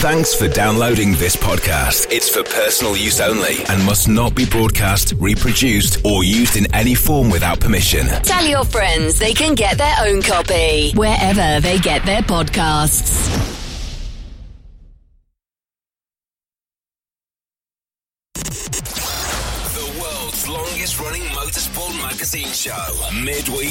Thanks for downloading this podcast. It's for personal use only and must not be broadcast, reproduced, or used in any form without permission. Tell your friends they can get their own copy wherever they get their podcasts. The world's longest running motorsport magazine show, Midweek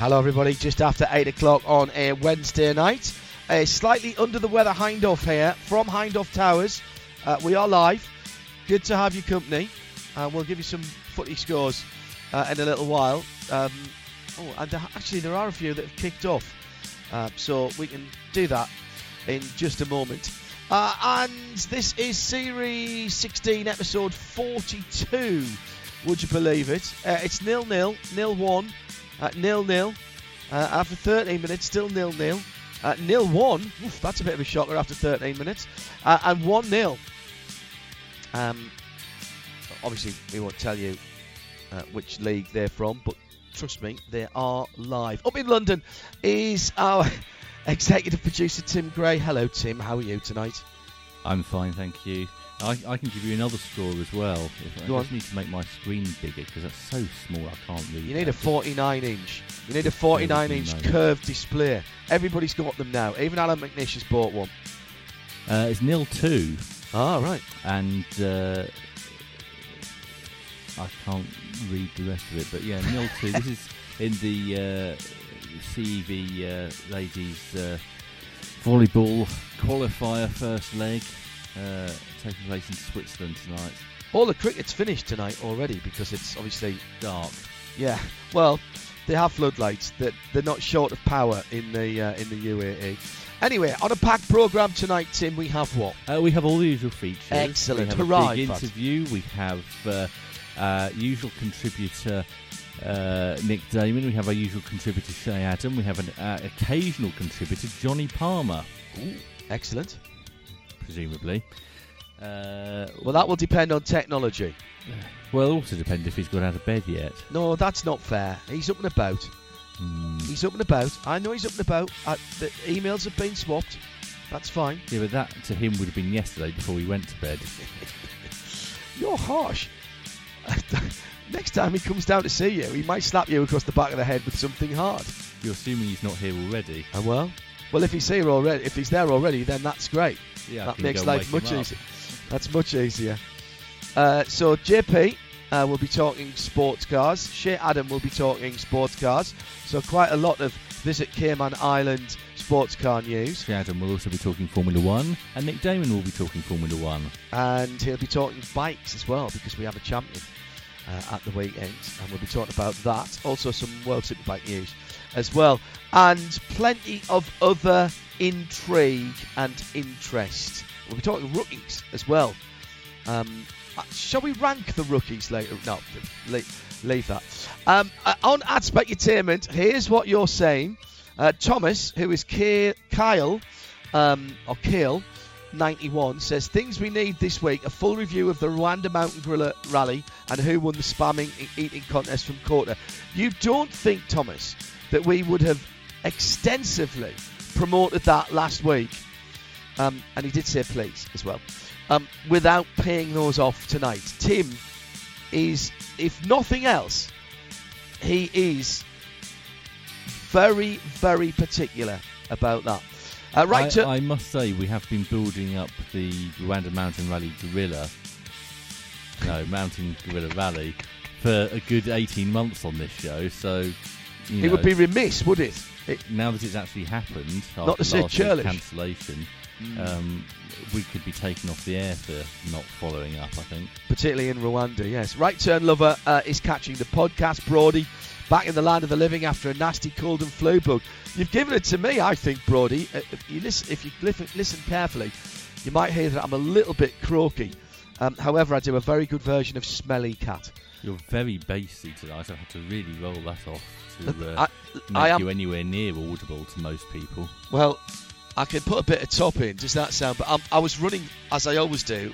Hello, everybody. Just after 8 o'clock on a Wednesday night. A slightly under the weather Hindhaugh here from Hindhaugh Towers. Uh, we are live. Good to have your company. Uh, we'll give you some footy scores uh, in a little while. Um, oh, and there- actually, there are a few that have kicked off. Uh, so we can do that in just a moment. Uh, and this is Series 16, Episode 42. Would you believe it? Uh, it's nil nil, nil one, uh, nil nil. Uh, after 13 minutes, still nil nil. Uh, nil one. Oof, that's a bit of a shocker after 13 minutes. Uh, and one nil. Um, obviously, we won't tell you uh, which league they're from, but trust me, they are live. Up in London is our executive producer Tim Gray. Hello, Tim. How are you tonight? I'm fine, thank you. I, I can give you another score as well. If I Go just need to make my screen bigger because that's so small I can't read. You need that. a 49 inch. You need a 49 inch moment. curved display. Everybody's got them now. Even Allan McNish has bought one. Uh, it's nil two, Ah, right. and uh, I can't read the rest of it. But yeah, nil two. this is in the uh, CEV uh, ladies uh, volleyball qualifier first leg, uh, taking place in Switzerland tonight. All the cricket's finished tonight already because it's obviously Dark. yeah. Well, they have floodlights. That they're not short of power in the uh, in the UAE. Anyway, on a packed program tonight, Tim, we have what? Uh, we have all the usual features. Excellent. We have Hurrah, a big in fact. interview. We have uh, uh, usual contributor uh, Nick Daman. We have our usual contributor Shea Adam. We have an uh, occasional contributor Jonny Palmer, Excellent. presumably. Uh, Well, that will depend on technology. well, it also depends if he's got out of bed yet. No, that's not fair. He's up and about. Hmm. He's up and about. I know he's up and about. Uh, the emails have been swapped. That's fine. Yeah, but that to him would have been yesterday before he went to bed. You're harsh. Next time he comes down to see you, he might slap you across the back of the head with something hard. You're assuming he's not here already. And well, well, if he's here already, if he's there already, then that's great. Yeah, that makes life much easier. That's much easier. Uh, so JP uh, will be talking sports cars. Shea Adam will be talking sports cars. So quite a lot of visit Cayman Island sports car news, Shea Adam will also be talking Formula One, and Nick Daman will be talking Formula One. and he'll be talking bikes as well because we have a champion uh, at the weekend, and we'll be talking about that. Also some World Superbike news as well, and plenty of other intrigue and interest. We'll be talking rookies as well. Um, uh, shall we rank the rookies later? No, leave, that. Um, uh, on ad specutainment, here's what you're saying. Uh, Thomas, who is K- Kyle, um, or Kale, 91, says things we need this week a full review of the Rwanda Mountain Gorilla Rally and who won the spamming eating contest from COTA. You don't think, Thomas, that we would have extensively promoted that last week? Um, and he did say please as well. Um, without paying those off tonight. Tim is, if nothing else, he is very, very particular about that. Uh, right, I, to, I must say, we have been building up the Rwanda Mountain Rally Gorilla, no, Mountain Gorilla Rally, for a good 18 months on this show. So, you it know, would be remiss, would it? it now that it's actually happened, Not to say churlish. cancellation, um, we could be taken off the air for not following up. I think. particularly in Rwanda. Yes, right turn lover uh, is catching the podcast. Brody, back in the land of the living after a nasty cold and flu bug. You've given it to me, I think, Brody. Uh, If you listen, if you listen, listen carefully, you might hear that I'm a little bit croaky. Um, however, I do a very good version of Smelly Cat. You're very bassy tonight. I have to really roll that off to I, uh, make I am you anywhere near audible to most people. Well, I can put a bit of top in. Does that sound? But I'm, I was running as I always do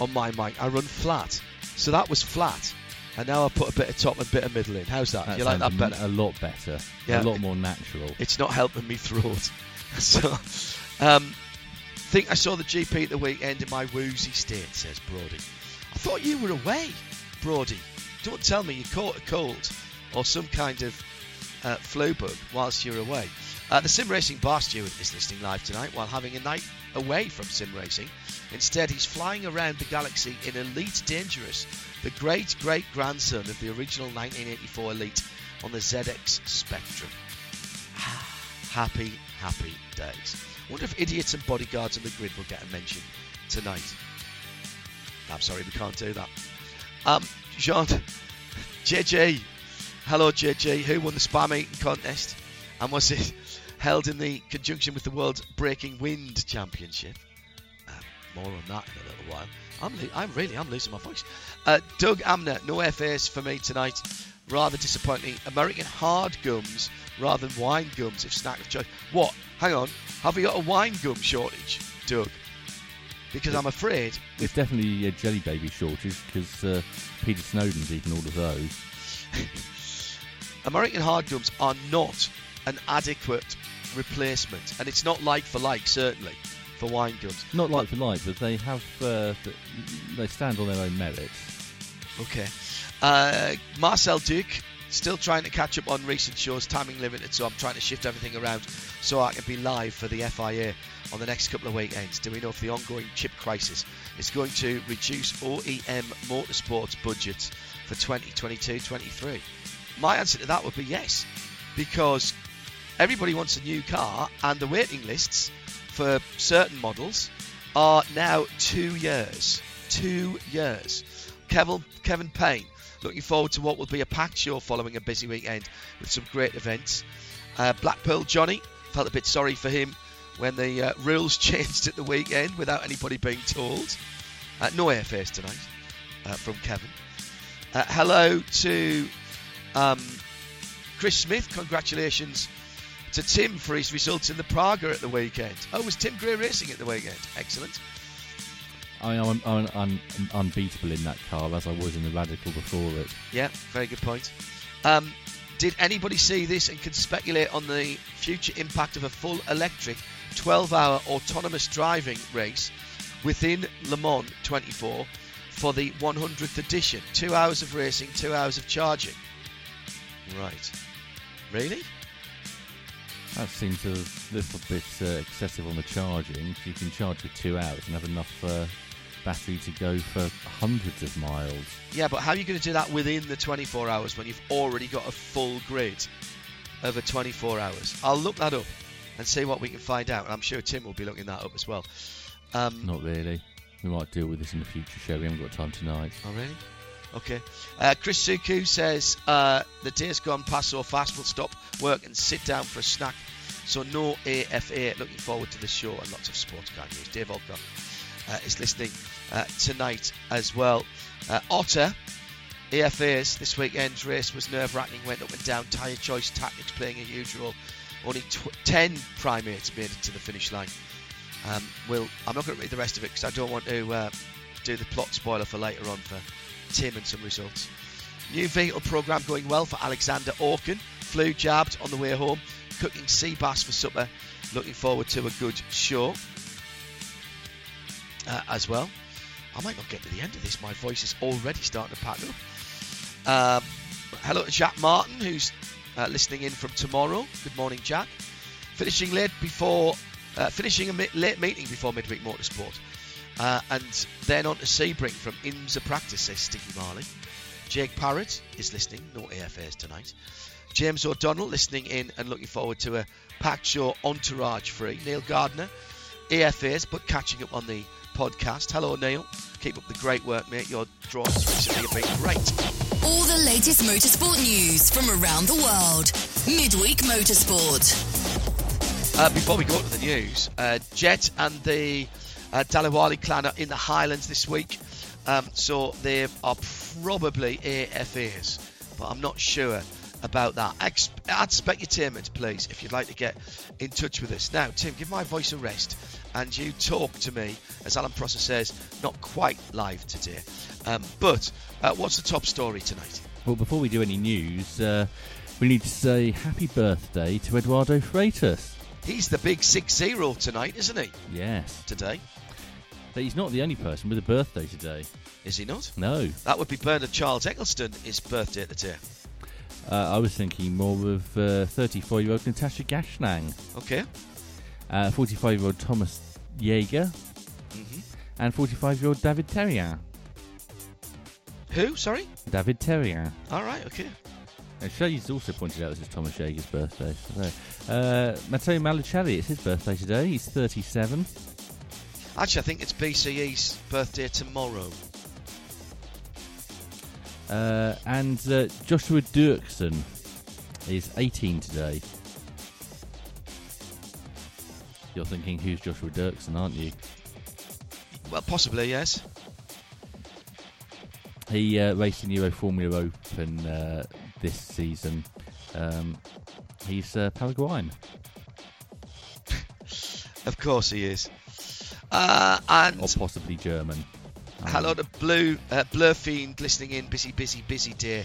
on my mic. I run flat, so that was flat, and now I put a bit of top and a bit of middle in. How's that? That you like that better? A lot better. Yeah. A lot more natural. It's not helping me throat. so, um, think I saw the GP at the weekend in my woozy state. Says Brody. I thought you were away, Brody. Don't tell me you caught a cold or some kind of uh, flu bug whilst you're away. Uh, the sim racing bar steward is listening live tonight while having a night away from sim racing. Instead, he's flying around the galaxy in Elite Dangerous, the great great grandson of the original 1984 Elite on the ZX Spectrum. happy, happy days. Wonder if idiots and bodyguards on the grid will get a mention tonight. I'm sorry, we can't do that. Um, Jean, JJ, hello JJ, who won the spam eating contest, and was it held in the conjunction with the World Breaking Wind Championship? Uh, more on that in a little while. I'm, lo- I'm really, I'm losing my voice. Uh, Doug Amner, no FAs for me tonight. Rather disappointing. American hard gums rather than wine gums if snack of choice. What? Hang on. Have we got a wine gum shortage, Doug? Because I'm afraid It's definitely a jelly baby shortage because uh, Peter Snowden's eaten all of those. American hard gums are not an adequate replacement, and it's not like for like, certainly, for wine gums. Not like for like, but they have uh, they stand on their own merits. Okay. Uh, Marcel Duke, still trying to catch up on recent shows, timing limited, so I'm trying to shift everything around so I can be live for the FIA on the next couple of weekends. Do we know if the ongoing chip crisis is going to reduce OEM motorsports budgets for 2022-23? My answer to that would be yes, because everybody wants a new car, and the waiting lists for certain models are now two years. Two years. Kevin Kevin Payne, looking forward to what will be a packed show following a busy weekend with some great events. Uh, Blackpool Johnny felt a bit sorry for him when the uh, rules changed at the weekend without anybody being told. Uh, no airfares tonight uh, from Kevin. Uh, hello to um, Chris Smith. Congratulations to Tim for his results in the Praga at the weekend. Oh, was Tim Gray racing at the weekend? Excellent. I mean, I'm, I'm, I'm unbeatable in that car as I was in the Radical before it. Yeah, very good point. Um, did anybody see this and can speculate on the future impact of a full electric 12 hour autonomous driving race within Le Mans 24 for the 100th edition? Two hours of racing, two hours of charging. Right. Really? That seems a little bit uh, excessive on the charging. You can charge for two hours and have enough uh, battery to go for hundreds of miles. Yeah, but how are you going to do that within the 24 hours when you've already got a full grid over 24 hours? I'll look that up and see what we can find out. I'm sure Tim will be looking that up as well. Um, Not really. We might deal with this in a future show. We haven't got time tonight. Oh, really? Okay. Uh, Chris Suku says uh, the days gone past so fast. We'll stop work and sit down for a snack. So no AFA. Looking forward to the show and lots of sports car news. Dave Alcott uh, is listening uh, tonight as well. Uh, Otter. AFA's this weekend's race was nerve-wracking, went up and down. Tyre choice tactics playing a huge role. Only tw- 10 primates made it to the finish line. Um, we'll, I'm not going to read the rest of it because I don't want to uh, do the plot spoiler for later on for Tim and some results. New vehicle program going well for Alexander Orkin. Flew jabbed on the way home. Cooking sea bass for supper. Looking forward to a good show uh, as well. I might not get to the end of this. My voice is already starting to pack up. Um, hello to Jack Martin, who's uh, listening in from tomorrow. Good morning, Jack. Finishing late before, uh, finishing a mi- late meeting before midweek motorsport, uh, and then on to Sebring from practice. Says Sticky Marley. Jake Parrott is listening. No AFAs tonight. James O'Donnell listening in and looking forward to a packed show, entourage free. Neil Gardner, AFAs, but catching up on the podcast. Hello, Neil. Keep up the great work, mate. Your drawings recently have been great. All the latest motorsport news from around the world. Midweek Motorsport. Uh, before we go to the news, uh, Jet and the uh, Dalawali clan are in the Highlands this week, um, so they are probably AFAs, but I'm not sure about that. Ex- add Specutainment, please, if you'd like to get in touch with us. Now, Tim, give my voice a rest and you talk to me, as Alan Prosser says, not quite live today. Um, but uh, what's the top story tonight? Well, before we do any news, uh, we need to say happy birthday to Eduardo Freitas. He's the big 6 0 tonight, isn't he? Yes. Today. But he's not the only person with a birthday today. Is he not? No. That would be Bernard Charles Ecclestone, his birthday today. Uh, I was thinking more of 34 uh, year old Natacha Gachnang. Okay. 45 uh, year old Thomas Jaeger. Mm-hmm. And 45 year old David Terrien. Who? Sorry? David Terrien. All right, okay. And Shea's also pointed out this is Thomas Jaeger's birthday. So, uh, Matteo Malucelli, it's his birthday today. He's 37. Actually, I think it's BCE's birthday tomorrow. Uh, and uh, Joshua Duerksen is 18 today. You're thinking, who's Joshua Duerksen, aren't you? Well, possibly, yes. He uh, raced in Euro Formula Open uh, this season. Um, he's uh, Paraguayan. of course he is. Uh, and or possibly German. Hello to Blue uh, Blur Fiend listening in. Busy, busy, busy dear,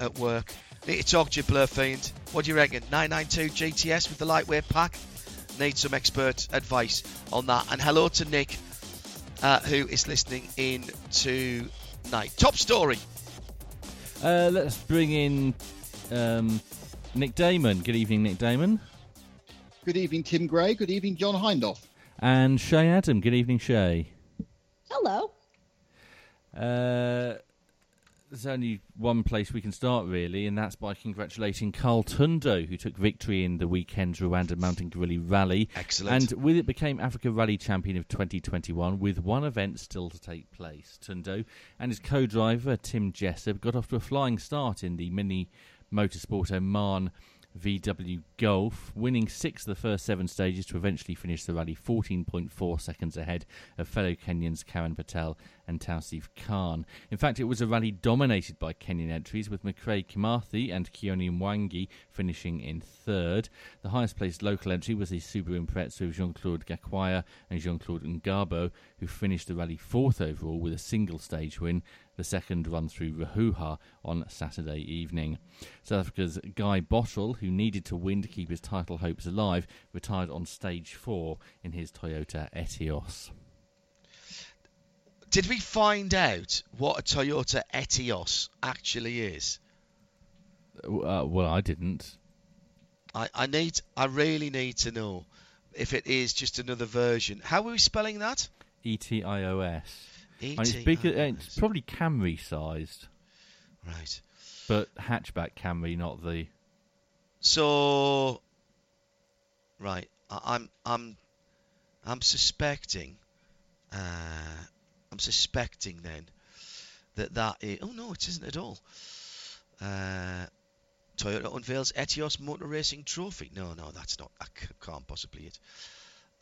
at work. Need to talk to you, Blur Fiend. What do you reckon? 992 GTS with the lightweight pack. Need some expert advice on that. And hello to Nick, uh, who is listening in tonight. Top story. Uh, let's bring in um, Nick Daman. Good evening, Nick Daman. Good evening, Tim Gray. Good evening, John Hindhaugh. And Shea Adam. Good evening, Shea. Hello. Uh, there's only one place we can start, really, and that's by congratulating Carl Tundo, who took victory in the weekend's Rwanda Mountain Gorilla Rally. Excellent. And with it became Africa Rally Champion of 2021, with one event still to take place. Tundo and his co-driver, Tim Jessop, got off to a flying start in the Mini Motorsport Oman VW Golf, winning six of the first seven stages to eventually finish the rally 14.4 seconds ahead of fellow Kenyans Karan Patel and Tausif Khan. In fact, it was a rally dominated by Kenyan entries, with McRae Kimathi and Keone Mwangi finishing in third. The highest placed local entry was the Subaru Impreza of Jean Claude Gakwaya and Jean Claude Ngabo, who finished the rally fourth overall with a single stage win the second run through Ruhuha on Saturday evening. South Africa's Guy Botterill, who needed to win to keep his title hopes alive, retired on stage four in his Toyota Etios. Did we find out what a Toyota Etios actually is? Uh, well, I didn't. I, I need, I really need to know if it is just another version. How are we spelling that? E T I O S. And it's bigger. oh, It's probably Camry sized, Right. but hatchback Camry, not the. So, right, I, I'm I'm I'm suspecting, uh, I'm suspecting then that that is. Oh no, it isn't at all. Uh, Toyota unveils Etios Motor Racing Trophy. No, no, that's not. I can't possibly it.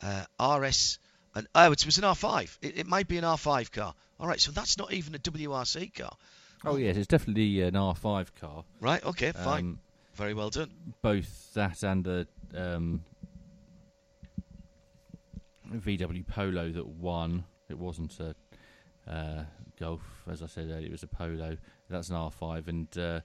Uh, RS. And, oh, it was an R5. It, it might be an R5 car. All right, so that's not even a WRC car. Oh yes, it's definitely an R5 car. Right. Okay. Fine. Um, Very well done. both that and the um, VW Polo that won. It wasn't a uh, Golf, as I said earlier. It was a Polo. That's an R5, and uh,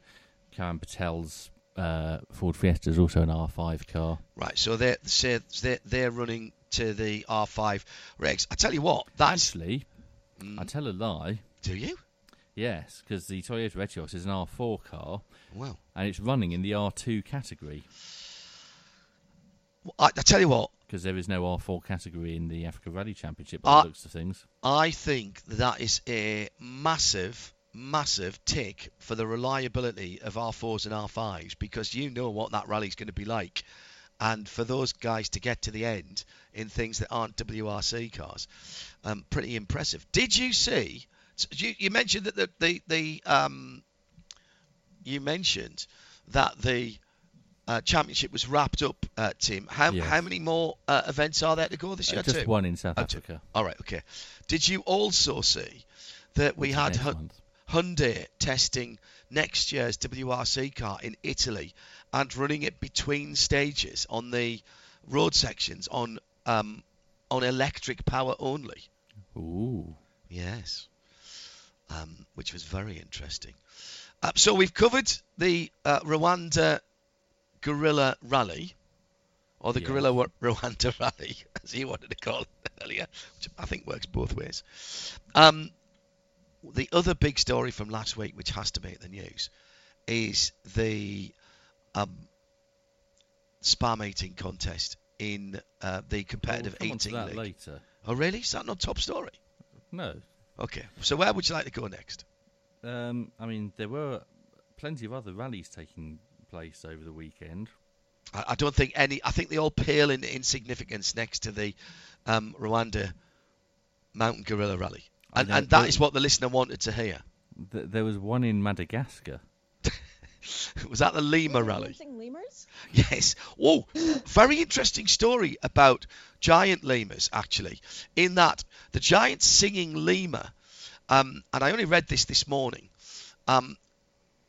Karan Patel's uh, Ford Fiesta is also an R5 car. Right, so they're say they're, they're running to the R5 regs. I tell you what, that's Actually, I tell a lie. do you? Yes, because the Toyota Etios is an R4 car, Well, and it's running in the R2 category I, I tell you what, because there is no R4 category in the Africa Rally Championship. By Uh, the looks of things. I think that is a massive, massive tick for the reliability of R4s and R5s because you know what that rally's going to be like. And for those guys to get to the end in things that aren't WRC cars, um, pretty impressive. Did you see? You, you mentioned that the the, the um, you mentioned that the uh, championship was wrapped up, uh, Tim. How Yes. how many more uh, events are there to go this year? Uh, just Two? one in South Oh, two. Africa. All right, okay. Did you also see that we had Hyundai testing next year's WRC car in Italy and running it between stages on the road sections on um, on electric power only? Ooh. Yes, um, which was very interesting. Uh, so we've covered the uh, Rwanda Guerrilla Rally, or the Yeah. Guerrilla Wa- Rwanda Rally, as you wanted to call it earlier, which I think works both ways. Um, the other big story from last week, which has to make the news, is the um, spa mating contest in uh, the competitive We'll to that league. later. Oh, really? Is that not top story? No. Okay. So where would you like to go next? Um, I mean, there were plenty of other rallies taking place over the weekend. I, I don't think any. I think they all pale in insignificance next to the um, Rwanda Mountain Gorilla Rally, and, know, and that is what the listener wanted to hear. Th- there was one in Madagascar. Was that the Lima Rally? lemurs? Yes. Whoa, very interesting story about giant lemurs, actually, in that the giant singing lemur, um, and I only read this this morning, um,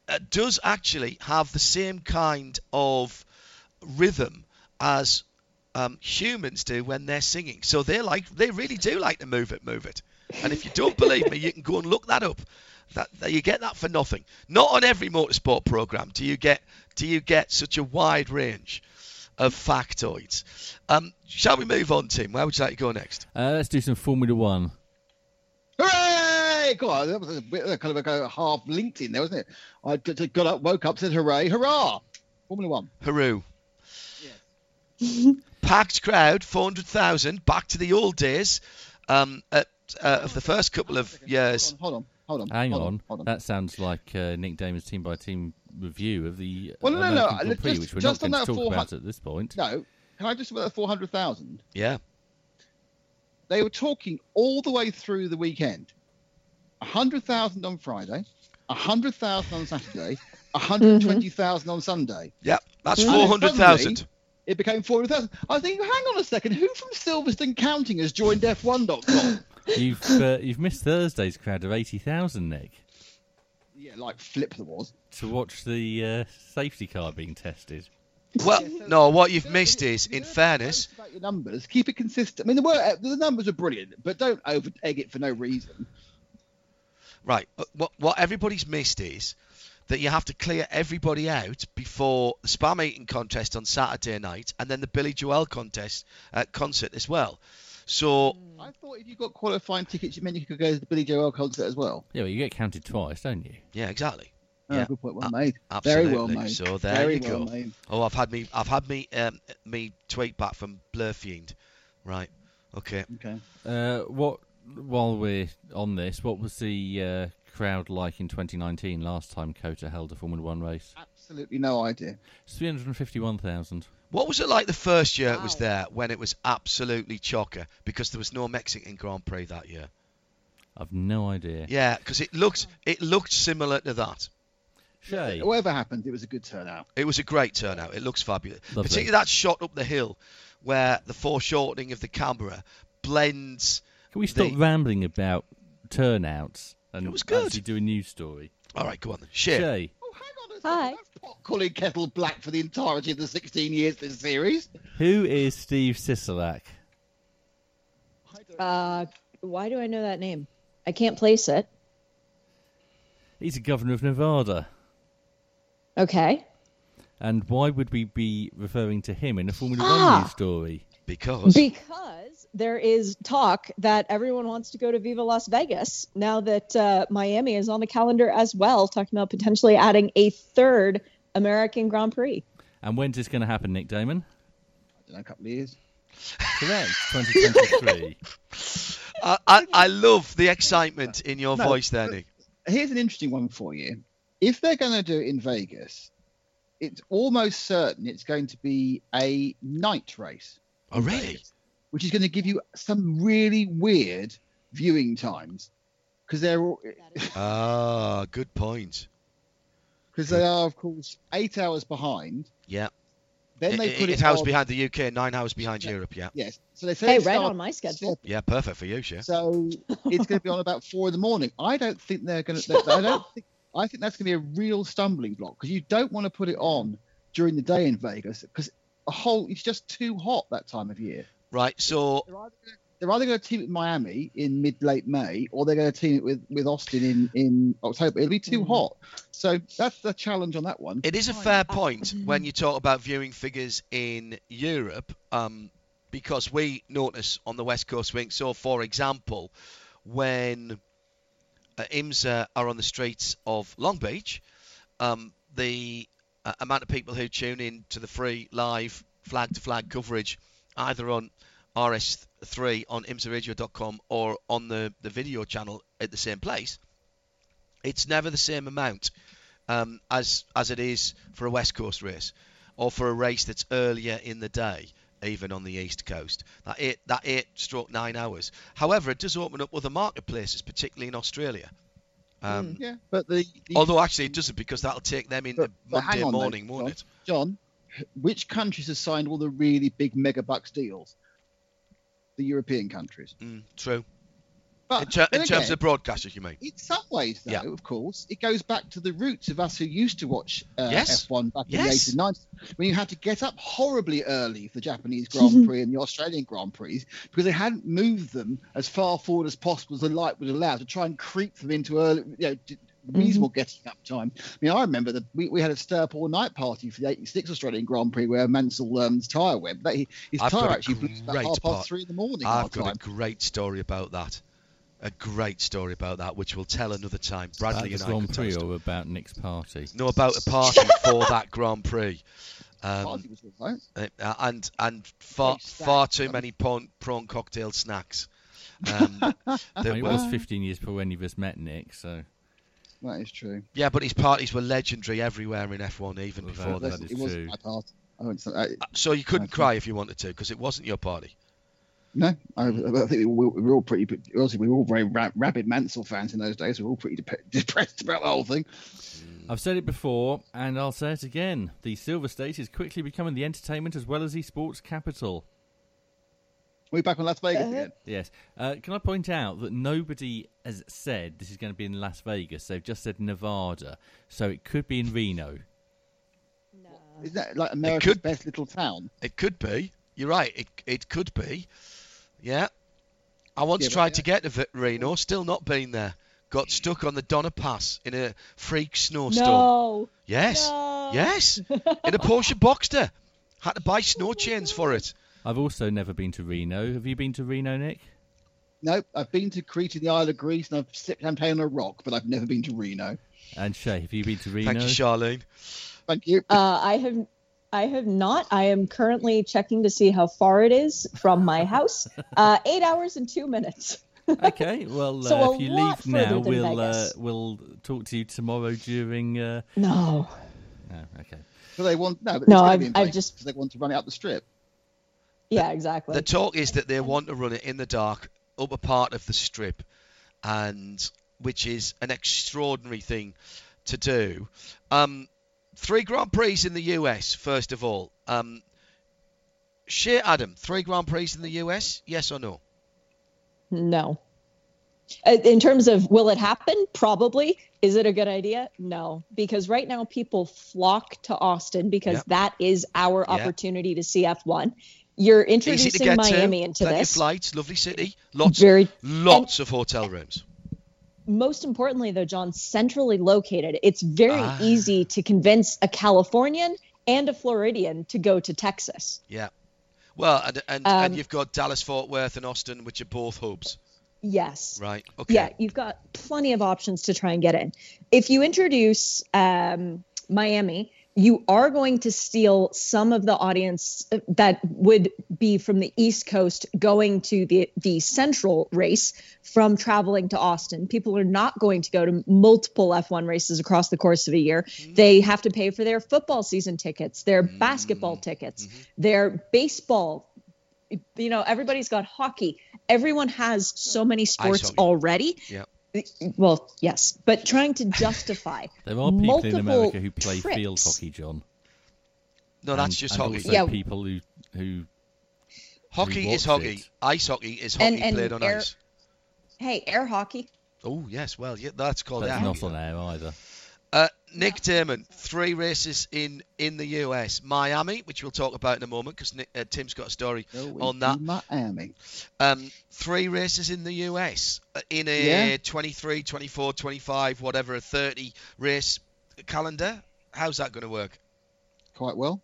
uh, does actually have the same kind of rhythm as um, humans do when they're singing. So they like, they really do like to move it, move it. And if you don't believe me, you can go and look that up. That, that you get that for nothing. Not on every motorsport program do you get do you get such a wide range of factoids. Um, shall we move on, Tim? Where would you like to go next? Uh, let's do some Formula One. Hooray! God, that was a bit uh, kind of a half LinkedIn there, wasn't it? I got up, woke up, said hooray, hurrah! Formula One. Haru. Packed crowd, 400,000, back to the old days um, at, uh, of the first couple of years. Hold on, hold on, hold on. Hang hold on. hold on. That sounds like uh, Nick Daman's team by team review of the uh, Well, no, no, no, Grand Prix, just- which we're just not on going to that talk 400 about at this point. No, can I just about the four hundred thousand? Yeah. They were talking all the way through the weekend. A hundred thousand on Friday, a hundred thousand on Saturday, a hundred twenty thousand on Sunday. Yeah, that's 400,000. It became four hundred thousand. I think, hang on a second, who from Silverstone Counting has joined F1.com? You've uh, you've missed Thursday's crowd of eighty thousand, Nick, yeah, like Flip there was. to watch the uh, safety car being tested. Well, no, what you've missed is, in fairness, about your numbers, keep it consistent. I mean, the, were, the numbers are brilliant, but don't over egg it for no reason. Right. uh, What what everybody's missed is that you have to clear everybody out before the spam eating contest on Saturday night, and then the Billy Joel contest uh, concert as well. So I thought if you got qualifying tickets, you meant you could go to the Billy Joel concert as well. Yeah, well, you get counted twice, don't you? yeah, exactly. Oh, Yeah. good point. Well A- made. absolutely. Very well made. So there Very you well go. Made. Oh, I've had me I've had me um, me tweet back from Blur Fiend. Right. Okay. Okay. Uh, what? While we're on this, what was the uh, crowd like in 2019? Last time COTA held a Formula One race, Absolutely no idea. it's 351,000. What was it like the first year it was there when it was absolutely chocker because there was no Mexican Grand Prix that year? I've no idea. Yeah, because it looked it looked similar to that. Shea, Whatever happened, it was a good turnout. It was a great turnout. It looks fabulous. Lovely. Particularly that shot up the hill where the foreshortening of the camera blends. can we stop the- rambling about turnouts and It was good. actually do a news story? All right, go on then. Share. Shea, Hi. That's pot calling kettle black for the entirety of the 16 years this series. who is Steve Sisolak? Uh, why do I know that name? I can't place it. He's the governor of Nevada. Okay. And why would we be referring to him in a Formula Ah. One news story? Because Because there is talk that everyone wants to go to Viva Las Vegas now that uh, Miami is on the calendar as well, talking about potentially adding a third American Grand Prix. And when's this going to happen, Nick Daman? I don't know, a couple of years. Correct, 2023. I, I, I love the excitement in your No, voice there, Nick. Here's an interesting one for you. If they're going to do it in Vegas, it's almost certain it's going to be a night race. Oh, really? Vegas, which is going to give you some really weird viewing times because they're all, Ah, good point. because they are, of course, eight hours behind. Yeah. Then they It- put it- it eight hours on- behind the UK and nine hours behind Yeah. Europe. Yeah. Yes. So they say Hey, it right on my schedule. Yeah, perfect for you, sure. So it's going to be on about four in the morning. I don't think they're going to. I don't think. I think that's going to be a real stumbling block because you don't want to put it on during the day in Vegas because a whole it's just too hot that time of year. Right. So They're either, they're either going to team it with Miami in mid late May or they're going to team it with with Austin in in October. It'll be too hot. So that's the challenge on that one. It is a fair point when you talk about viewing figures in Europe, um, because we notice on the West Coast Swing. So, for example, when uh, IMSA are on the streets of Long Beach, um, the uh, amount of people who tune in to the free live flag to flag coverage, either on RS3 on IMSARadio.com or on the, the video channel at the same place, it's never the same amount um, as as it is for a West Coast race or for a race that's earlier in the day, even on the East Coast. That eight that eight stroke nine hours. However, it does open up other marketplaces, particularly in Australia. Um, Yeah, but the, the Although actually it doesn't because that'll take them into But- but hang Monday on though, morning, won't John. it? John, which countries have signed all the really big mega bucks deals? The European countries. Mm, true. But In, ter- in terms again, of broadcasters, you mean? in some ways, though, Yeah. of course, it goes back to the roots of us who used to watch uh, Yes. F1 back Yes. in the 80s and 90s, when you had to get up horribly early for the Japanese Grand Prix and the Australian Grand Prix because they hadn't moved them as far forward as possible as the light would allow to try and creep them into early, you know, d- reasonable getting up time. I mean, I remember that we, we had a stay up all night party for the 86 Australian Grand Prix where Mansell um, tyre went. That he, his I've tyre actually blew about half past three in the morning. I've got time. a great story about that. A great story about that, which we'll tell another time. Bradley About and I Grand could Prix or about Nick's party? No, about a party for that Grand Prix. Um, Party was all right. uh, and and far far too many prawn, prawn cocktail snacks. Um, Well, it was 15 years before any of us met Nick, so That is true. yeah, but his parties were legendary everywhere in F1, even Well, before that- then. that it is wasn't true. my party. I went to, I, Uh, So you couldn't Okay. cry if you wanted to, because it wasn't your party. no, I, I think we were, we were all pretty. Obviously, we were all very ra- rabid Mansell fans in those days. We were all pretty dep- depressed about the whole thing. I've said it before, and I'll say it again. The Silver State is quickly becoming the entertainment as well as the sports capital. We're back on Las Vegas Uh, again. Yes. Uh, can I point out that nobody has said this is going to be in Las Vegas? They've just said Nevada, so it could be in Reno. No. Isn't that like America's could- best little town? It could be. You're right. It it could be. Yeah. I once Yeah, but tried yeah. to get to Reno, still not been there. Got stuck on the Donner Pass in a freak snowstorm. No. Yes. No. Yes. In a Porsche Boxster. Had to buy snow chains for it. I've also never been to Reno. Have you been to Reno, Nick? Nope. I've been to Crete and the Isle of Greece, and I've sipped champagne on a rock, but I've never been to Reno. And Shea, have you been to Reno? Thank you, Charlene. Thank you. Uh, I have I have not. I am currently checking to see how far it is from my house. Uh, eight hours and two minutes. okay, well, So uh, a if you leave now, we'll uh, we'll talk to you tomorrow during. Uh... No. Oh, okay. So they want no, but No, gonna I've- I've just- because they want to run it up the strip. Yeah, exactly. The talk is that they want to run it in the dark, upper part of the strip, and which is an extraordinary thing to do. Um, three Grand Prix in the US, first of all. Um, Adam, three Grand Prix in the US, yes or no? No. Uh, In terms of will it happen? Probably. Is it a good idea? No, because right now people flock to Austin because Yep. that is our Yep. opportunity to see F1. You're introducing Miami to, into plenty this. of flights, lovely city, lots, Very lots of hotel rooms. most importantly though john centrally located it's very Ah. easy to convince a californian and a floridian to go to texas Yeah. Well, and and, Um, and you've got Dallas, Fort Worth, and Austin, which are both hubs, yes right? Okay. yeah you've got plenty of options to try and get in if you introduce um, miami you are going to steal some of the audience uh, that would be from the east coast going to the the central race from traveling to austin. People are not going to go to multiple f1 races across the course of a year. Mm-hmm. They have to pay for their football season tickets their mm-hmm. basketball tickets mm-hmm. their baseball. You know everybody's got hockey. Everyone has so many sports already. Yeah. Well, yes, but trying to justify There are people multiple in America who play trips. field hockey, John. No, that's and- just and hockey. Yeah. people who who Hockey is hockey. it. Ice hockey is hockey And- and played on air- ice. Hey, air hockey. Oh yes, well yeah, that's called that's air not hockey. on air either. Uh, Nick Daman, three races in in the US, Miami, which we'll talk about in a moment because uh, Tim's got a story on that. Miami. Um, three races in the US uh, in a Yeah. 23, 24, 25, whatever, a 30 race calendar. How's that going to work? quite well.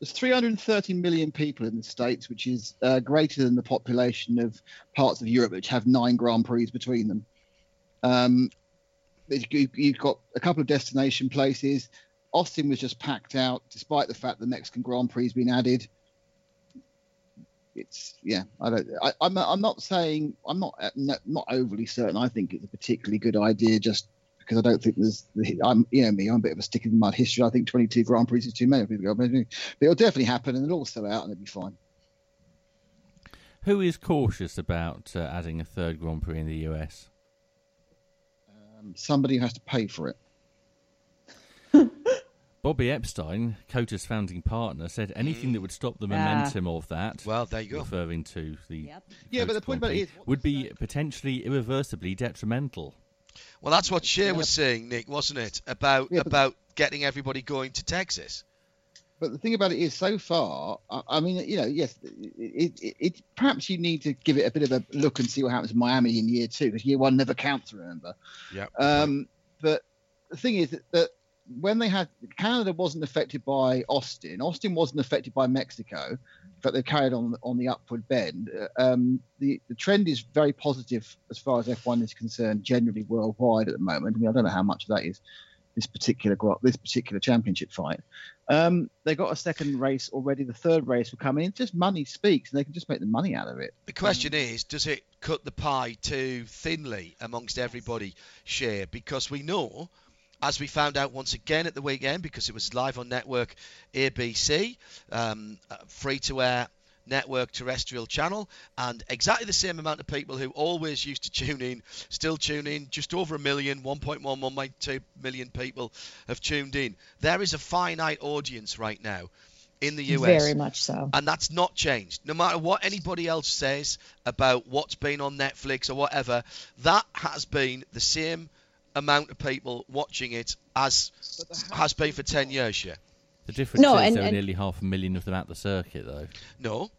There's 330 million people in the States, which is uh, greater than the population of parts of Europe, which have nine Grand Prix between them. Um, you've got a couple of destination places. Austin was just packed out, despite the fact the Mexican Grand Prix has been added. It's yeah, I don't. I, I'm I'm not saying I'm not uh, not overly certain. I think it's a particularly good idea, just because I don't think there's. I'm you know me, I'm a bit of a stick in the mud history. I think 22 Grand Prix is too many. But it'll definitely happen, and it'll all sell out, and it'll be fine. Who is cautious about uh, adding a third Grand Prix in the US? Um, somebody has to pay for it. Bobby Epstein, Cota's founding partner, said anything that would stop the momentum of that, Well, there you go. referring to the Yep. Yeah, but the point about it would be potentially irreversibly detrimental. Well, that's what Shea was saying, Nick, wasn't it? About Yeah, about getting everybody going to Texas. But the thing about it is, so far, I, I mean, you know, yes, it, it, it perhaps you need to give it a bit of a look and see what happens in Miami in year two, because year one never counts. Remember. Yeah. Um, but the thing is that, that when they had Canada wasn't affected by Austin. Austin wasn't affected by Mexico, but they carried on on the upward bend. Uh, Um, the the trend is very positive as far as F1 is concerned, generally worldwide at the moment. I mean, I don't know how much of that is this particular this particular championship fight. Um, they got a second race already. The third race will come in. Just money speaks, and they can just make the money out of it. The question is, does it cut the pie too thinly amongst everybody, share? Because we know, as we found out once again at the weekend, because it was live on network ABC, um, free to air network terrestrial channel, and exactly the same amount of people who always used to tune in still tune in. Just over a million, 1.1, 1.2 million people have tuned in. There is a finite audience right now in the US. Very much so. And that's not changed. No matter what anybody else says about what's been on Netflix or whatever, that has been the same amount of people watching it as has been for 10 years, yeah. The difference No, is and- there are nearly half a million of them at the circuit, though. No.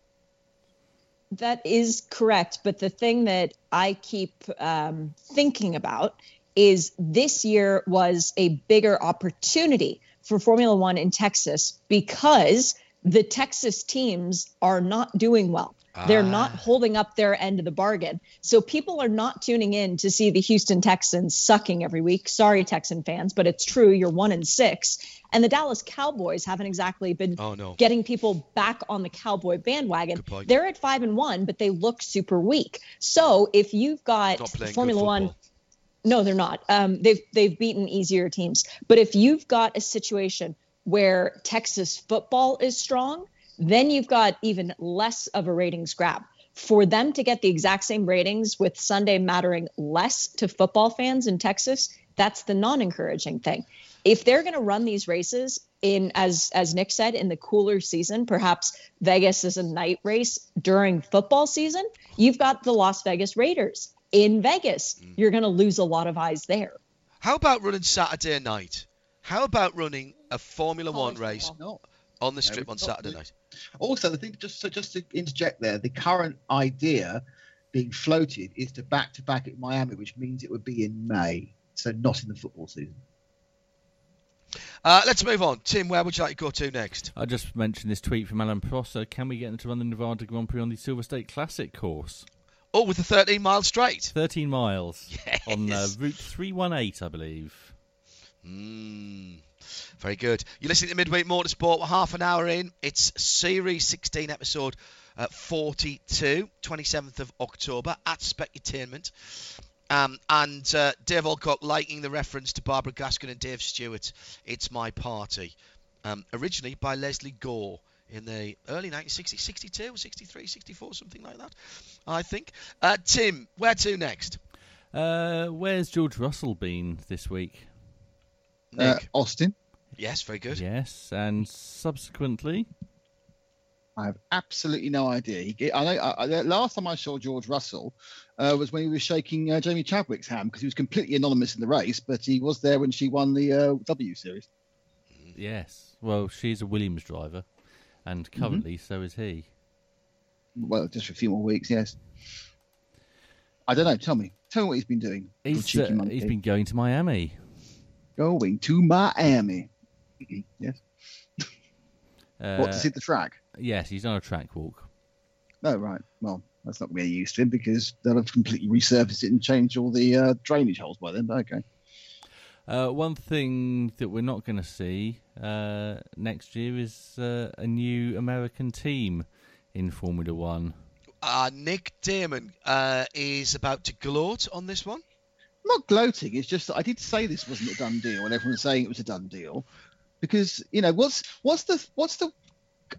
That is correct. But the thing that I keep um, thinking about is this year was a bigger opportunity for Formula One in Texas because the Texas teams are not doing well. They're not Ah. holding up their end of the bargain. So people are not tuning in to see the Houston Texans sucking every week. Sorry, Texan fans, but it's true. You're one and six. And the Dallas Cowboys haven't exactly been Oh, no. getting people back on the cowboy bandwagon. They're at five and one, but they look super weak. So if you've got Formula One, no, they're not. Um, they've they've beaten easier teams. But if you've got a situation where Texas football is strong, then you've got even less of a ratings grab. For them to get the exact same ratings with Sunday mattering less to football fans in Texas, that's the non-encouraging thing. If they're going to run these races in as as Nick said in the cooler season, perhaps Vegas is a night race during football season, you've got the Las Vegas Raiders in Vegas. Mm. You're going to lose a lot of eyes there. How about running Saturday night? How about running a Formula One oh, race No. On the strip we on Saturday do- night? Also, the thing, just so just to interject there, the current idea being floated is to back to back at Miami, which means it would be in May, so not in the football season. Uh, let's move on. Tim, where would you like to go to next? I just mentioned this tweet from Alan Prosser. Can we get them to run the Nevada Grand Prix on the Silver State Classic course? Oh, with the 13 mile straight. 13 miles on uh, Route 318, I believe. Mm, very good. You're listening to Midweek Motorsport. We're half an hour in. It's Series 16, episode uh, 42, 27th of October at Specutainment. Um, and uh, Dave Alcock liking the reference to Barbara Gaskin and Dave Stewart. It's My Party. Um, originally by Lesley Gore in the early 1960s, 62, 63, 64, something like that, I think. Uh, Tim, where to next? Uh, where's George Russell been this week? Uh, Austin. yes, very good. Yes, and subsequently, I have absolutely no idea. He, I know. I, I, last time I saw George Russell uh, was when he was shaking uh, Jamie Chadwick's hand because he was completely anonymous in the race, but he was there when she won the uh, W Series. yes. Well, she's a Williams driver, and Mm-hmm. currently so is he. Well, just for a few more weeks, yes. I don't know. Tell me. Tell me what he's been doing. He's, uh, he's been going to Miami. Going to Miami. yes. Uh, what to see the track? Yes, he's on a track walk. No, right. Well, that's not going to be used to him because they'll have completely resurfaced it and changed all the uh, drainage holes by then. But okay. Uh, one thing that we're not going to see uh, next year is uh, a new American team in Formula One. Uh, Nick Daman uh, is about to gloat on this one. Not gloating. It's just that I did say this wasn't a done deal, and everyone's saying it was a done deal, because you know what's what's the what's the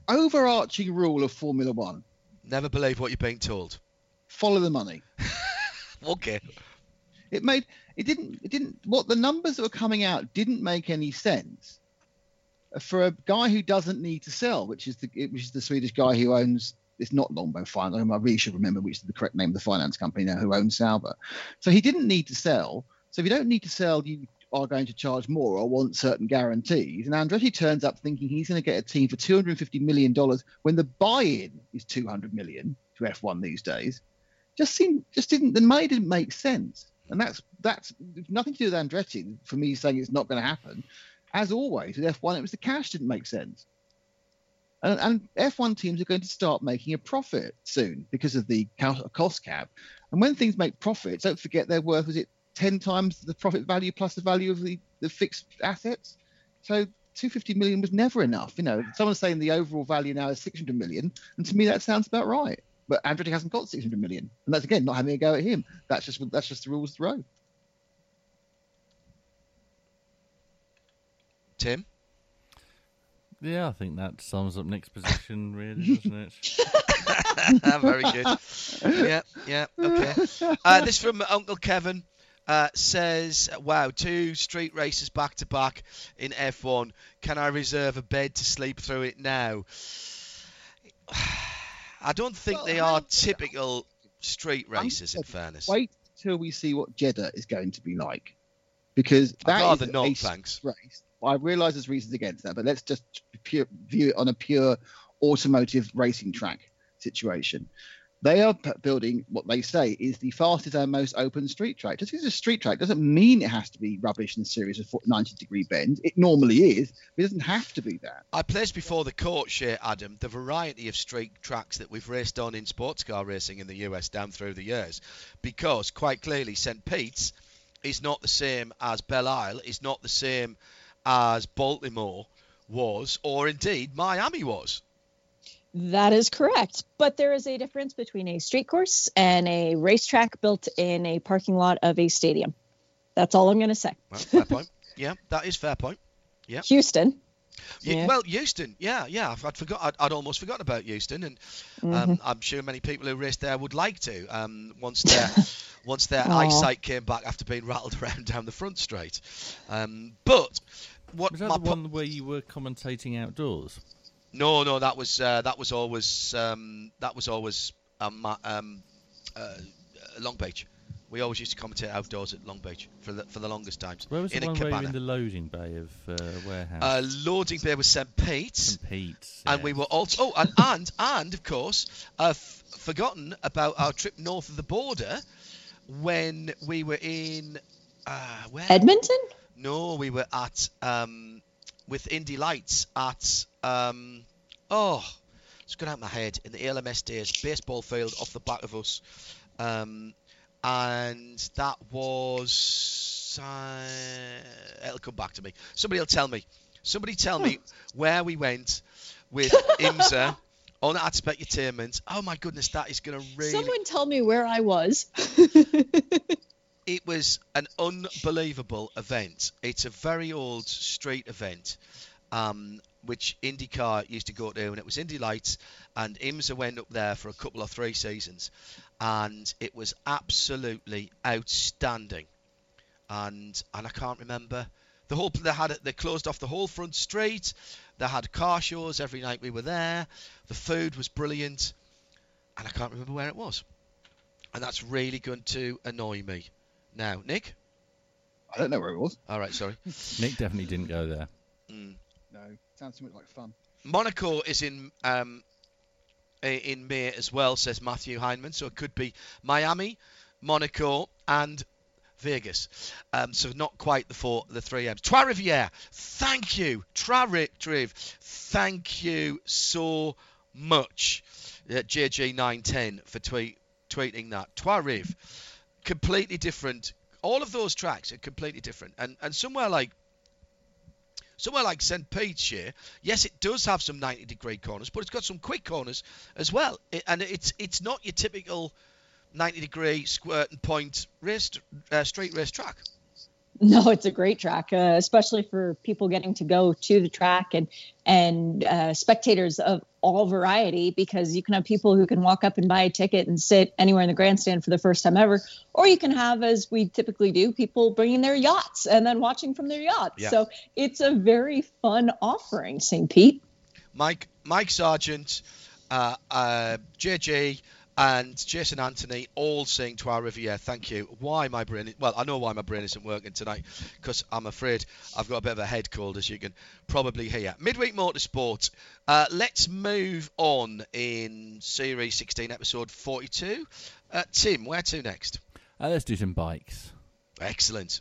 overarching rule of Formula One? Never believe what you're being told. Follow the money. Okay. It made it didn't it didn't what the numbers that were coming out didn't make any sense for a guy who doesn't need to sell, which is the which is the Swedish guy who owns. It's not Longbow Finance. I really should remember which is the correct name of the finance company now who owns Sauber. So he didn't need to sell. So if you don't need to sell, you are going to charge more or want certain guarantees. And Andretti turns up thinking he's going to get a team for 250 million dollars when the buy-in is 200 million to F1 these days. Just seemed, just didn't. The money didn't make sense, and that's that's nothing to do with Andretti. For me, saying it's not going to happen, as always with F1, it was the cash didn't make sense. And, and F1 teams are going to start making a profit soon because of the cost cap. And when things make profits, don't forget their worth was it 10 times the profit value plus the value of the, the fixed assets. So 250 million was never enough. You know, someone's saying the overall value now is 600 million, and to me that sounds about right. But Andretti hasn't got 600 million, and that's again not having a go at him. That's just that's just the rules of the road. Tim? Yeah, I think that sums up Nick's position, really, doesn't it? Very good. Yeah, yeah, okay. Uh, this from Uncle Kevin. Uh, says, wow, two street races back to back in F1. Can I reserve a bed to sleep through it now? I don't think Well, they how- are typical street I'm races, in fairness. Wait till we see what Jeddah is going to be like, because I'd that is rather a not, street thanks. race. I realise there's reasons against that, but let's just pure, view it on a pure automotive racing track situation. They are building what they say is the fastest and most open street track. Just because it's a street track doesn't mean it has to be rubbish in a series of 90 degree bends. It normally is, but it doesn't have to be that. I placed before the court here, Adam, the variety of street tracks that we've raced on in sports car racing in the US down through the years. Because quite clearly, St. Pete's is not the same as Belle Isle, is not the same as Baltimore was, or indeed Miami was. That is correct. But there is a difference between a street course and a racetrack built in a parking lot of a stadium. That's all I'm going to say. Well, fair point. Yeah, that is fair point. Houston. Yeah. Yeah. Well, Houston. yeah, yeah. I'd, I'd forgot. I'd, I'd almost forgotten about Houston, and um, Mhm. I'm sure many people who raced there would like to. Um, once their once their eyesight came back after being rattled around down the front straight. Um, but what Was that my the po- one where you were commentating outdoors? no, no, that was uh, that was always um, that was always um, um, uh, Long Beach. We always used to commentate outdoors at Long Beach for the for the longest times. Where was in the a one where you're in the loading bay of uh, warehouse? Uh, loading bay was St. Pete's. St. Pete's. and we were also oh and and, and of course uh, f- forgotten about our trip north of the border when we were in uh, where Edmonton? No we were at um, with Indy Lights at um, oh it's gone out of my head in the LMS days baseball field off the back of us um, and that was uh, it'll come back to me somebody will tell me somebody tell me where we went with IMSA on at Specutainment. Oh my goodness, that is going to really. Someone tell me where I was. It was an unbelievable event. It's a very old street event, um, which IndyCar used to go to, and it was Indy Lights, and IMSA went up there for a couple or three seasons, and it was absolutely outstanding. And and I can't remember the whole. They had. They closed off the whole front street. They had car shows every night we were there. The food was brilliant, and I can't remember where it was. And that's really going to annoy me. Now, Nick. I don't know where it was. All right, sorry. Nick definitely didn't go there. Mm. No, sounds too much like fun. Monaco is in um, in May as well, says Matthew Heineman. So it could be Miami, Monaco, and Vegas. Um, so not quite the four, the three M's. Trois Rivières, thank you. Trois Riv, thank you so much. Uh, JG910 for tweet, tweeting that. Trois Riv, completely different. All of those tracks are completely different. And and somewhere like somewhere like St. Pete's here, yes, it does have some 90 degree corners, but it's got some quick corners as well. It, and it's it's not your typical 90 degree squirt and point race, uh, straight race track. No, it's a great track, uh, especially for people getting to go to the track and and uh, spectators of all variety, because you can have people who can walk up and buy a ticket and sit anywhere in the grandstand for the first time ever, or you can have, as we typically do, people bringing their yachts and then watching from their yachts. Yeah. So it's a very fun offering, St. Pete. Mike Mike Sargent, uh, uh, JJ, and Jason Anthony all saying Trois Rivières, thank you. Why my brain? Well, I know why my brain isn't working tonight because I'm afraid I've got a bit of a head cold, as you can probably hear. Midweek Motorsport. Uh, let's move on in Series 16, Episode 42. Uh, Tim, where to next? Uh, let's do some bikes. Excellent.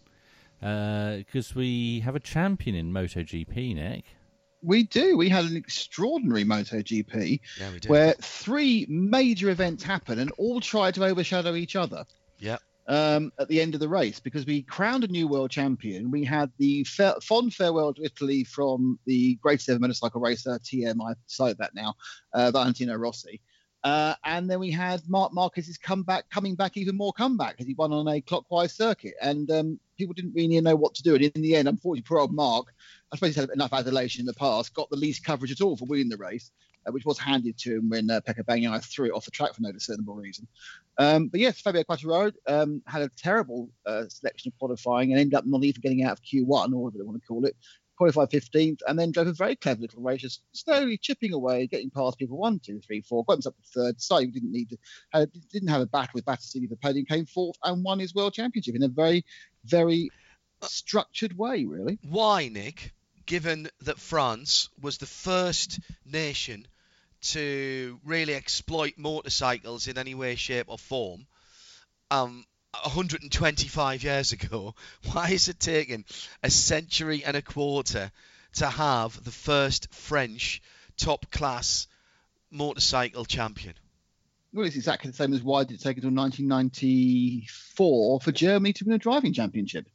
Because we have a champion in MotoGP, Nick. We do. We had an extraordinary MotoGP Yeah, we do. where three major events happened and all tried to overshadow each other. Yeah. um, at the end of the race because we crowned a new world champion. We had the fa- fond farewell to Italy from the greatest ever motorcycle racer, TM, I cite that now, uh, Valentino Rossi. Uh, and then we had Marc Marquez's comeback, coming back even more comeback as he won on a clockwise circuit. And um, people didn't really know what to do. And in the end, unfortunately, poor old Marc, I suppose he's had enough adulation in the past, got the least coverage at all for winning the race, uh, which was handed to him when uh, Pecco threw it off the track for no discernible reason. Um, but yes, Fabio Quartararo um, had a terrible uh, selection of qualifying and ended up not even getting out of Q1 or whatever they want to call it. Qualified 15th and then drove a very clever little race, just slowly chipping away, getting past people one, two, three, four, got himself to third. So he didn't need to, uh, didn't have a battle with for the podium, came fourth and won his world championship in a very, very structured way, really. Why, Nick, given that France was the first nation to really exploit motorcycles in any way, shape, or form, um, 125 years ago, why is it taking a century and a quarter to have the first French top class motorcycle champion? Well, it's exactly the same as why did it take until 1994 for Germany to win a driving championship?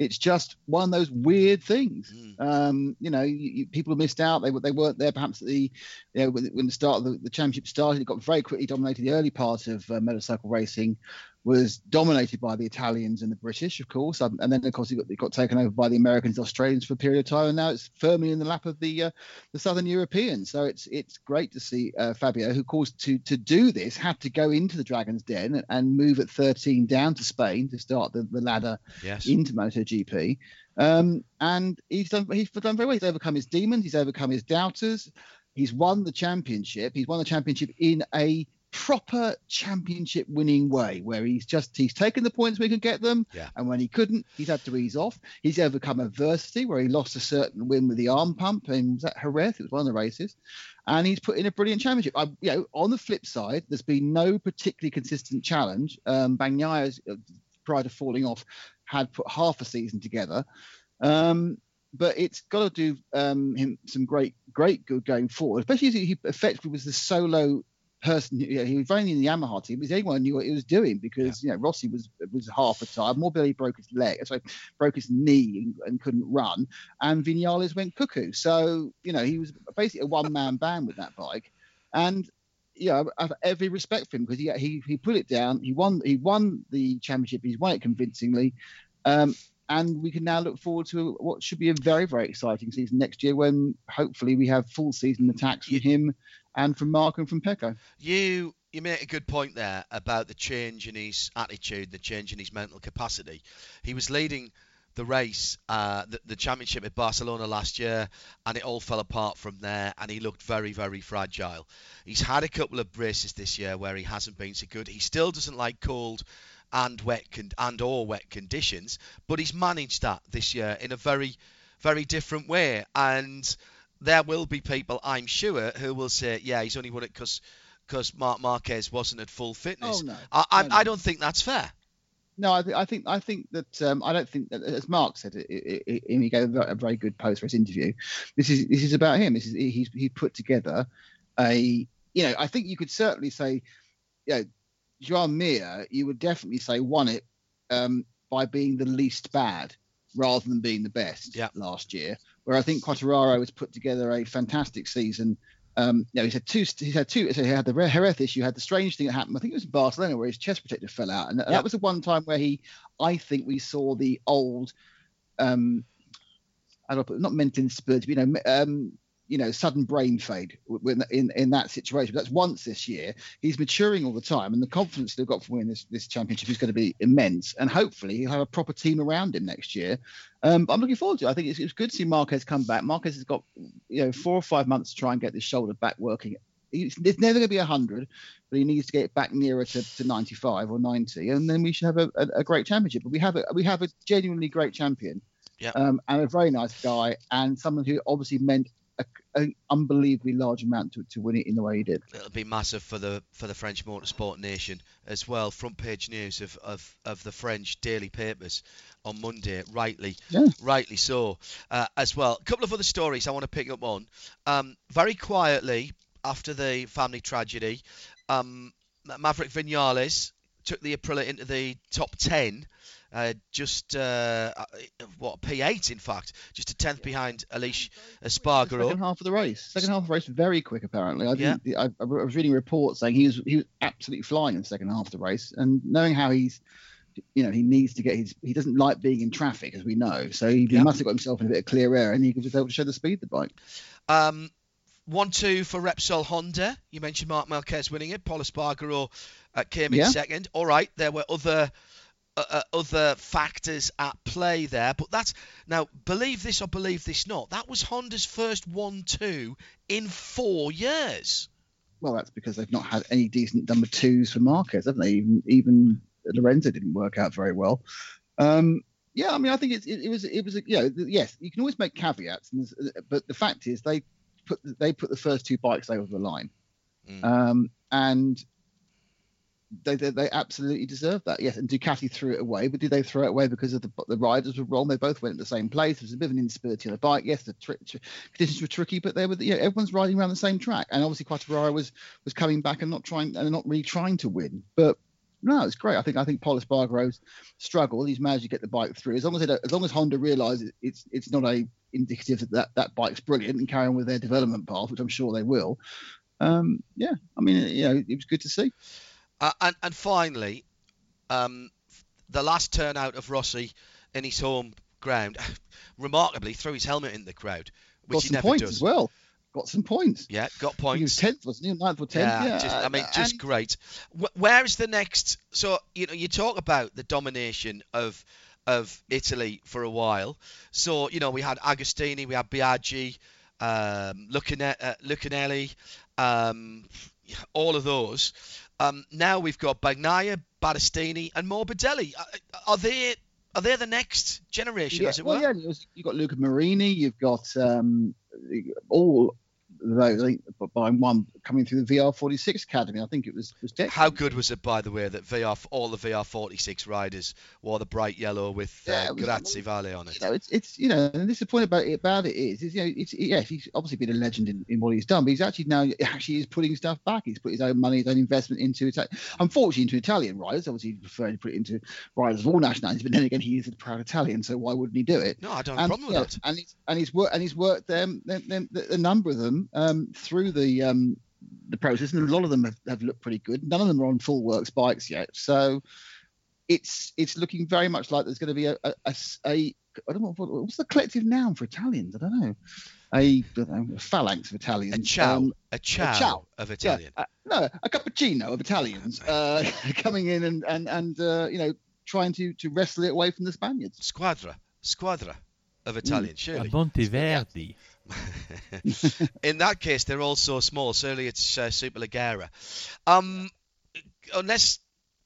It's just one of those weird things. Mm. Um, you know, you, you, people missed out. They, they weren't there perhaps at the, you know, when, when the start of the, the championship started. It got very quickly dominated. The early part of uh, motorcycle racing was dominated by the Italians and the British, of course. Um, and then, of course, it got, it got taken over by the Americans and Australians for a period of time. And now it's firmly in the lap of the uh, the Southern Europeans. So it's it's great to see uh, Fabio, who, course, to to do this had to go into the Dragon's Den and move at 13 down to Spain to start the, the ladder Yes. into MotoGP. Um, and he's done he's done very well. He's overcome his demons. He's overcome his doubters. He's won the championship. He's won the championship in a proper championship winning way where he's just he's taken the points he could get them Yeah. and when he couldn't he's had to ease off. He's overcome adversity where he lost a certain win with the arm pump and was that Jerez? It was one of the races. And he's put in a brilliant championship. I, you know on the flip side there's been no particularly consistent challenge. Um Bagnaia's uh, prior to falling off had put half a season together. Um but it's got to do um, him some great, great good going forward. Especially as he effectively was the solo person. You know, he was running in the Yamaha team. The who knew what he was doing because you know Rossi was was half a time. Morbidelli broke his leg, sorry, broke his knee and, and couldn't run, and Vinales went cuckoo. So you know he was basically a one man band with that bike, and you know, I have every respect for him because he, he he put it down. He won he won the championship. He's won it convincingly. Um, and we can now look forward to what should be a very, very exciting season next year when hopefully we have full season attacks from him and from Marc and from Pecco. You you make a good point there about the change in his attitude, the change in his mental capacity. He was leading the race, uh, the, the championship at Barcelona last year, and it all fell apart from there, and he looked very, very fragile. He's had a couple of races this year where he hasn't been so good. He still doesn't like cold and wet con- and or wet conditions, but he's managed that this year in a very, very different way, and there will be people, I'm sure, who will say, yeah, he's only won it because because Marc Marquez wasn't at full fitness. Oh, no. I, I, No, no. I don't think that's fair. No, I, th- I think I think that um, I don't think that, as Marc said, it, it, it, he gave a very, good post for his interview. This is this is about him. This is he's he put together a you know I think you could certainly say, you know, Joan Mir, you would definitely say won it um, by being the least bad rather than being the best Yeah. last year. Where I think Quartararo has put together a fantastic season. Um, you know, he's had two. He's had two. So he had the Jerez issue. Had the strange thing that happened. I think it was in Barcelona where his chest protector fell out, and Yeah. that was the one time where he. I think we saw the old. Um, I don't put not mental instability, but, you know, um, you know, sudden brain fade in in that situation. But that's once this year. He's maturing all the time, and the confidence they've got from winning this this championship is going to be immense. And hopefully, he'll have a proper team around him next year. Um, I'm looking forward to it. I think it's, it's good to see Marquez come back. Marquez has got you know four or five months to try and get this shoulder back working. It's, it's never going to be 100, but he needs to get it back nearer to, to 95 or 90, and then we should have a, a, a great championship. But we have a we have a genuinely great champion, Yeah. um, and a very nice guy, and someone who obviously meant an unbelievably large amount to, to win it in the way he did. It'll be massive for the for the French motorsport nation as well. Front page news of, of, of the French daily papers on Monday, rightly Yeah. rightly so uh, as well. A couple of other stories I want to pick up on. Um, very quietly after the family tragedy, um, Maverick Vinales took the Aprilia into the top ten. Uh, just uh, uh, what P8 in fact, just a tenth behind Aleix Espargaro. Second half of the race. Second half of the race, very quick apparently. I Yeah. I, I was reading reports saying he was he was absolutely flying in the second half of the race, and knowing how he's, you know, he needs to get his. He doesn't like being in traffic, as we know. So he, he Yeah. must have got himself in a bit of clear air, and he was able to show the speed of the bike. Um, one two for Repsol Honda. You mentioned Marc Marquez winning it. Pol Espargaro uh, came in Yeah. second. All right, there were other uh, uh, other factors at play there, but that's now believe this or believe this not. That was Honda's first one two in four years. Well, that's because they've not had any decent number twos for Marquez, haven't they? Even even Lorenzo didn't work out very well. Um, yeah, I mean, I think it's, it, it was it was a, you know yes, you can always make caveats, and but the fact is they put they put the first two bikes over the line, Mm. um, and they, they they absolutely deserve that. Yes, and Ducati threw it away, but did they throw it away because of the the riders were wrong? They both went at the same place. There was a bit of an instability on the bike. Yes, the tri- tri- conditions were tricky, but they were everyone's riding around the same track, and obviously Quartararo was was coming back and not trying and not really trying to win, but. No, it's great. I think I think Pol Espargaro's struggle. He's managed to get the bike through. As long as as long as Honda realises it's it's not a indicative that, that that bike's brilliant and carry on with their development path, which I'm sure they will. Um, yeah, I mean, you know, it was good to see. Uh, and and finally, um, the last turnout of Rossi in his home ground, remarkably threw his helmet in the crowd, which Got he some never points does. as well. Got some points. Yeah, got think He was tenth, wasn't he? Ninth or tenth. Yeah, Yeah, just, I mean, just and- great. Where is the next? So you know, you talk about the domination of of Italy for a while. So you know, we had Agostini, we had Biaggi, um, Lucane- uh, Lucanelli, um, all of those. Um, now we've got Bagnaia, Bastianini, and Morbidelli. Are, are they are they the next generation, yeah, as it well, were? yeah, you've you've got Luca Marini. You've got um, all those. I by one coming through the VR46 Academy. I think it was was How good was it, by the way, that VR all the VR46 riders wore the bright yellow with uh, Yeah, Grazie Vale on it? you know, it's it's you know, and this the point about it about it is, is you know, it's yes, he's obviously been a legend in, in what he's done, but he's actually now actually is putting stuff back. He's put his own money, his own investment into it. Unfortunately, into Italian riders. Obviously, he'd prefer to put it into riders of all nationalities, but then again, he is a proud Italian, so why wouldn't he do it? No, I don't have a and, problem yeah, with that. and he's and he's worked and he's worked them, them, them the, the number of them um, through the um, the process, and a lot of them have, have looked pretty good. None of them are on full works bikes yet, so it's it's looking very much like there's going to be a, a- a s- a I don't know what, what's the collective noun for Italians. I don't know. A, I don't know, a phalanx of Italians. A chow, Um, a chow, chow. of yeah, Italian. uh, no, a cappuccino of Italians uh, coming in and and and uh, you know trying to to wrestle it away from the Spaniards. Squadra, squadra of Italian, A surely. Monteverdi. In that case, they're all so small. Certainly, it's uh, Super Ligera. Um, unless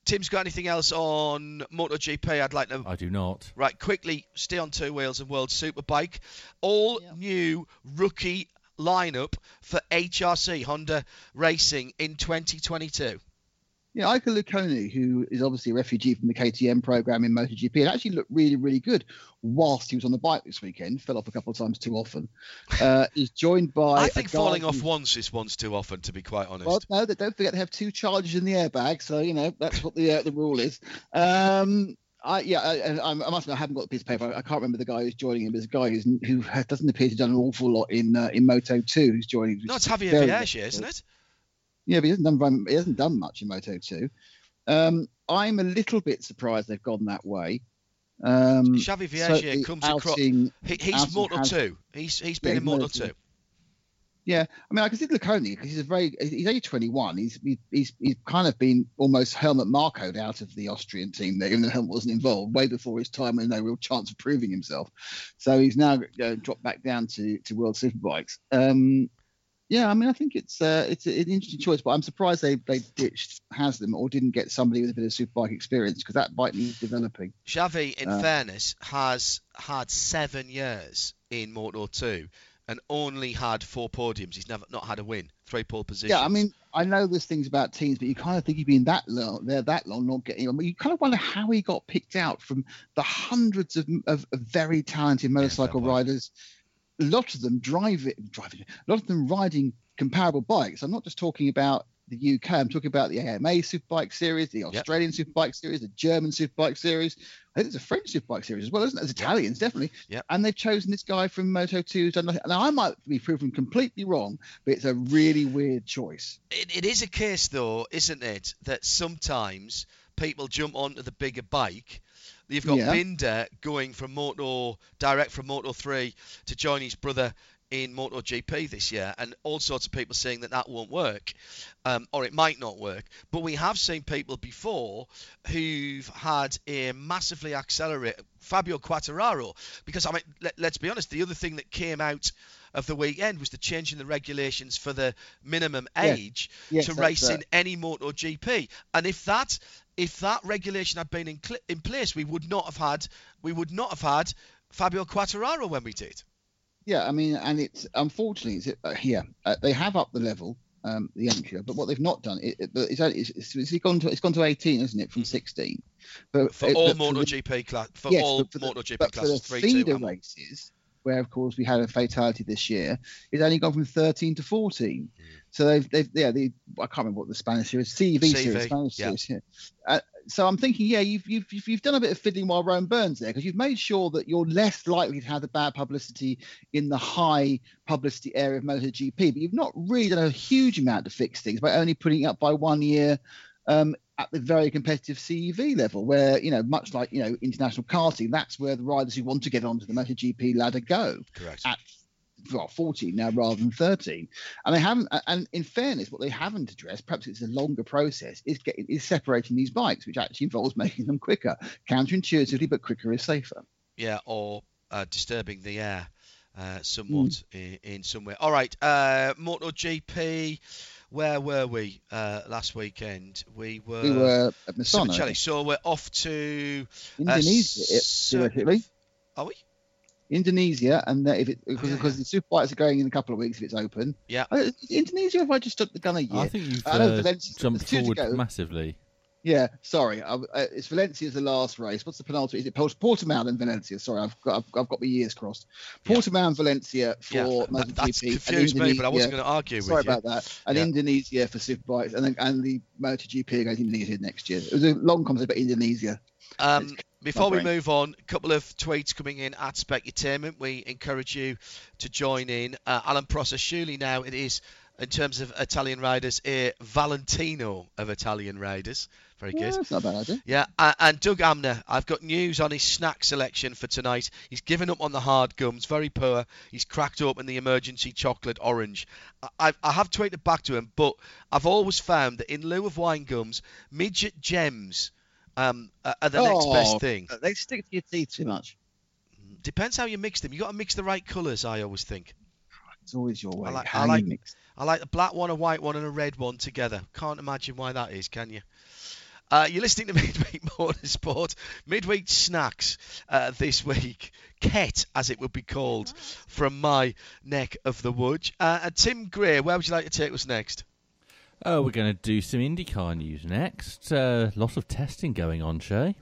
Tim's got anything else on MotoGP, I'd like to I do not. right quickly stay on two wheels and World Superbike. All Yeah. new rookie lineup for HRC Honda Racing in 2022. Yeah, Iker Lecuona, who is obviously a refugee from the KTM program in MotoGP, and actually looked really, really good whilst he was on the bike this weekend. Fell off a couple of times too often. Uh, he's joined by. I think falling off once is once too often, to be quite honest. Well, no, don't forget they have two charges in the airbag, so you know that's what the uh, the rule is. Um, I yeah, I, I, must admit I haven't got the piece of paper. I, I can't remember the guy who's joining him. There's a guy who's, who doesn't appear to have done an awful lot in uh, in Moto 2 who's joining. no, which it's Xavi Vierge isn't it? Yeah, but he hasn't done he hasn't done much in Moto 2. Um, I'm a little bit surprised they've gone that way. Um, Xavi certainly comes across. He, he's outing has- 2. He's he's been Yeah, in 2. 2. Yeah, I mean, I can see Lecuona because he's a very he's only 21. He's he- he's he's kind of been almost Helmut Markoed out of the Austrian team there, even though Helmut wasn't involved way before his time and no real chance of proving himself. So he's now uh, dropped back down to to World Superbikes. Um, yeah, I mean, I think it's uh, it's an interesting choice, but I'm surprised they they ditched Haslam or didn't get somebody with a bit of superbike experience because that bike needs developing. Xavi, in Uh, fairness, has had seven years in Moto 2 and only had four podiums. He's never not had a win, three pole positions. Yeah, I mean, I know there's things about teams, but you kind of think he's been that long there that long, not getting. I mean, you kind of wonder how he got picked out from the hundreds of, of, of very talented motorcycle point. riders. A lot of them driving, driving, a lot of them riding comparable bikes. I'm not just talking about the UK. I'm talking about the AMA Superbike Series, the Australian Superbike Series, the German Superbike Series. I think there's a French Superbike Series as well, isn't there? There's Italians, definitely. Yep. And they've chosen this guy from Moto 2 who's done nothing. Now, I might be proven completely wrong, but it's a really weird choice. it, it is a case, though, isn't it, that sometimes people jump onto the bigger bike. You've got Yeah. Binder going from Moto direct from Moto 3 to join his brother in MotoGP this year, and all sorts of people saying that that won't work, um, or it might not work. But we have seen people before who've had a massively accelerated Fabio Quartararo, because I mean, let, let's be honest, the other thing that came out of the weekend was the change in the regulations for the minimum Yes. age Yes, to race right. in any MotoGP. And if that if that regulation had been in, cl- in place, we would not have had we would not have had Fabio Quartararo when we did. Yeah, I mean, and it's unfortunately, it's, uh, yeah, uh, they have upped the level, um, the entry, but what they've not done, it, it, it's, it's, it's, gone to it's gone to 18, isn't it, from 16? But Mm-hmm. For it- all but MotoGP class, for yes, all but MotoGP but classes, three, two, feeder and one. races, where of course we had a fatality this year, it's only gone from 13 to 14. Mm. So they've, they've, yeah, the I can't remember what the Spanish series, CV, CV, series, Spanish yeah. series, yeah. Uh, so I'm thinking, yeah, you've, you've you've you've done a bit of fiddling while Rome burns there because you've made sure that you're less likely to have the bad publicity in the high publicity area of MotoGP, but you've not really done a huge amount to fix things by only putting it up by one year um, at the very competitive CEV level, where you know, much like you know, international karting, that's where the riders who want to get onto the MotoGP ladder go Correct. at well 14 now rather than 13 and they haven't and in fairness what they haven't addressed perhaps it's a longer process is getting is separating these bikes which actually involves making them quicker counterintuitively but quicker is safer yeah, or uh, disturbing the air uh, somewhat Hmm. in, in some way. All right, uh, MotoGP. Where were we uh, last weekend? We were. we were at Misano, So we're off to uh, Indonesia Sur- theoretically Are we? Indonesia and that if it because, yeah, because the super bikes are going in a couple of weeks if it's open Yeah. Uh, Indonesia have I just stuck the gun a year I think you've I uh, jumped there's two to forward go. massively. Yeah, sorry. I, uh, it's Valencia's the last race. What's the penultimate? Is it Port- Portimao and Valencia? Sorry, I've got I've, I've got my years crossed. Yeah. Portimao and Valencia for Yeah, MotoGP. that, that's and confused me, but I wasn't going to argue Sorry with you. Sorry about that. And Yeah. Indonesia for Superbikes, and then and the MotoGP against Indonesia next year. It was a long conversation about Indonesia. Um, before we move on, a couple of tweets coming in at Specutainment. We encourage you to join in. Uh, Alan Prosser, surely now it is in terms of Italian riders, a Valentino of Italian riders. Very Yeah, good. that's not a bad idea. Yeah, and Doug Amner, I've got news on his snack selection for tonight. He's given up on the hard gums, very poor. He's cracked open the emergency chocolate orange. I, I, have tweeted back to him, but I've always found that in lieu of wine gums, midget gems um, are the next best Oh, thing. They stick to your teeth too much. Depends how you mix them. You've got to mix the right colours, I always think. It's always your way. I like- How I like-. I like the black one, a white one, and a red one together. Can't imagine why that is, can you? Uh, you're listening to Midweek Motorsport. Midweek snacks uh, this week. Ket, as it would be called, from my neck of the woods. Uh, and Tim Gray, where would you like to take us next? Oh, we're going to do some IndyCar news next. Uh, lot of testing going on, Shea.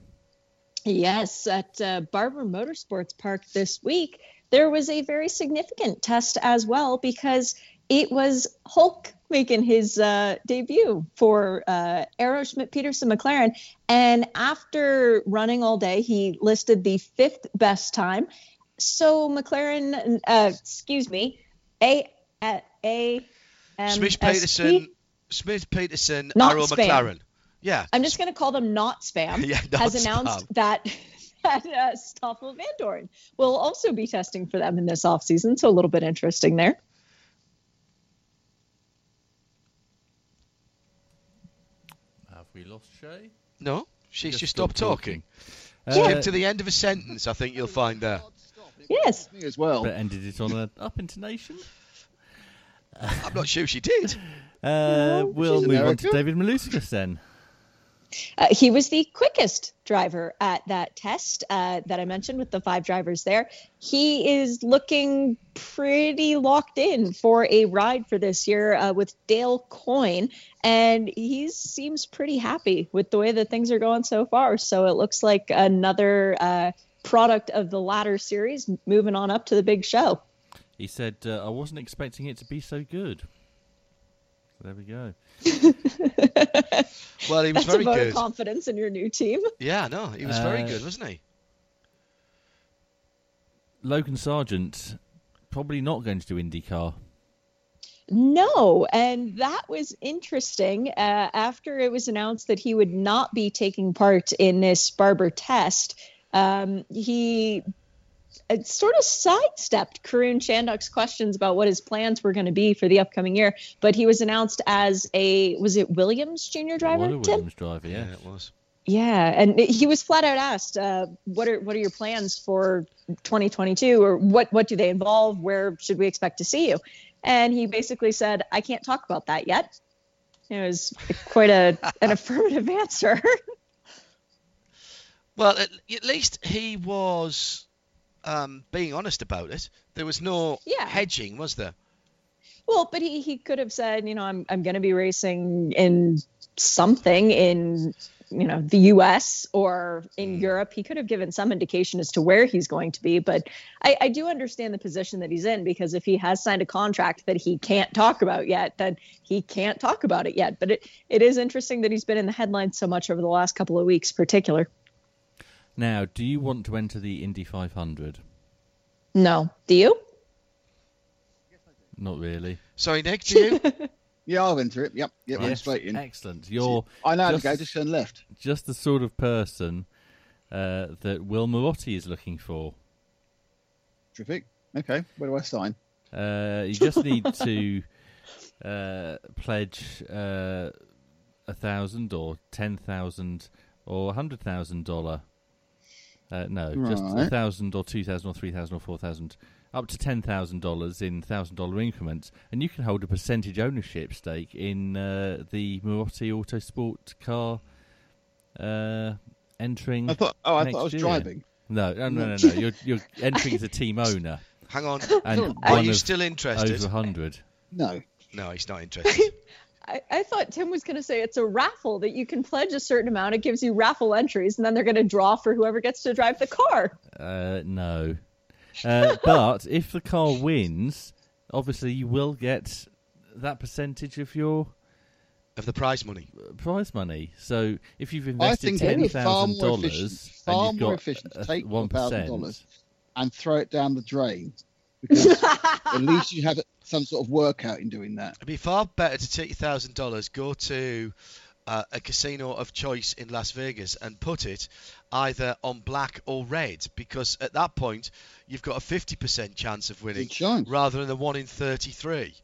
Yes, at uh, Barber Motorsports Park this week, there was a very significant test as well because it was Hulk making his uh, debut for uh, Arrow Schmidt Peterson McLaren. And after running all day, he listed the fifth best time. So McLaren, uh, excuse me, A A A M Smith? Peterson, Smith Peterson, Not Arrow spam. McLaren. Yeah. I'm just going to call them not spam, Yeah, not has announced spam. that that uh, Stoffel Van Dorn will also be testing for them in this offseason. So a little bit interesting there. Have we lost Shea? No, she's just, Just stopped stopped talking. talking. Skip Uh, to the end of a sentence, I think you'll find there. Yes. Me as well. but ended it on an up intonation. I'm not sure she did. Uh, we'll she's move on to American. David Malukas then. Uh, he was the quickest driver at that test uh, that I mentioned with the five drivers there. He is looking pretty locked in for a ride for this year uh, with Dale Coyne, and he seems pretty happy with the way that things are going so far. So it looks like another uh, product of the latter series moving on up to the big show. He said, uh, I wasn't expecting it to be so good. So there we go. Well, he was That's a very vote good. of confidence in your new team. Yeah, no, he was very Uh, good, wasn't he? Logan Sargent, probably not going to do IndyCar. No, and that was interesting. Uh, after it was announced that he would not be taking part in this Barber test, um, he uh, sort of sidestepped Karun Chandhok's questions about what his plans were going to be for the upcoming year. But he was announced as a was it Williams junior driver? What a Tim? Williams driver, yeah. it was. Yeah, and he was flat out asked, uh, "What are what are your plans for 2022, or what what do they involve? Where should we expect to see you?" And he basically said, "I can't talk about that yet." It was quite a an affirmative answer. Well, at, at least he was um, being honest about it. There was no Yeah. hedging, was there? well, but he he could have said, you know, I'm I'm going to be racing in something in you know the U.S. or in Europe. He could have given some indication as to where he's going to be, but I, I do understand the position that he's in because if he has signed a contract that he can't talk about yet, then he can't talk about it yet. But it, it is interesting that he's been in the headlines so much over the last couple of weeks, particular. Now, do you want to enter the Indy 500? No, do you? Not really. Sorry, Nick, do you? Yeah, I'll enter it. Yep, yep, I'm Yes, straight in. Excellent. You're I know how to just- go, just turn left. just the sort of person uh, that Will Marotti is looking for. Terrific. Okay, where do I sign? Uh, you just need to uh, pledge uh, a thousand or ten thousand or a hundred thousand dollar. Uh, no, just a Right. thousand or two thousand or three thousand or four thousand, up to ten thousand dollars in thousand dollar increments, and you can hold a percentage ownership stake in uh, the Marotti Autosport car uh, entering. I thought. Oh, I thought I was year. driving. No, no, no, no, no. You're, you're entering as a team owner, Hang on. and Are you still interested? over hundred. No. No, he's not interested. I, I thought Tim was going to say it's a raffle that you can pledge a certain amount. It gives you raffle entries, and then they're going to draw for whoever gets to drive the car. Uh, no. Uh, but if the car wins, obviously you will get that percentage of your of the prize money. uh, prize money. So if you've I invested think ten it would be far more efficient, dollars far and you've more got efficient to take $1,000 and throw it down the drain. Because at least you have it. Some sort of workout in doing that. It'd be far better to take your thousand dollars, go to uh, a casino of choice in Las Vegas, and put it either on black or red, because at that point you've got a fifty percent chance of winning, chance. rather than a one in thirty-three.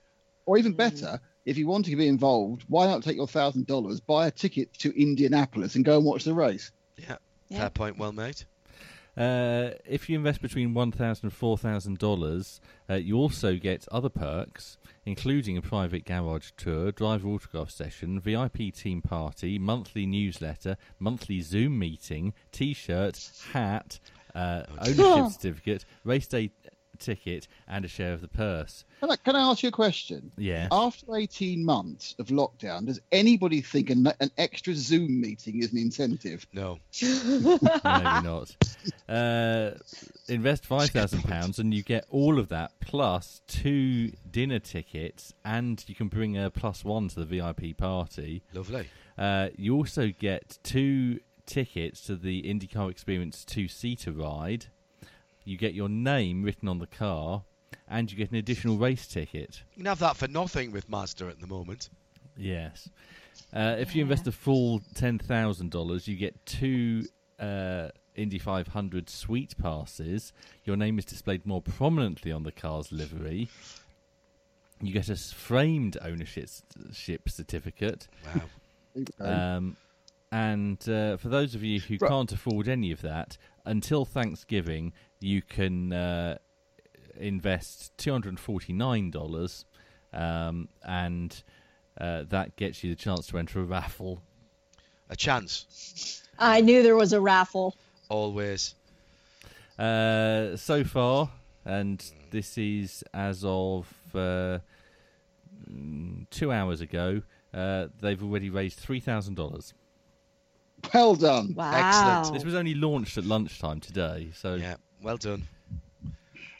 Or even better, if you want to be involved, why not take your thousand dollars, buy a ticket to Indianapolis, and go and watch the race? Yeah, Yeah. fair point, well made. Uh, if you invest between one thousand and four thousand dollars, uh, you also get other perks, including a private garage tour, driver autograph session, VIP team party, monthly newsletter, monthly Zoom meeting, T-shirt, hat, uh, ownership certificate, race day ticket, and a share of the purse. Can I, can I ask you a question? Yeah. After 18 months of lockdown, does anybody think an, an extra Zoom meeting is an incentive? No, Maybe not. Uh, invest five thousand pounds, and you get all of that plus two dinner tickets, and you can bring a plus one to the VIP party. lovely. Uh, you also get two tickets to the IndyCar Experience two-seater ride. You get your name written on the car, and you get an additional race ticket. You can have that for nothing with Mazda at the moment. Yes. Uh, if you invest a full ten thousand dollars, you get two uh, Indy 500 suite passes. Your name is displayed more prominently on the car's livery. You get a framed ownership certificate. Wow. Um, and uh, for those of you who Right. can't afford any of that, until Thanksgiving, you can uh, invest two hundred and forty nine dollars, um, and uh, that gets you the chance to enter a raffle. A chance, I knew there was a raffle. always. Uh, so far, and this is as of uh, mm, two hours ago. Uh, they've already raised three thousand dollars. Well done. Wow. Excellent. This was only launched at lunchtime today, so Yeah, well done.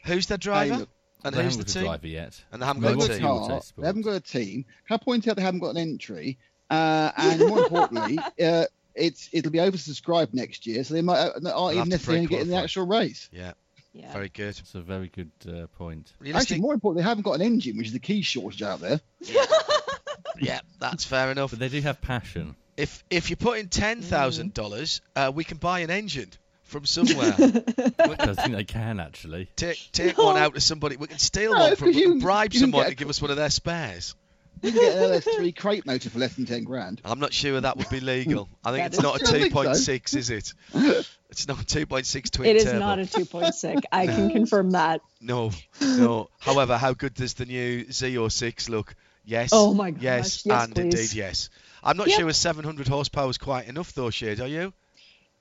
Who's their driver? Hey, look, and they who's haven't the got a team? driver yet. And they haven't No, got a They've team. got a Team car, Motorsport. they haven't got a team. Can I point out they haven't got an entry? Uh, and more importantly, uh, it's it'll be oversubscribed next year, so they might uh, aren't have even to necessarily get in the pre-qualify. actual race. Yeah, Yeah. very good. It's a very good uh, point. Actually, Realistic- more important, they haven't got an engine, which is the key shortage out there. yeah, that's fair enough. But they do have passion. If if you put in ten thousand dollars, uh, we can buy an engine from somewhere. I think they can actually. take take one out to somebody. We can steal No, one from We can you- bribe you can someone get a to give us one of their spares. You can get an LS3 crate motor for less than ten grand. I'm not sure that would be legal. I think it's not a don't so. 2.6, is it? It's not a 2.6 twin It is turbo. not a 2.6. I can confirm that. No, no. However, how good does the new Z06 look? Yes. Oh my gosh, Yes, yes, and please. indeed yes. I'm not Yep. sure a 700 horsepower is quite enough though, Shade. Are you?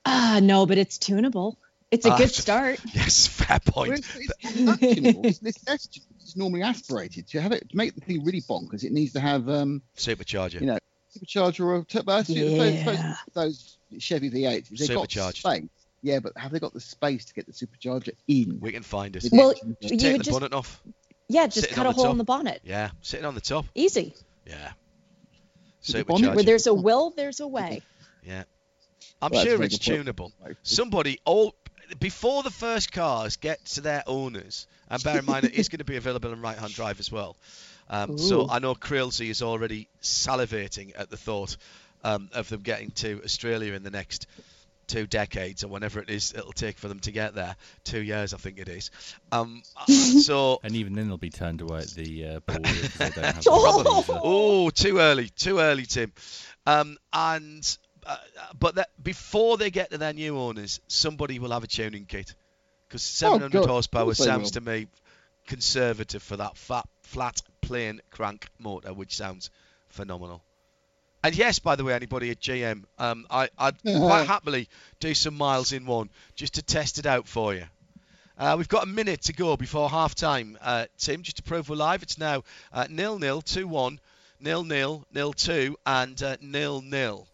Ah, no, but it's tunable. It's a Ah, good start. Yes, fair point. it's, it's tunable. It's, it's, it's, it's normally aspirated. To have it to make the thing really bonkers, it needs to have um, Supercharger. you know, supercharger or turbo. Yeah. suppose those Chevy V8s, they've got Supercharged. space. Yeah, but have they got the space to get the supercharger in? we can find it. With Well, the? Just you take the just- bonnet off. Yeah, just Sitting cut a hole top. in the bonnet. Yeah, sitting on the top. Easy. Yeah. Bonnet Where there's a will, there's a way. Yeah. I'm Well, sure it's tunable. Somebody all before the first cars get to their owners, and bear in mind it is going to be available in right-hand drive as well. Um, so I know Krilsey is already salivating at the thought um, of them getting to Australia in the next two decades or whenever it is it'll take for them to get there. Two years, I think it is. Um, so And even then, they'll be turned away at the uh, border they don't have Oh. Oh, too early, too early, Tim. Um, and uh, but that, before they get to their new owners, somebody will have a tuning kit because 700 God, of horsepower course they sounds to me conservative for that fat, flat, plain crank motor, which sounds phenomenal. And yes, by the way, anybody at GM, um, I, I'd quite happily do some miles in one just to test it out for you. Uh, we've got a minute to go before half time, uh, Tim, just to prove we're live. It's now uh, nil nil, 2 1, nil nil, nil 2, and uh, nil nil,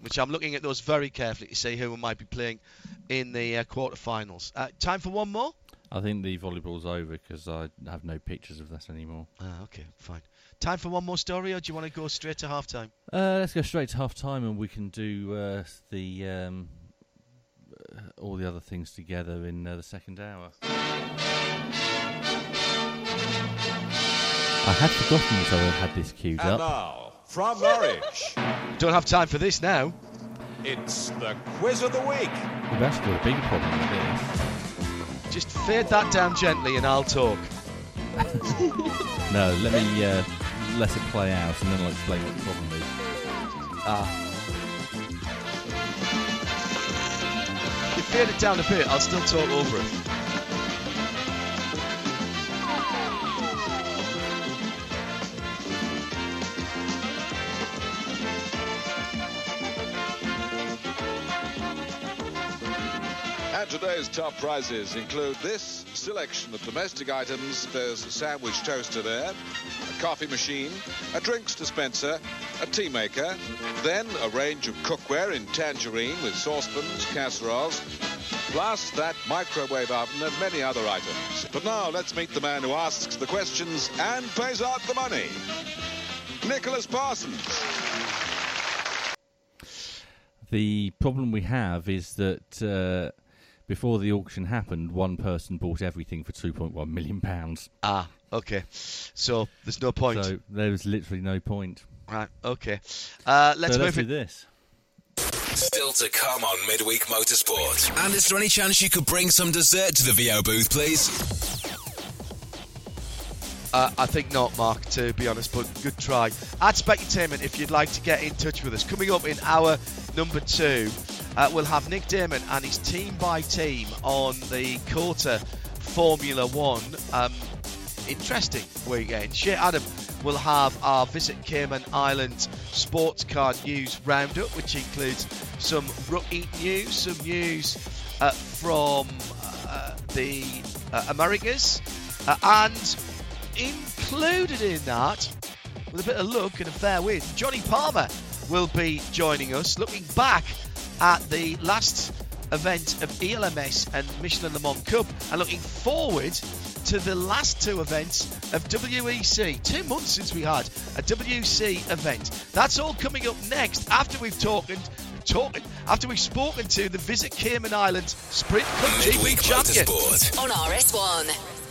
which I'm looking at those very carefully to see who we might be playing in the uh, quarterfinals. Uh, time for one more? I think the volleyball's over because I have no pictures of that anymore. Ah, okay, fine. Time for one more story, or do you want to go straight to half time? Uh, let's go straight to half time and we can do uh, the um, uh, all the other things together in uh, the second hour. I had forgotten that I had this queued And up. now, from Norwich, Don't have time for this now. it's the quiz of the week. We've actually got a bigger problem with this. Just fade that down gently and I'll talk. No, let me uh, let it play out and then I'll explain what the problem is. Ah. If you fade it down a bit, I'll still talk over it. Today's top prizes include this selection of domestic items. There's a sandwich toaster there, a coffee machine, a drinks dispenser, a tea maker, then a range of cookware in tangerine with saucepans, casseroles, plus that microwave oven and many other items. But now let's meet the man who asks the questions and pays out the money. Nicholas Parsons. The problem we have is that uh, before the auction happened, one person bought everything for 2.1 million pounds. Ah, okay. So there's no point. So there was literally no point. Right, okay. Uh, let's so move let's do it. this. Still to come on Midweek Motorsport. And is there any chance you could bring some dessert to the VO booth, please? Uh, I think not, Mark, to be honest, but good try. At Specutainment, if you'd like to get in touch with us. Coming up in hour number two, uh, we'll have Nick Daman and his team by team on the COTA Formula One. Um, interesting weekend. Shea Adam will have our Visit Cayman Island sports car news roundup, which includes some rookie news, some news uh, from uh, the uh, Americas, uh, and included in that, with a bit of luck and a fair wind, Jonny Palmer will be joining us, looking back at the last event of ELMS and Michelin Le Mans Cup, and looking forward to the last two events of WEC. Two months since we had a WEC event. That's all coming up next after we've talked. Talking after we've spoken to the Visit Cayman Island Sprint Cup GP Midweek champion. Motorsport. On RS1.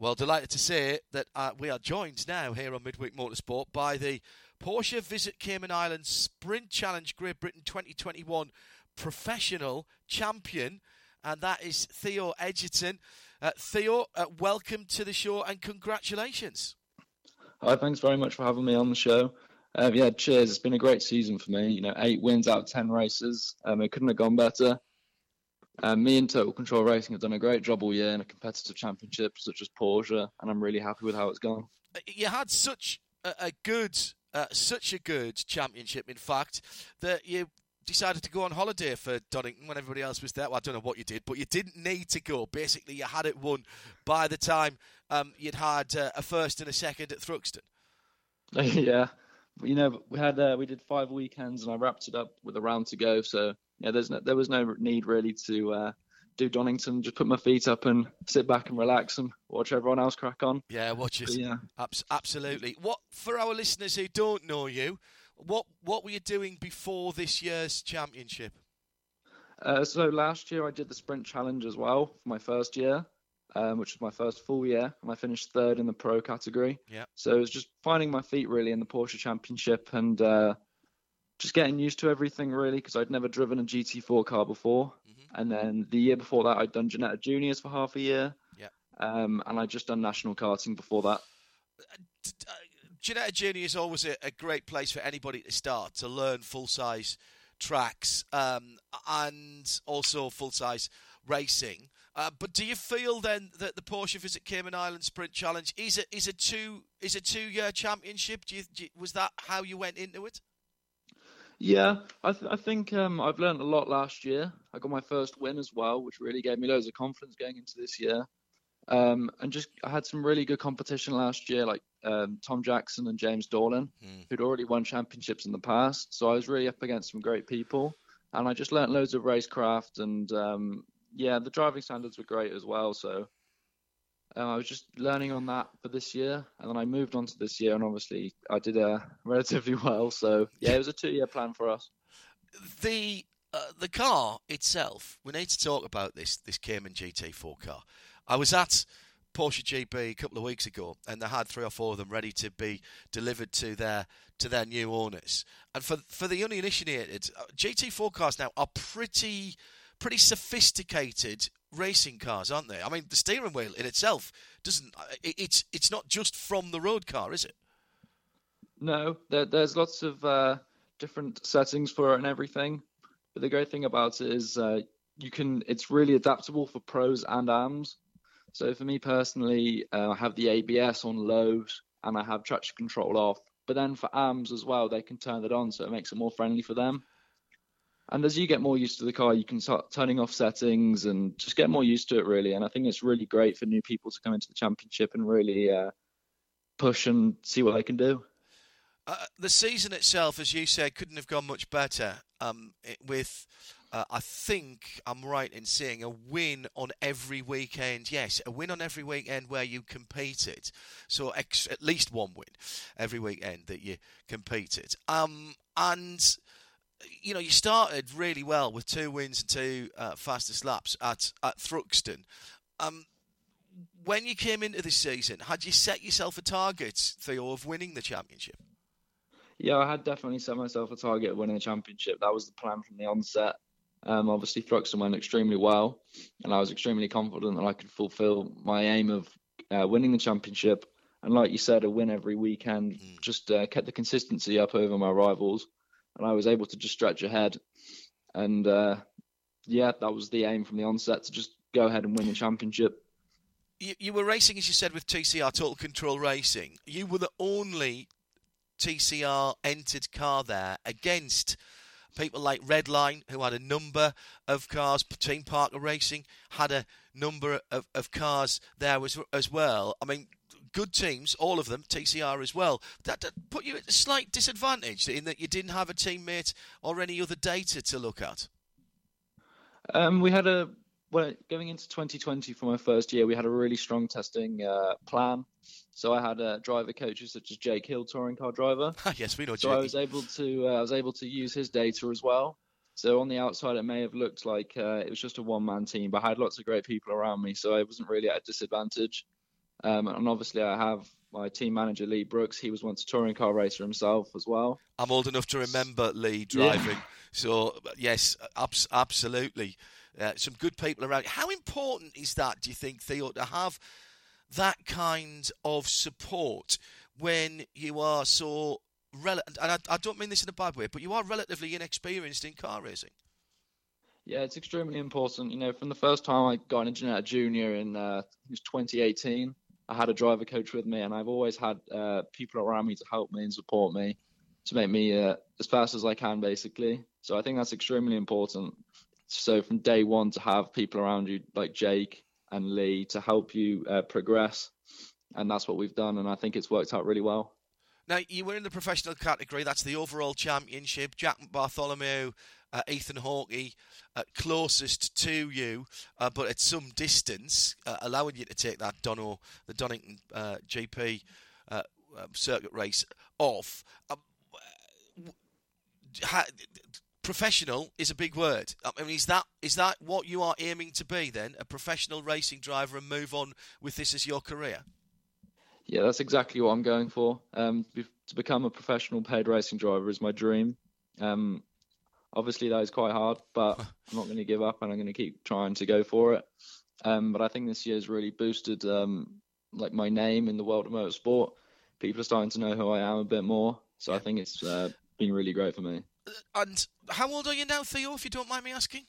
Well, delighted to say that uh, we are joined now here on Midweek Motorsport by the Porsche Visit Cayman Islands Sprint Challenge Great Britain 2021 professional champion, and that is Theo Edgerton. Uh, Theo, uh, welcome to the show and congratulations. Hi, thanks very much for having me on the show. Uh, yeah, cheers. It's been a great season for me. You know, eight wins out of ten races. Um, it couldn't have gone better. Um, me and Total Control Racing have done a great job all year in a competitive championship such as Porsche, and I'm really happy with how it's gone. Uh, You had such a, a good, uh, such a good championship, in fact, that you decided to go on holiday for Donington when everybody else was there. Well, I don't know what you did, but you didn't need to go. Basically, you had it won by the time um, you'd had uh, a first and a second at Thruxton. yeah, you know, we had uh, we did five weekends, and I wrapped it up with a round to go. So yeah, there's no, there was no need really to uh, do Donington. Just put my feet up and sit back and relax and watch everyone else crack on. Yeah, watch it. But yeah. Abs- absolutely. What for our listeners who don't know you? What what were you doing before this year's championship? Uh, so last year I did the sprint challenge as well for my first year, um, which was my first full year, and I finished third in the pro category. Yeah. So it was just finding my feet really in the Porsche Championship and uh, just getting used to everything really because I'd never driven a GT4 car before. And then the year before that I'd done Ginetta Juniors for half a year. Yeah. Um, and I'd just done national karting before that. uh, Ginetta Junior is always a, a great place for anybody to start to learn full size tracks um, and also full size racing. Uh, but do you feel then that the Porsche Visit Cayman Island Sprint Challenge is a is a two is a two year championship? Do you, do you- was that how you went into it? Yeah, I, th- I think um, I've learned a lot last year. I got my first win as well, which really gave me loads of confidence going into this year. Um, and just I had some really good competition last year, like um, Tom Jackson and James Dorlan, who'd already won championships in the past. So I was really up against some great people, and I just learnt loads of racecraft. And um, yeah, the driving standards were great as well. So uh, I was just learning on that for this year, and then I moved on to this year, and obviously I did uh, relatively well. So yeah, it was a two-year plan for us. the uh, the car itself, we need to talk about this this Cayman GT4 car. I was at Porsche GP a couple of weeks ago, and they had three or four of them ready to be delivered to their to their new owners. And for for the uninitiated, uh, GT4 cars now are pretty pretty sophisticated racing cars, aren't they? I mean, the steering wheel in itself doesn't. uh, It, it's it's not just from the road car, is it? No, there, there's lots of uh, different settings for it and everything. But the great thing about it is uh, you can. It's really adaptable for pros and AMs. So for me personally, uh, I have the ABS on low and I have traction control off. But then for AMs as well, they can turn it on, so it makes it more friendly for them. And as you get more used to the car, you can start turning off settings and just get more used to it, really. And I think it's really great for new people to come into the championship and really uh, push and see what they can do. Uh, the season itself, as you said, couldn't have gone much better. Um, it, with, uh, I think I'm right in seeing a win on every weekend. Yes, a win on every weekend where you competed. So ex- at least one win every weekend that you competed. Um, and you know, you started really well with two wins and two uh, fastest laps at at Thruxton. Um, when you came into this season, had you set yourself a target, Theo, of winning the championship? Yeah, I had definitely set myself a target of winning the championship. That was the plan from the onset. Um, obviously, Thruxton went extremely well, and I was extremely confident that I could fulfil my aim of uh, winning the championship. And like you said, a win every weekend just uh, kept the consistency up over my rivals, and I was able to just stretch ahead. And uh, yeah, that was the aim from the onset to just go ahead and win the championship. You, you were racing, as you said, with TCR Total Control Racing. You were the only TCR entered car there against people like Redline, who had a number of cars. Team Parker Racing had a number of, of cars there as, as well. I mean, good teams, all of them, TCR as well. That, that put you at a slight disadvantage in that you didn't have a teammate or any other data to look at. Um, we had a well going into 2020 for my first year. We had a really strong testing uh, plan. So I had uh, driver coaches such as Jake Hill, touring car driver. yes, we know. So I was able to uh, I was able to use his data as well. So on the outside, it may have looked like uh, it was just a one-man team, but I had lots of great people around me, so I wasn't really at a disadvantage. Um, and obviously, I have my team manager Lee Brooks. He was once a touring car racer himself as well. I'm old enough to remember Lee driving. Yeah. So yes, abs- absolutely, uh, some good people around. How important is that? Do you think Theo to have that kind of support when you are so rel- and I, I don't mean this in a bad way, but you are relatively inexperienced in car racing. Yeah, it's extremely important. You know, from the first time I got into Ginetta Junior in uh, it was 2018, I had a driver coach with me, and I've always had uh, people around me to help me and support me to make me uh, as fast as I can, basically. So I think that's extremely important. So from day one to have people around you like Jake and Lee to help you uh, progress, and that's what we've done, and I think it's worked out really well. Now you were in the professional category. That's the overall championship. Jack Bartholomew, uh, Ethan Hawkey, uh, closest to you, uh, but at some distance, uh, allowing you to take that Dono, the Donington uh, GP uh, circuit race off. Um, ha, professional is a big word. I mean, is that is that what you are aiming to be then, a professional racing driver, and move on with this as your career? Yeah, that's exactly what I'm going for. Um, to become a professional paid racing driver is my dream. Um, obviously, that is quite hard, but I'm not going to give up, and I'm going to keep trying to go for it. Um, but I think this year's really boosted um, like my name in the world of motorsport. People are starting to know who I am a bit more, so I think it's uh, been really great for me. And how old are you now, Theo? If you don't mind me asking.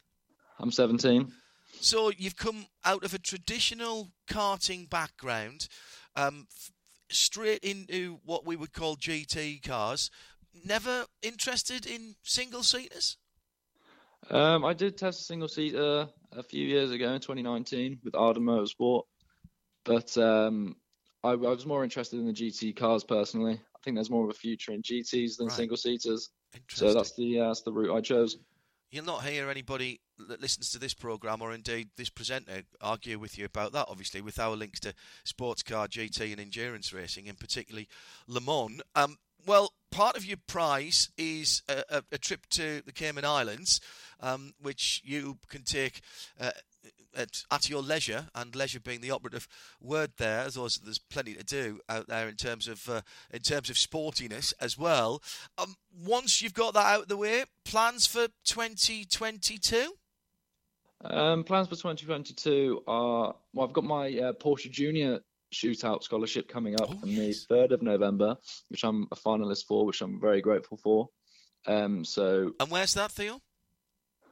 I'm 17. So you've come out of a traditional karting background, um, f- straight into what we would call GT cars. Never interested in single seaters? Um, I did test a single seater a few years ago in 2019 with Arden Motorsport, but um, I, I, was more interested in the GT cars personally. I think there's more of a future in GTs than right. single seaters. So that's the uh, that's the route I chose. You'll not hear anybody that listens to this program or indeed this presenter argue with you about that. Obviously, with our links to sports car, GT, and endurance racing, and particularly Le Mans. Um, well, part of your prize is a, a, a trip to the Cayman Islands, um, which you can take uh, at, at, your leisure, and leisure being the operative word there, as there's plenty to do out there in terms of uh, in terms of sportiness as well. Um, once you've got that out of the way, plans for 2022. Um, plans for 2022 are well, I've got my uh, Porsche Junior shootout scholarship coming up oh, on yes. the 3rd of November, which I'm a finalist for, which I'm very grateful for. Um, so and where's that, Theo?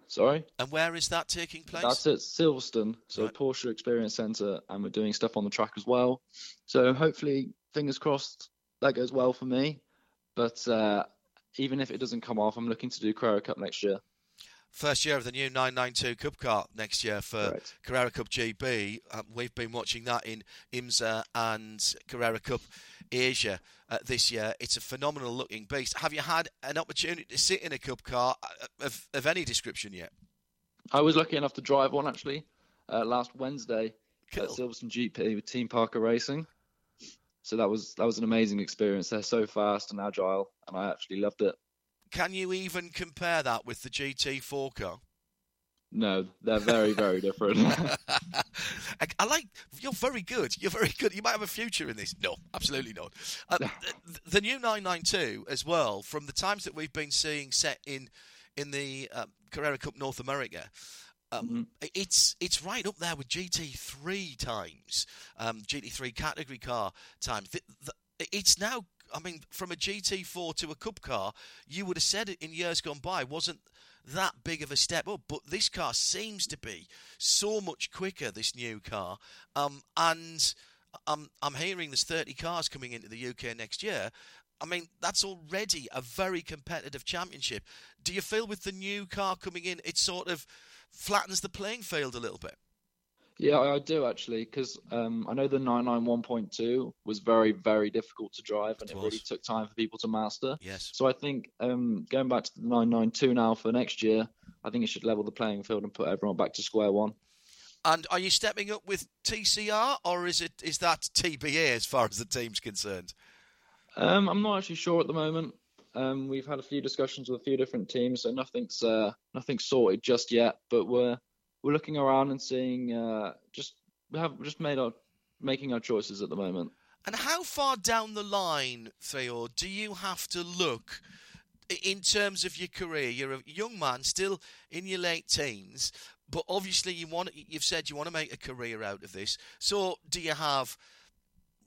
Sorry. And where is that taking place? That's at Silverstone, so right. Porsche Experience Centre, and we're doing stuff on the track as well. So hopefully, fingers crossed, that goes well for me. But uh, even if it doesn't come off, I'm looking to do Carrera Cup next year. First year of the new 992 Cup car next year for right. Carrera Cup GB. Um, we've been watching that in IMSA and Carrera Cup Asia uh, this year. It's a phenomenal looking beast. Have you had an opportunity to sit in a Cup car uh, of, of any description yet? I was lucky enough to drive one actually uh, last Wednesday cool. at Silverstone GP with Team Parker Racing. So that was that was an amazing experience. They're so fast and agile, and I actually loved it. Can you even compare that with the GT4 car? No, they're very, very different. I, I, like you're very good. You're very good. You might have a future in this. No, absolutely not. Uh, the, the, new 992 as well. From the times that we've been seeing set in in the uh, Carrera Cup North America. Um, mm-hmm. It's it's right up there with GT3 times, um, GT3 category car times. The, the, it's now I mean, from a GT4 to a Cup car, you would have said it in years gone by wasn't that big of a step up. But this car seems to be so much quicker. This new car, um, and I'm I'm hearing there's 30 cars coming into the UK next year. I mean, that's already a very competitive championship. Do you feel with the new car coming in, it sort of flattens the playing field a little bit? Yeah, I do actually, because um, I know the 991.2 was very, very difficult to drive, and it, it really took time for people to master. Yes. So I think um, going back to the 992 now for next year, I think it should level the playing field and put everyone back to square one. And are you stepping up with TCR, or is it is that TBA as far as the team's concerned? Um, I'm not actually sure at the moment. Um, we've had a few discussions with a few different teams, so nothing's uh, nothing's sorted just yet. But we're we're looking around and seeing uh, just we have just made our making our choices at the moment. And how far down the line, Theo, do you have to look in terms of your career? You're a young man, still in your late teens, but obviously you want you've said you want to make a career out of this. So, do you have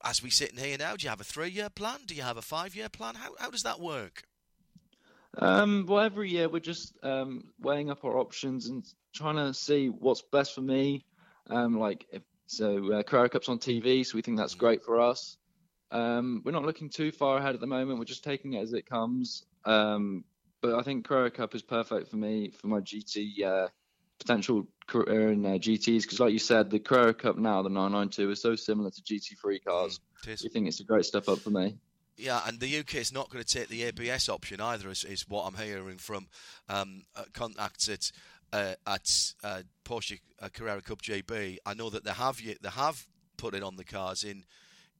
as we sit in here now, do you have a three-year plan? Do you have a five-year plan? How how does that work? Um, well, every year we're just um, weighing up our options and trying to see what's best for me. Um, like if, so, uh, Carrera Cup's on TV, so we think that's great for us. Um, we're not looking too far ahead at the moment. We're just taking it as it comes. Um, but I think Carrera Cup is perfect for me for my GT uh, potential career in uh, GTs because, like you said, the Carrera Cup now, the 992, is so similar to GT3 cars. Mm, we think it's a great step up for me. Yeah, and the UK is not going to take the ABS option either, is, is what I'm hearing from um, uh, contacts at uh, at uh, Porsche uh, Carrera Cup GB. I know that they have they have put it on the cars in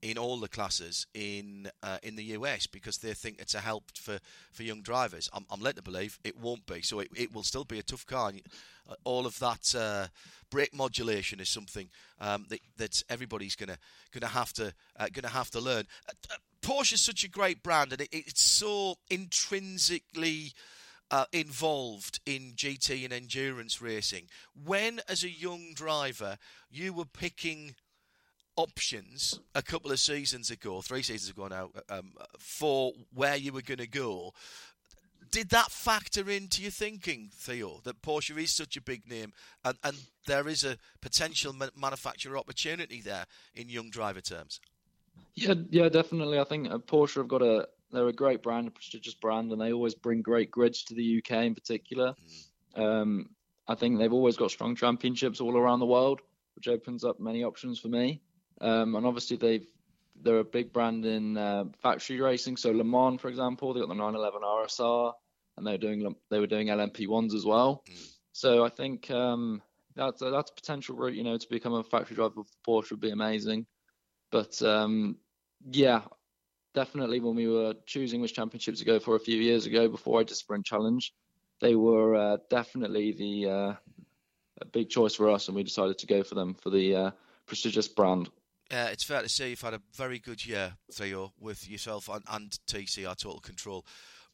in all the classes in uh, in the US because they think it's a help for, for young drivers. I'm, I'm led to believe it won't be, so it, it will still be a tough car. Uh, all of that uh, brake modulation is something um, that that everybody's gonna gonna have to uh, gonna have to learn. Uh, Porsche is such a great brand, and it, it's so intrinsically. Uh, involved in GT and endurance racing. When, as a young driver, you were picking options a couple of seasons ago, three seasons ago now, um, for where you were going to go. Did that factor into your thinking, Theo, that Porsche is such a big name and, and there is a potential manufacturer opportunity there in young driver terms? Yeah, yeah, definitely. I think uh, Porsche have got a they're a great brand, a prestigious brand, and they always bring great grids to the UK in particular. Mm. Um, I think they've always got strong championships all around the world, which opens up many options for me. Um, and obviously they've they're a big brand in uh, factory racing. So Le Mans, for example, they got the 911 RSR, and they were doing they were doing LMP ones as well. Mm. So I think um, that's that's a potential route, you know, to become a factory driver for Porsche would be amazing. But um, yeah, definitely when we were choosing which championship to go for a few years ago before I did Sprint Challenge, they were uh, definitely the uh, a big choice for us, and we decided to go for them for the uh, prestigious brand. Uh, it's fair to say you've had a very good year, Theo, with yourself and, and TCR Total Control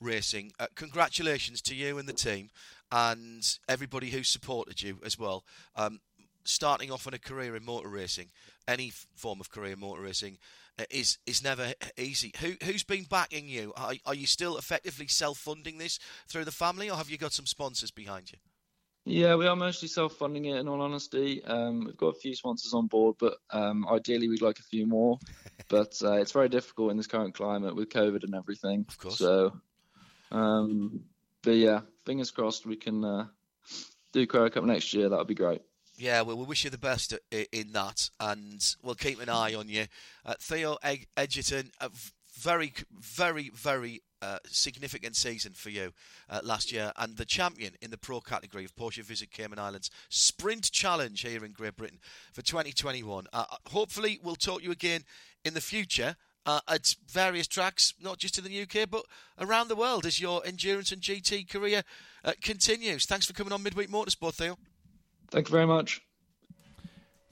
Racing. Uh, congratulations to you and the team, and everybody who supported you as well. Um, starting off on a career in motor racing, any form of career in motor racing, is is never easy. Who who's been backing you? Are, are you still effectively self funding this through the family, or have you got some sponsors behind you? Yeah, we are mostly self-funding it. In all honesty, um, we've got a few sponsors on board, but um, ideally we'd like a few more. but uh, it's very difficult in this current climate with COVID and everything. Of course. So, um, but yeah, fingers crossed we can uh, do Carrera Cup next year. That would be great. Yeah, well, we wish you the best in that, and we'll keep an eye on you. Uh, Theo Edgerton, a very, very, very uh, significant season for you uh, last year, and the champion in the pro category of Porsche Visit Cayman Islands Sprint Challenge here in Great Britain for 2021. Uh, hopefully, we'll talk to you again in the future. Uh, at various tracks, not just in the UK, but around the world as your endurance and GT career uh, continues. Thanks for coming on Midweek Motorsport, Theo. Thank you very much.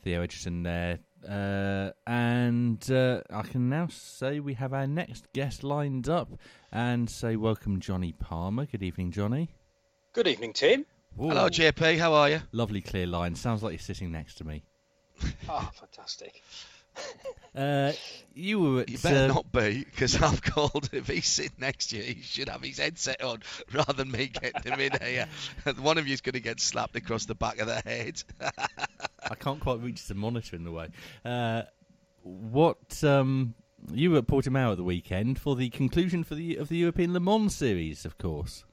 Theo Edgerton there. Uh, and uh, I can now say we have our next guest lined up and say welcome Jonny Palmer. Good evening, Jonny. Good evening, Tim. Ooh. Hello, JP. How are you? Lovely clear line. Sounds like you're sitting next to me. oh, fantastic. Uh, you were. At, you better uh, not be, because I've called. If he's sitting next to you, he should have his headset on rather than me getting him in here. One of you's going to get slapped across the back of the head. I can't quite reach the monitor in the way. Uh, what um, you were at Portimao at the weekend for the conclusion for the of the European Le Mans series, of course.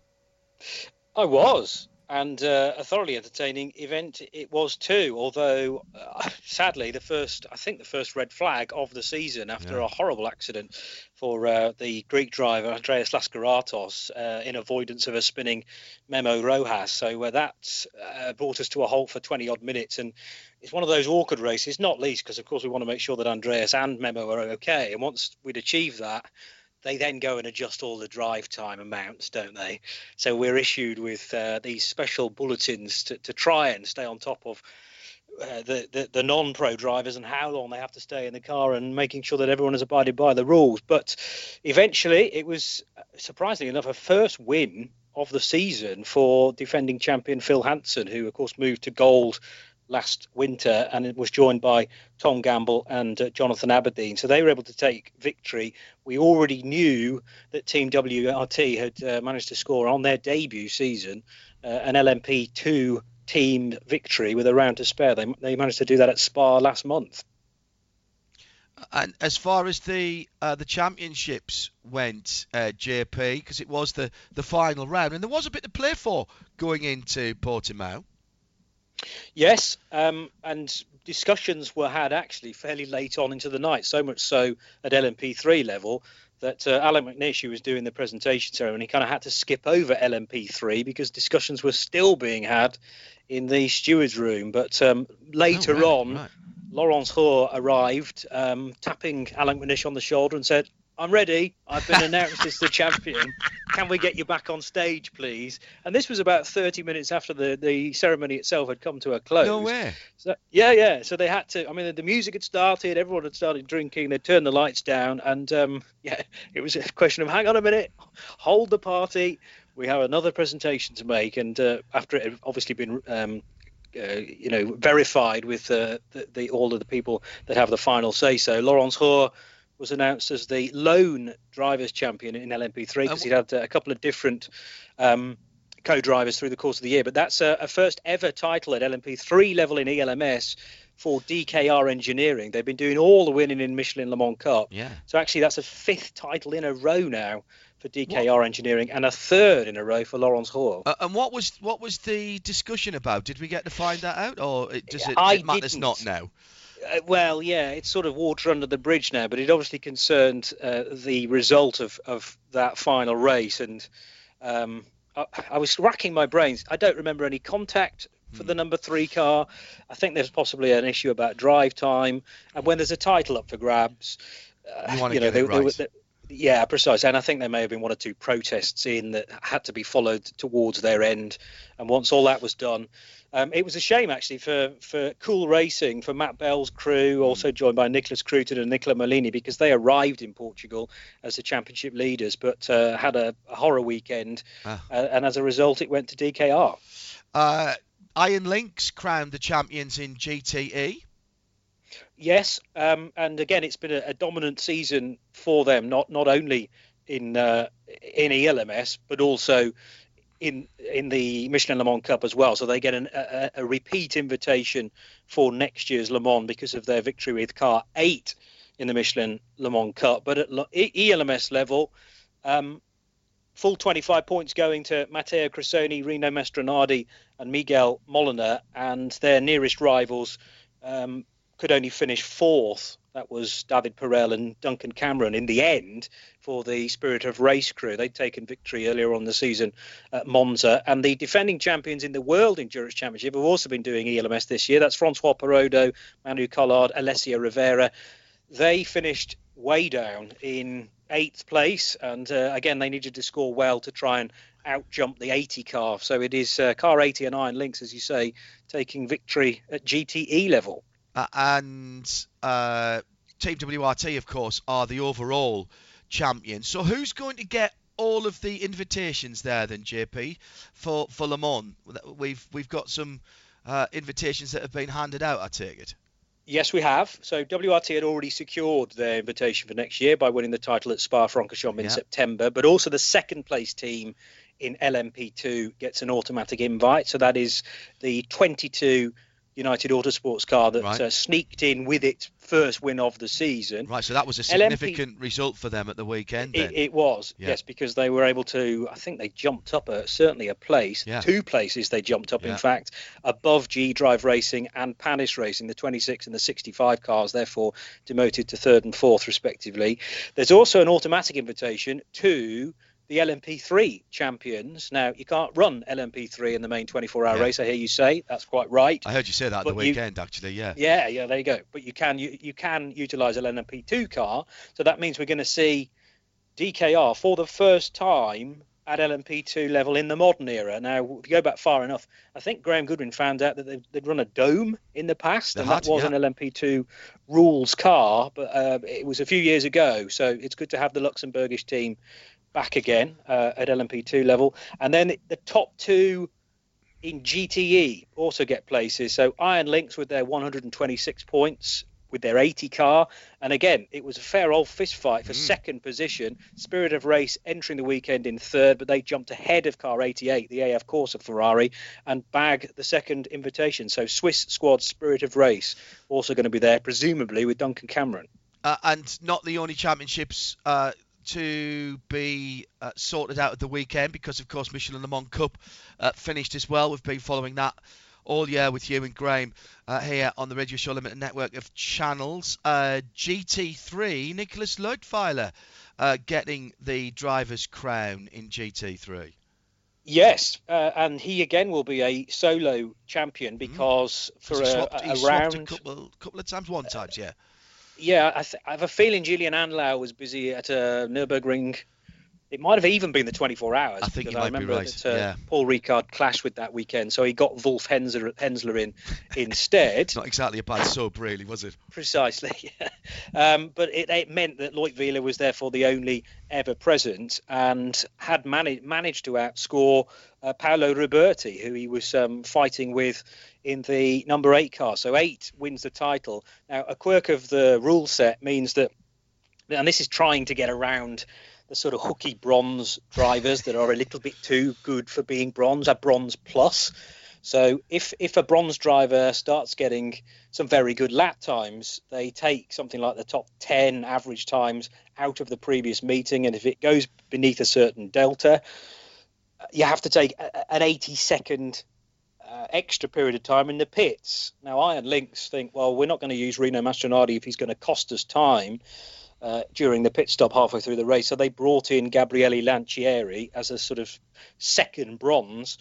I was and uh, a thoroughly entertaining event it was too. Although, uh, sadly, the first I think the first red flag of the season after yeah. a horrible accident for uh, the Greek driver Andreas Laskaratos uh, in avoidance of a spinning Memo Rojas. So uh, that uh, brought us to a halt for 20 odd minutes, and it's one of those awkward races. Not least because, of course, we want to make sure that Andreas and Memo are okay. And once we'd achieved that they then go and adjust all the drive time amounts, don't they? So we're issued with uh, these special bulletins to, to try and stay on top of uh, the, the, the non-pro drivers and how long they have to stay in the car and making sure that everyone has abided by the rules. But eventually, it was uh, surprisingly enough a first win of the season for defending champion Phil Hanson, who of course moved to gold last winter and it was joined by Tom Gamble and uh, Jonathan Aberdein. So they were able to take victory. We already knew that Team WRT had uh, managed to score on their debut season uh, an LMP2 team victory with a round to spare. They, they managed to do that at Spa last month. And as far as the uh, the championships went, uh, JP, because it was the, the final round, and there was a bit to play for going into Portimao. Yes, um, and discussions were had actually fairly late on into the night, so much so at LMP3 level that uh, Allan McNish, who was doing the presentation ceremony, kind of had to skip over LMP3 because discussions were still being had in the stewards' room. But um, later oh, right, on, right. Laurents Hörr arrived, um, tapping Allan McNish on the shoulder and said, I'm ready. I've been announced as the champion. Can we get you back on stage, please? And this was about 30 minutes after the, the ceremony itself had come to a close. No way. So, yeah, yeah. So they had to. I mean, the music had started. Everyone had started drinking. They turned the lights down, and um, yeah, it was a question of hang on a minute, hold the party. We have another presentation to make, and uh, after it had obviously been um, uh, you know, verified with uh, the, the, all of the people that have the final say so. Laurents Hörr was announced as the lone drivers champion in LMP3 because he'd had a couple of different um, co-drivers through the course of the year. But that's a, a first ever title at LMP3 level in ELMS for DKR Engineering. They've been doing all the winning in Michelin Le Mans Cup. Yeah. So actually, that's a fifth title in a row now for DKR what? Engineering and a third in a row for Laurents Hörr. Uh, and what was what was the discussion about? Did we get to find that out, or does it, I it matters not now? Uh, well, yeah, it's sort of water under the bridge now, but it obviously concerned uh, the result of, of that final race. And um, I, I, was racking my brains. I don't remember any contact for the hmm. number three car. I think there's possibly an issue about drive time. And when there's a title up for grabs, uh, you you know, they, right. They, Yeah, precisely. And I think there may have been one or two protests in that had to be followed towards their end. And once all that was done, um, it was a shame actually for, for Cool Racing, for Matt Bell's crew, also joined by Niklas Krütten and Nicolas Maulini, because they arrived in Portugal as the championship leaders, but uh, had a, a, horror weekend. Ah. Uh, and as a result, it went to DKR. Uh, Iron Lynx crowned the champions in GTE. Yes, um, and again, it's been a, a, dominant season for them, not not only in uh, in ELMS but also in in the Michelin Le Mans Cup as well. So they get an, a, a, repeat invitation for next year's Le Mans because of their victory with car eight in the Michelin Le Mans Cup. But at ELMS level, um, full 25 points going to Matteo Cressoni, Rino Mastronardi, and Miguel Molina, and their nearest rivals. Um, could only finish fourth. That was David Perel and Duncan Cameron in the end for the Spirit of Race crew. They'd taken victory earlier on the season at Monza. And the defending champions in the World Endurance Championship have also been doing ELMS this year. That's Francois Perrodo, Manu Collard, Alessio Rovera. They finished way down in eighth place. And uh, again, they needed to score well to try and outjump the 80 car. So it is uh, car 80 and Iron Lynx, as you say, taking victory at GTE level. Uh, and uh, Team WRT, of course, are the overall champions. So who's going to get all of the invitations there then, JP, for for Le Mans? We've we've got some uh, invitations that have been handed out. I take it. Yes, we have. So WRT had already secured their invitation for next year by winning the title at Spa-Francorchamps in September, but also the second place team in LMP2 gets an automatic invite. So that is the 22 United Autosports car that right. uh, sneaked in with its first win of the season. Right, so that was a significant LMP, result for them at the weekend. It, it, was, yeah. yes, because they were able to. I think they jumped up a, certainly a place, yeah. two places they jumped up, yeah. in fact, above G Drive Racing and Panis Racing, the 26 and the 65 cars, therefore demoted to third and fourth respectively. There's also an automatic invitation to the LMP3 champions. Now, you can't run LMP3 in the main 24 hour yeah. race, I hear you say. That's quite right. I heard you say that at the weekend, you, actually, yeah. Yeah, yeah, there you go. But you can you, you can utilize an LMP2 car. So that means we're going to see DKR for the first time at LMP2 level in the modern era. Now, if you go back far enough, I think Graham Goodwin found out that they'd, they'd run a dome in the past, they and had, that was yeah. an LMP2 rules car, but uh, it was a few years ago. So it's good to have the Luxembourgish team back again uh, at LMP2 level. And then the top two in GTE also get places. So Iron Lynx with their 126 points with their 80 car. And again, it was a fair old fist fight for mm. second position. Spirit of Race entering the weekend in third, but they jumped ahead of car 88, the AF Corse of Ferrari, and bag the second invitation. So Swiss squad Spirit of Race also going to be there, presumably with Duncan Cameron. Uh, and not the only championships uh, to be uh, sorted out at the weekend because, of course, Michelin Le Mans Cup uh, finished as well. We've been following that all year with you and Graham uh, here on the Radio Show Limited network of channels. Uh, GT3, Nicolas Leutwiler uh, getting the driver's crown in GT3. Yes, uh, and he again will be a solo champion mm. because mm. for a, swapped, a, a round, a couple, couple of times, one times, yeah yeah, I, th- I, have a feeling Julien Andlauer was busy at a Nurburgring. It might have even been the 24 hours. I think you might I remember be right. that uh, yeah. Paul Ricard clashed with that weekend, so he got Wolf Henzler, Henzler in instead. Not exactly a bad sub, really, was it? Precisely. um, but it, it, meant that Leutwiler was therefore the only ever present and had managed managed to outscore uh, Paolo Ruberti, who he was um, fighting with in the number eight car. So eight wins the title. Now, a quirk of the rule set means that, and this is trying to get around the sort of hooky bronze drivers that are a little bit too good for being bronze, a bronze plus. So if if a bronze driver starts getting some very good lap times, they take something like the top 10 average times out of the previous meeting, and if it goes beneath a certain delta, you have to take an 80 second uh, extra period of time in the pits. Now, Iron Lynx think, well, we're not going to use Rino Mastronardi if he's going to cost us time uh, during the pit stop halfway through the race. So they brought in Gabriele Lancieri as a sort of second bronze.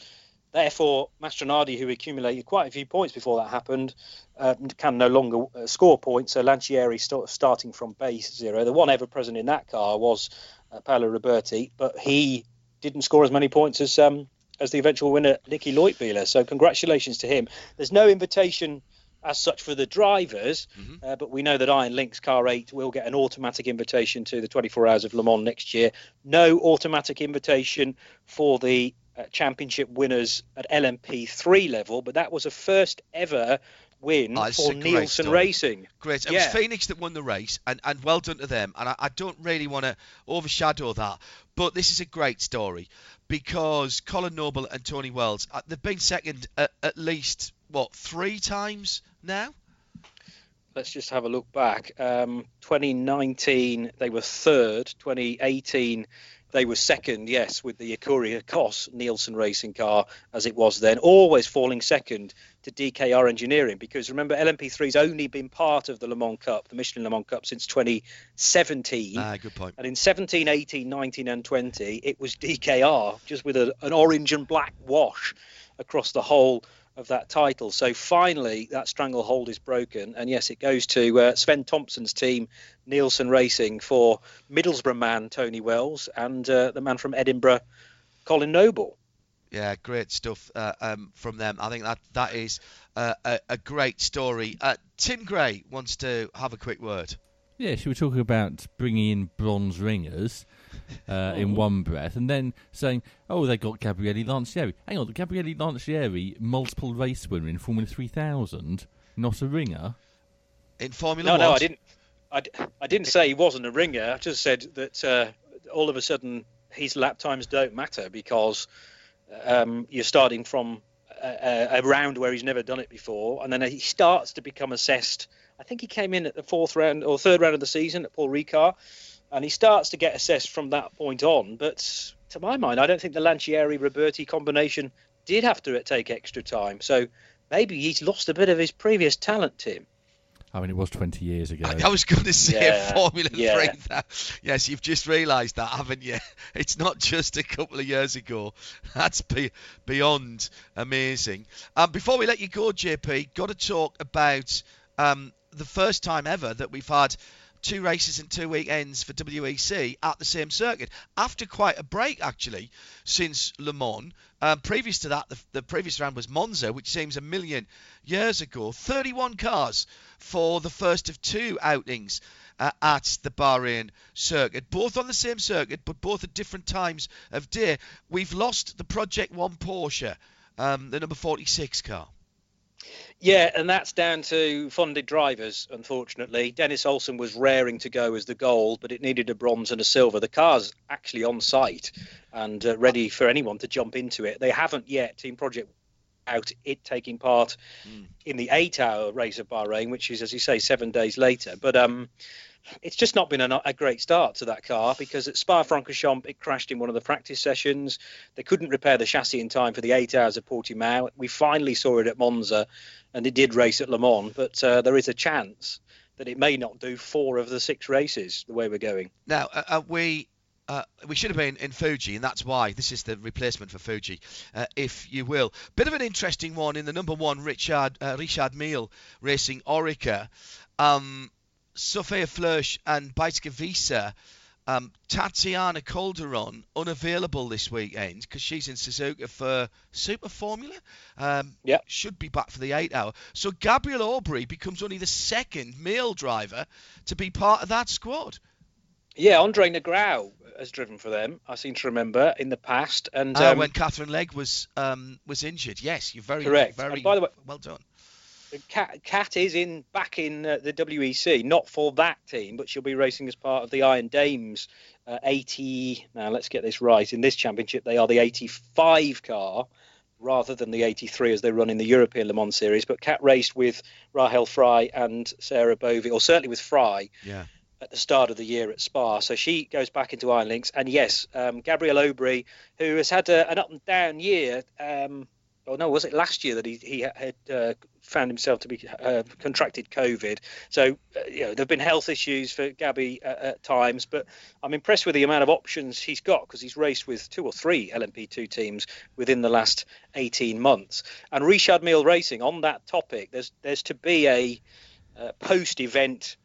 Therefore, Mastronardi, who accumulated quite a few points before that happened, uh, can no longer uh, score points. So Lancieri st- starting from base zero. The one ever present in that car was uh, Paolo Ruberti, but he didn't score as many points as um, as the eventual winner, Nicky Leutwiler. So congratulations to him. There's no invitation as such for the drivers, Mm-hmm. uh, but we know that Iron Lynx Car 8 will get an automatic invitation to the 24 Hours of Le Mans next year. No automatic invitation for the uh, championship winners at LMP3 level, but that was a first ever win Oh, for Nielsen. Racing. Great. It Yeah. was Phoenix that won the race, and, and well done to them. And I, I don't really want to overshadow that, but this is a great story because Colin Noble and Tony Wells, uh, they've been second at, at least, what, three times now? Let's just have a look back. Um, 2019, they were third. 2018, they were second, yes, with the Ecurie Ecosse Nielsen racing car as it was then, always falling second to DKR Engineering because remember, LMP3's only been part of the Le Mans Cup, the Michelin Le Mans Cup, since 2017. Ah, good point. And in 17, 18, 19, and 20, it was DKR, just with a, an orange and black wash across the whole of that title. So finally, that stranglehold is broken. And yes, it goes to uh, Sven Thompson's team, Nielsen Racing, for Middlesbrough man Tony Wells and uh, the man from Edinburgh, Colin Noble. Yeah, great stuff uh, um, from them. I think that that is uh, a, a great story. Uh, Tim Gray wants to have a quick word. Yeah, she was talking about bringing in bronze ringers uh, in one breath, and then saying, "Oh, they got Gabriele Lancieri." Hang on, Gabriele Lancieri, multiple race winner in Formula 3000, not a ringer. In Formula No, One. no, I didn't. I, d- I didn't say he wasn't a ringer. I just said that uh, all of a sudden his lap times don't matter because um, you're starting from a, a, a round where he's never done it before, and then he starts to become assessed. I think he came in at the fourth round or third round of the season at Paul Ricard, and he starts to get assessed from that point on. But to my mind, I don't think the Lancieri Ruberti combination did have to take extra time. So maybe he's lost a bit of his previous talent, Tim. I mean, it was 20 years ago. I was going to say Yeah, Formula yeah. 3. That, yes, you've just realised that, haven't you? It's not just a couple of years ago. That's be, beyond amazing. Um, before we let you go, JP, got to talk about um, the first time ever that we've had two races and two weekends for WEC at the same circuit after quite a break actually since Le Mans. Um, previous to that, the, the previous round was Monza, which seems a million years ago. 31 cars for the first of two outings uh, at the Bahrain circuit, both on the same circuit, but both at different times of day. We've lost the Project One Porsche, um, the number 46 car. Yeah, and that's down to funded drivers, unfortunately. Dennis Olsen was raring to go as the gold, but it needed a bronze and a silver. The car's actually on site and uh, ready for anyone to jump into it. They haven't yet, Team Project out it taking part in the eight hour race of Bahrain, which is, as you say, seven days later. But um, it's just not been a, a great start to that car because at Spa Francorchamps it crashed in one of the practice sessions. They couldn't repair the chassis in time for the eight hours of Portimao. We finally saw it at Monza, and it did race at Le Mans. But uh, there is a chance that it may not do four of the six races the way we're going. Now, uh, uh, we uh, we should have been in Fuji, and that's why this is the replacement for Fuji, uh, if you will. Bit of an interesting one in the number one Richard uh, Richard Mille Racing Orica. Um, Sophia Flörsch and Beitske Visser. Um, Tatiana Calderon unavailable this weekend because she's in Suzuka for Super Formula. Um, yeah, should be back for the eight hour. So Gabriel Aubry becomes only the second male driver to be part of that squad. Yeah, André Negrão has driven for them. I seem to remember in the past, and Uh, um, when Katherine Legge was um, was injured, yes, you're very Correct. very And by the way- well done. Cat, Cat is in back in uh, the WEC, not for that team, but she'll be racing as part of the Iron Dames uh, 80. Now let's get this right. In this championship, they are the 85 car rather than the 83 as they run in the European Le Mans series. But Cat raced with Rahel Frey and Sarah Bovy, or certainly with Frey. Yeah. At the start of the year at Spa, so she goes back into Iron Lynx, and yes, um, Gabriel Aubry, who has had a, an up and down year, um, oh no, was it last year that he he had uh, found himself to be uh, contracted COVID? So uh, you know there've been health issues for Gabby at, times, but I'm impressed with the amount of options he's got because he's raced with two or three LMP2 teams within the last 18 months. And Richard Mille Racing on that topic, there's there's to be a uh, post-event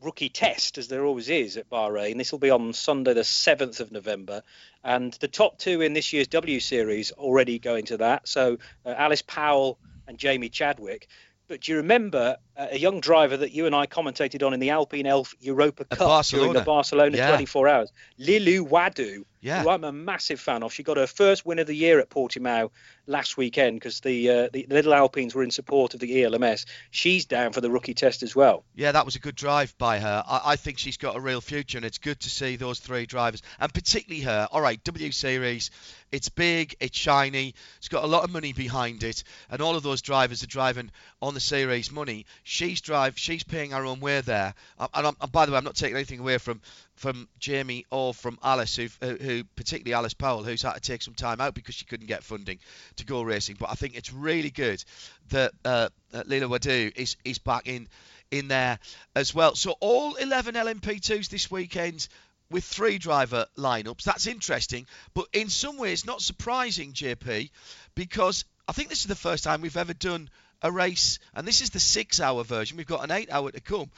rookie test, as there always is at Bahrain. This will be on Sunday, the 7th of November. And the top two in this year's W Series already going to that. So uh, Alice Powell and Jamie Chadwick. But do you remember a young driver that you and I commentated on in the Alpine Elf Europa Cup during Barcelona. the Barcelona Yeah. 24 hours? Lilou Wadoux, Yeah. who I'm a massive fan of. She got her first win of the year at Portimao last weekend because the, uh, the little Alpines were in support of the ELMS. She's down for the rookie test as well. Yeah, that was a good drive by her. I, I think she's got a real future, and it's good to see those three drivers, and particularly her. All right, W Series, it's big, it's shiny, it's got a lot of money behind it, and all of those drivers are driving on the series money. She's drive, she's paying her own way there. And, I'm, and by the way, I'm not taking anything away from from Jamie or from Alice, who, who particularly Alice Powell, who's had to take some time out because she couldn't get funding to go racing. But I think it's really good that uh, Lilou Wadoux is is back in in there as well. So all 11 LMP2s this weekend with three driver lineups. That's interesting, but in some ways not surprising, JP, because I think this is the first time we've ever done a race, and this is the six-hour version. We've got an eight-hour to come.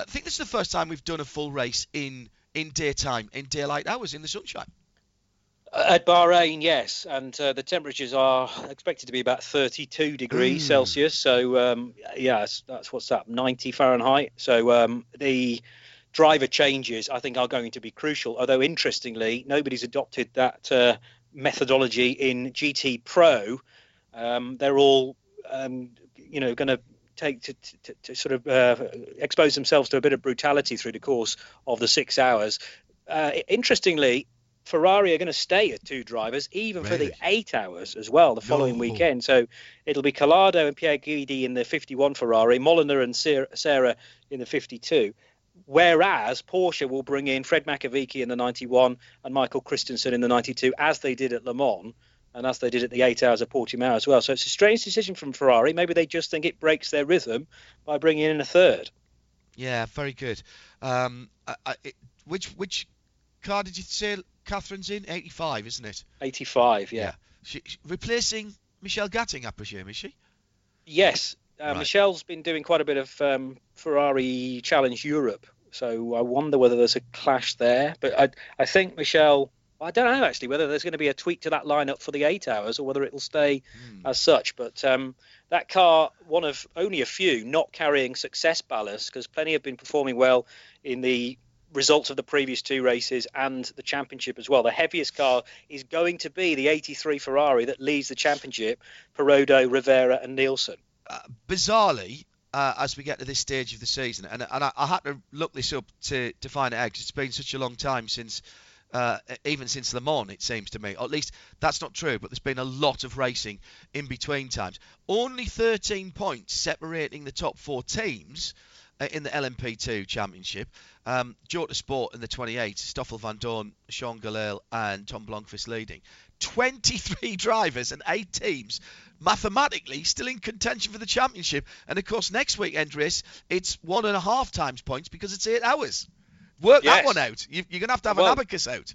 I think this is the first time we've done a full race in in daytime, in daylight hours, in the sunshine. At Bahrain, yes, and uh, the temperatures are expected to be about 32 degrees Mm. Celsius. So, um, yeah, that's, that's what's up, 90 Fahrenheit. So, um, the driver changes, I think, are going to be crucial. Although, interestingly, nobody's adopted that uh, methodology in GT Pro. Um, they're all, um, you know, going to take to, to, to sort of uh, expose themselves to a bit of brutality through the course of the six hours. Uh, interestingly, Ferrari are going to stay at two drivers, even for the eight hours as well, the following weekend. So it'll be Calado and Pier Guidi in the 51 Ferrari, Molyneux and Serra in the 52. Whereas Porsche will bring in Fred Makowiecki in the 91 and Michael Christensen in the 92, as they did at Le Mans and as they did at the eight hours of Portimao as well. So it's a strange decision from Ferrari. Maybe they just think it breaks their rhythm by bringing in a third. Yeah, very good. Um, I, I, it, which which car did you say Katherine's in? 85, isn't it? 85, yeah. She, she- replacing Michelle Gatting, I presume, is she? Yes, uh, Right. Michelle's been doing quite a bit of um, Ferrari Challenge Europe, so I wonder whether there's a clash there. But I, I think Michelle. I don't know actually whether there's going to be a tweak to that lineup for the eight hours or whether it'll stay as such. But um, that car, one of only a few not carrying success ballast, because plenty have been performing well in the results of the previous two races and the championship as well. The heaviest car is going to be the 83 Ferrari that leads the championship, Perrodo, Rovera, and Nielsen. bizarrely, uh, as we get to this stage of the season, and, and I, I had to look this up to, to find it out 'cause it's been such a long time since, uh, even since Le Mans, it seems to me. Or at least that's not true, but there's been a lot of racing in between times. Only 13 points separating the top four teams uh, in the LMP2 Championship. Um, Jota Sport in the 28, Stoffel Vandoorne, Sean Gelael, and Tom Blomqvist leading. 23 drivers and eight teams mathematically still in contention for the championship. And of course, next weekend race, it's one and a half times points because it's eight hours. Work that one out. You, you're going to have to have Well- an abacus out.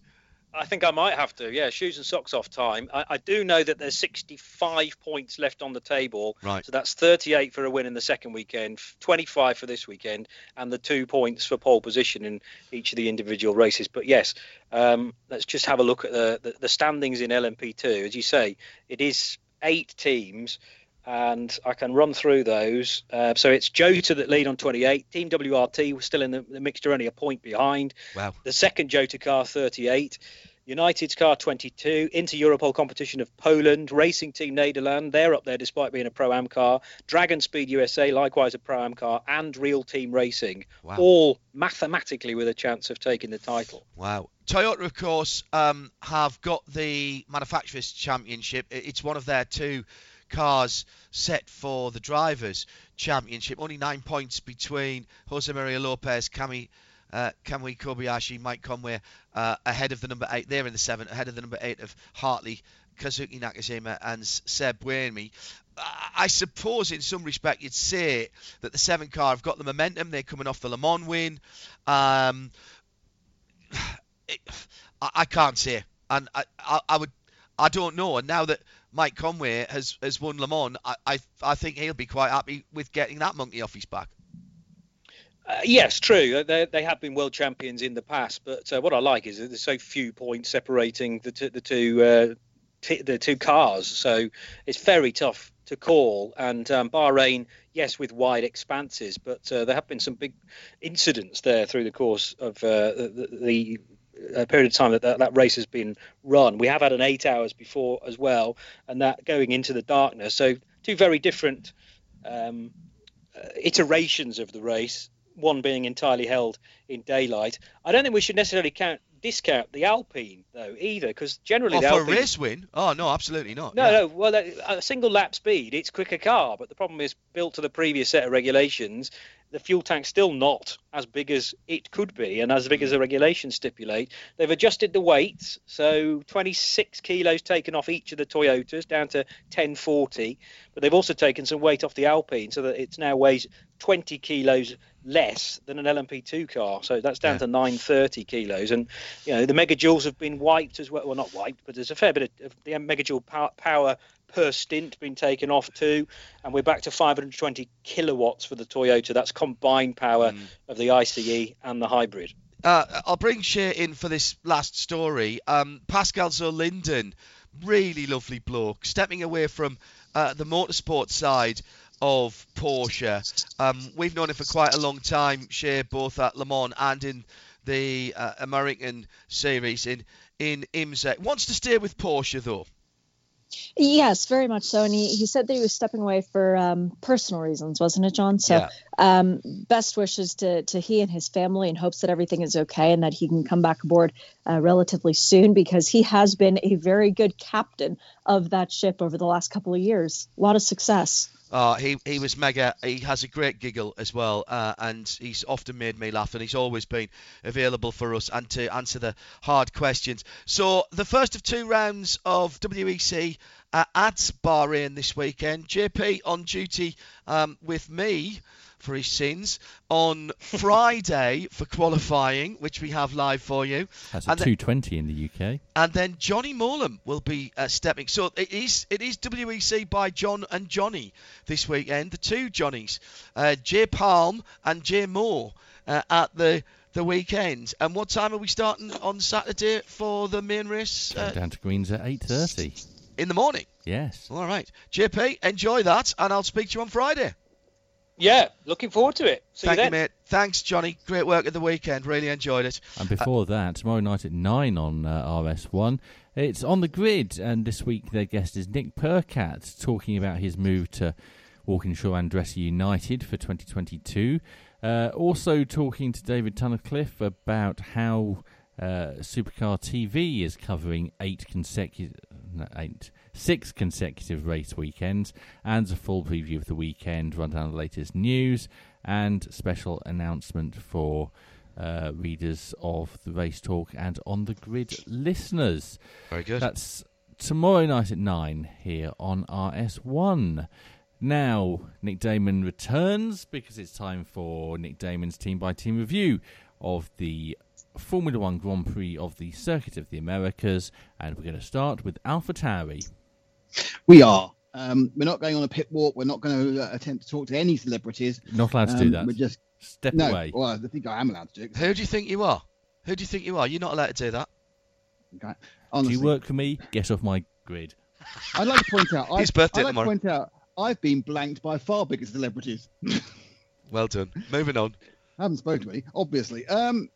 I think I might have to. Yeah, shoes and socks off time. I, I do know that there's 65 points left on the table. Right. So that's 38 for a win in the second weekend, 25 for this weekend, and the two points for pole position in each of the individual races. But yes, um, let's just have a look at the, the, the standings in LMP2. As you say, it is eight teams. And I can run through those. Uh, so it's Jota that lead on 28. Team WRT was still in the, the mixture, only a point behind. Wow. The second Jota car, 38. United's car, 22. Inter Europol competition of Poland. Racing Team Nederland, they're up there despite being a Pro Am car. Dragon Speed USA, likewise a Pro Am car. And Real Team Racing, Wow. all mathematically with a chance of taking the title. Wow. Toyota, of course, um, have got the Manufacturers' Championship. It's one of their two cars set for the Drivers' Championship. Only nine points between Jose Maria Lopez, Cami uh, Kamui Kobayashi, Mike Conway uh, ahead of the number eight. They're in the seven, ahead of the number eight of Hartley, Kazuki Nakajima, and Seb Buemi. I suppose in some respect you'd say that the seven car have got the momentum. They're coming off the Le Mans win. Um, it, I, I, can't say, and I, I, I, would, I don't know. And now that Mike Conway has has won Le Mans, I, I, I think he'll be quite happy with getting that monkey off his back. Uh, yes, true. They, they have been world champions in the past, but uh, what I like is that there's so few points separating the, t- the two uh, t- the two cars, so it's very tough to call. And um, Bahrain, yes, with wide expanses, but uh, there have been some big incidents there through the course of uh, the uh, period of time that, that that race has been run. We have had an eight hours before as well, and that going into the darkness. So two very different um, iterations of the race one being entirely held in daylight. I don't think we should necessarily count discount the Alpine though either, because generally oh, the for Alpine, a race win. Oh no, absolutely not. No, yeah. no. Well, a single lap speed, it's quicker car, but the problem is built to the previous set of regulations. The fuel tank's still not as big as it could be, and as big as mm. the regulations stipulate. They've adjusted the weights, so 26 kilos taken off each of the Toyotas down to 1040, but they've also taken some weight off the Alpine, so that it now weighs 20 kilos less than an LMP2 car. So that's down yeah. to 930 kilos. And, you know, the megajoules have been wiped as well. Well, not wiped, but there's a fair bit of, the megajoule power, power per stint been taken off too. And we're back to 520 kilowatts for the Toyota. That's combined power mm. of the ICE and the hybrid. Uh, I'll bring Shea in for this last story. Um, Pascal Zurlinden, really lovely bloke, stepping away from uh, the motorsport side of Porsche. Um, we've known him for quite a long time, Shea, both at Le Mans and in the uh, American series in in IMSA. Wants to stay with Porsche though. Yes, very much so. And he, he said that he was stepping away for um, personal reasons, wasn't it, John? So, yeah. um, best wishes to, to he and his family and hopes that everything is okay and that he can come back aboard uh, relatively soon because he has been a very good captain of that ship over the last couple of years. A lot of success. Uh, he he was mega. He has a great giggle as well, uh, and he's often made me laugh. And he's always been available for us and to answer the hard questions. So the first of two rounds of WEC uh, at Bahrain this weekend. JP on duty um, with me for his sins on Friday for qualifying, which we have live for you. That's a 220 in the UK. And then Johnny Mowlem will be uh, stepping. So it is it is WEC by John and Johnny this weekend. The two Johnnies, uh, Jay Palm and Jay Moore, uh, at the the weekend. And what time are we starting on Saturday for the main race? Uh, down to Greens at 8:30 in the morning. Yes. All right, JP, enjoy that, and I'll speak to you on Friday. Yeah, looking forward to it. See Thank you, you, mate. Thanks, Johnny. Great work at the weekend. Really enjoyed it. And before uh, that, tomorrow night at 9 on uh, RS1, it's on the grid. And this week, their guest is Nick Percat, talking about his move to Walkinshaw Andretti United for 2022. Uh, also, talking to David Tunnicliffe about how uh, Supercar TV is covering eight consecutive. Eight six consecutive race weekends, and a full preview of the weekend, rundown of the latest news, and special announcement for uh, readers of the Race Talk and On the Grid listeners. Very good. That's tomorrow night at 9 here on RS1. Now, Nick Daman returns because it's time for Nick Daman's team by team review of the Formula One Grand Prix of the Circuit of the Americas, and we're going to start with AlphaTauri. We are. Um, we're not going on a pit walk. We're not going to uh, attempt to talk to any celebrities. Not allowed to um, do that. We're just step no, away. Well, I think I am allowed to do it. Who do you think you are? Who do you think you are? You're not allowed to do that. Okay. Honestly, do you work for me? Get off my grid. I'd like to point out. His birthday I'd like tomorrow. to point out. I've been blanked by far bigger celebrities. well done. Moving on. I haven't spoken to any, obviously. Um,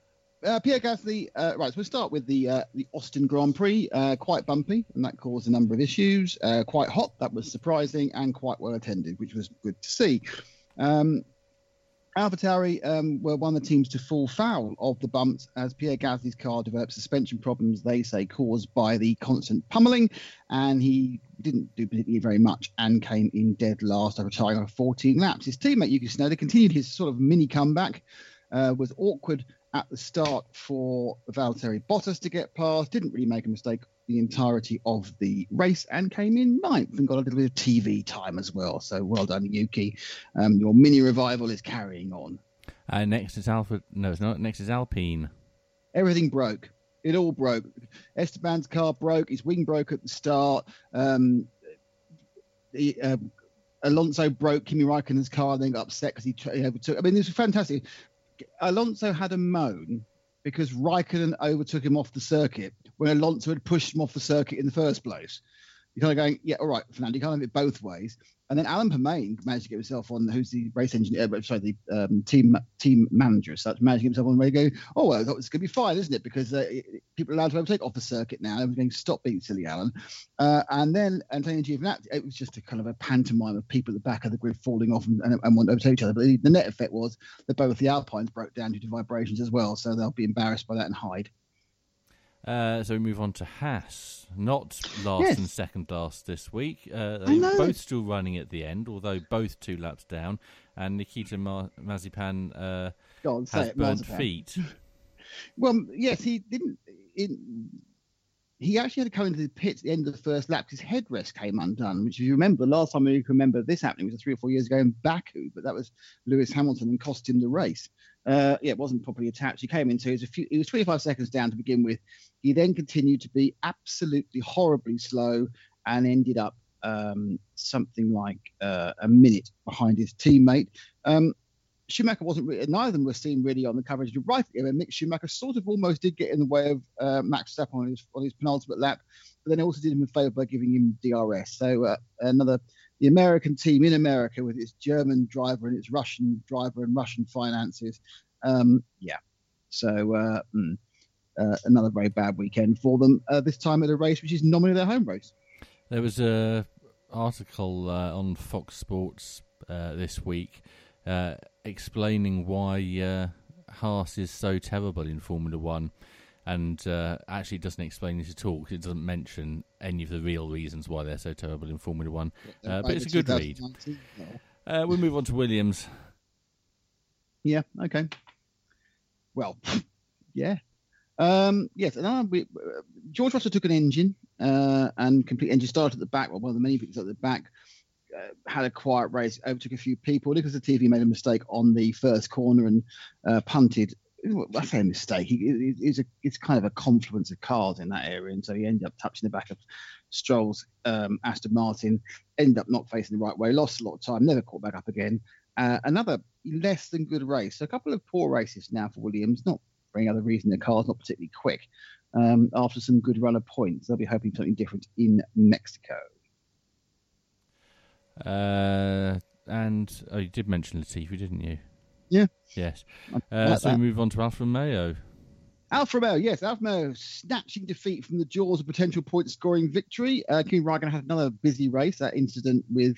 uh, Pierre Gasly, uh, right, so we'll start with the uh, the Austin Grand Prix. Uh, quite bumpy, and that caused a number of issues. Uh, quite hot, that was surprising, and quite well attended, which was good to see. Um, AlphaTauri um, were one of the teams to fall foul of the bumps as Pierre Gasly's car developed suspension problems, they say, caused by the constant pummeling, and he didn't do particularly very much and came in dead last after retiring 14 laps. His teammate Yuki Tsunoda continued his sort of mini comeback, uh, was awkward at the start for Valtteri Bottas to get past. Didn't really make a mistake the entirety of the race and came in ninth and got a little bit of TV time as well. So well done, Yuki. Um, your mini revival is carrying on. Uh, next is Alpha. No, it's not. Next is Alpine. Everything broke. It all broke. Esteban's car broke. His wing broke at the start. Um, the, uh, Alonso broke Kimi Raikkonen's car and then got upset because he, he overtook. I mean, this was fantastic. Alonso had a moan because Raikkonen overtook him off the circuit when Alonso had pushed him off the circuit in the first place. You're kind of going, yeah, all right, Fernando, you can't have it both ways. And then Alan Permane managed to get himself on, who's the race engineer, uh, sorry, the um, team team manager, to get himself on radio. Oh, well, it's going to be fine, isn't it? Because uh, people are allowed to overtake off the circuit now. Everyone's going, stop being silly, Alan. Uh, and then Antonio Giovinazzi, it was just a kind of a pantomime of people at the back of the grid falling off and, and, and want to overtake each other. But the, the net effect was that both the Alpines broke down due to vibrations as well. So they'll be embarrassed by that and hide. Uh, so we move on to Haas, not last Yes. and second last this week. Uh, they know. both still running at the end, although both two laps down. And Nikita Ma- Mazepin uh, on, has it, Marzipan. feet. Well, yes, he didn't. In, he actually had to come into the pits at the end of the first lap. His headrest came undone, which, if you remember, the last time you can remember this happening was three or four years ago in Baku, but that was Lewis Hamilton and cost him the race. Uh, yeah, it wasn't properly attached. He came into he was few. He was 25 seconds down to begin with. He then continued to be absolutely horribly slow and ended up um, something like uh, a minute behind his teammate. Um, Schumacher wasn't really, neither of them were seen really on the coverage. You're right, I Mick Schumacher sort of almost did get in the way of uh, Max Verstappen on his, on his penultimate lap, but then also did him a favour by giving him DRS. So uh, another, the American team in America with its German driver and its Russian driver and Russian finances. Um, yeah. So uh, mm, uh, another very bad weekend for them. Uh, this time at a race which is nominally their home race. There was a article uh, on Fox Sports this week uh, explaining why uh, Haas is so terrible in Formula One, and uh, actually doesn't explain this at all. it doesn't mention any of the real reasons why they're so terrible in Formula One. Uh, but it's a good read. 2019. Uh, we'll move on to Williams. Yeah. Okay. Well, yeah. Um, yes. And we, uh, George Russell took an engine uh, and complete engine started at the back. Well, one of the many things at the back. Uh, had a quiet race, overtook a few people. Nicholas Latifi made a mistake on the first corner and uh, punted. I say a mistake. He, it, it's a it's kind of a confluence of cars in that area, and so he ended up touching the back of Stroll's um, Aston Martin. Ended up not facing the right way, lost a lot of time, never caught back up again. Uh, another less than good race. So a couple of poor races now for Williams. Not for any other reason. The car's not particularly quick. Um, after some good run of points, they'll be hoping something different in Mexico. Uh, and oh, you did mention Latifi, didn't you? Yeah. Yes. Uh, so we move on to Alfa Romeo. Alfa Romeo, yes, Alfa Romeo snatching defeat from the jaws of potential point scoring victory. Uh, Kimi Raikkonen had another busy race. That incident with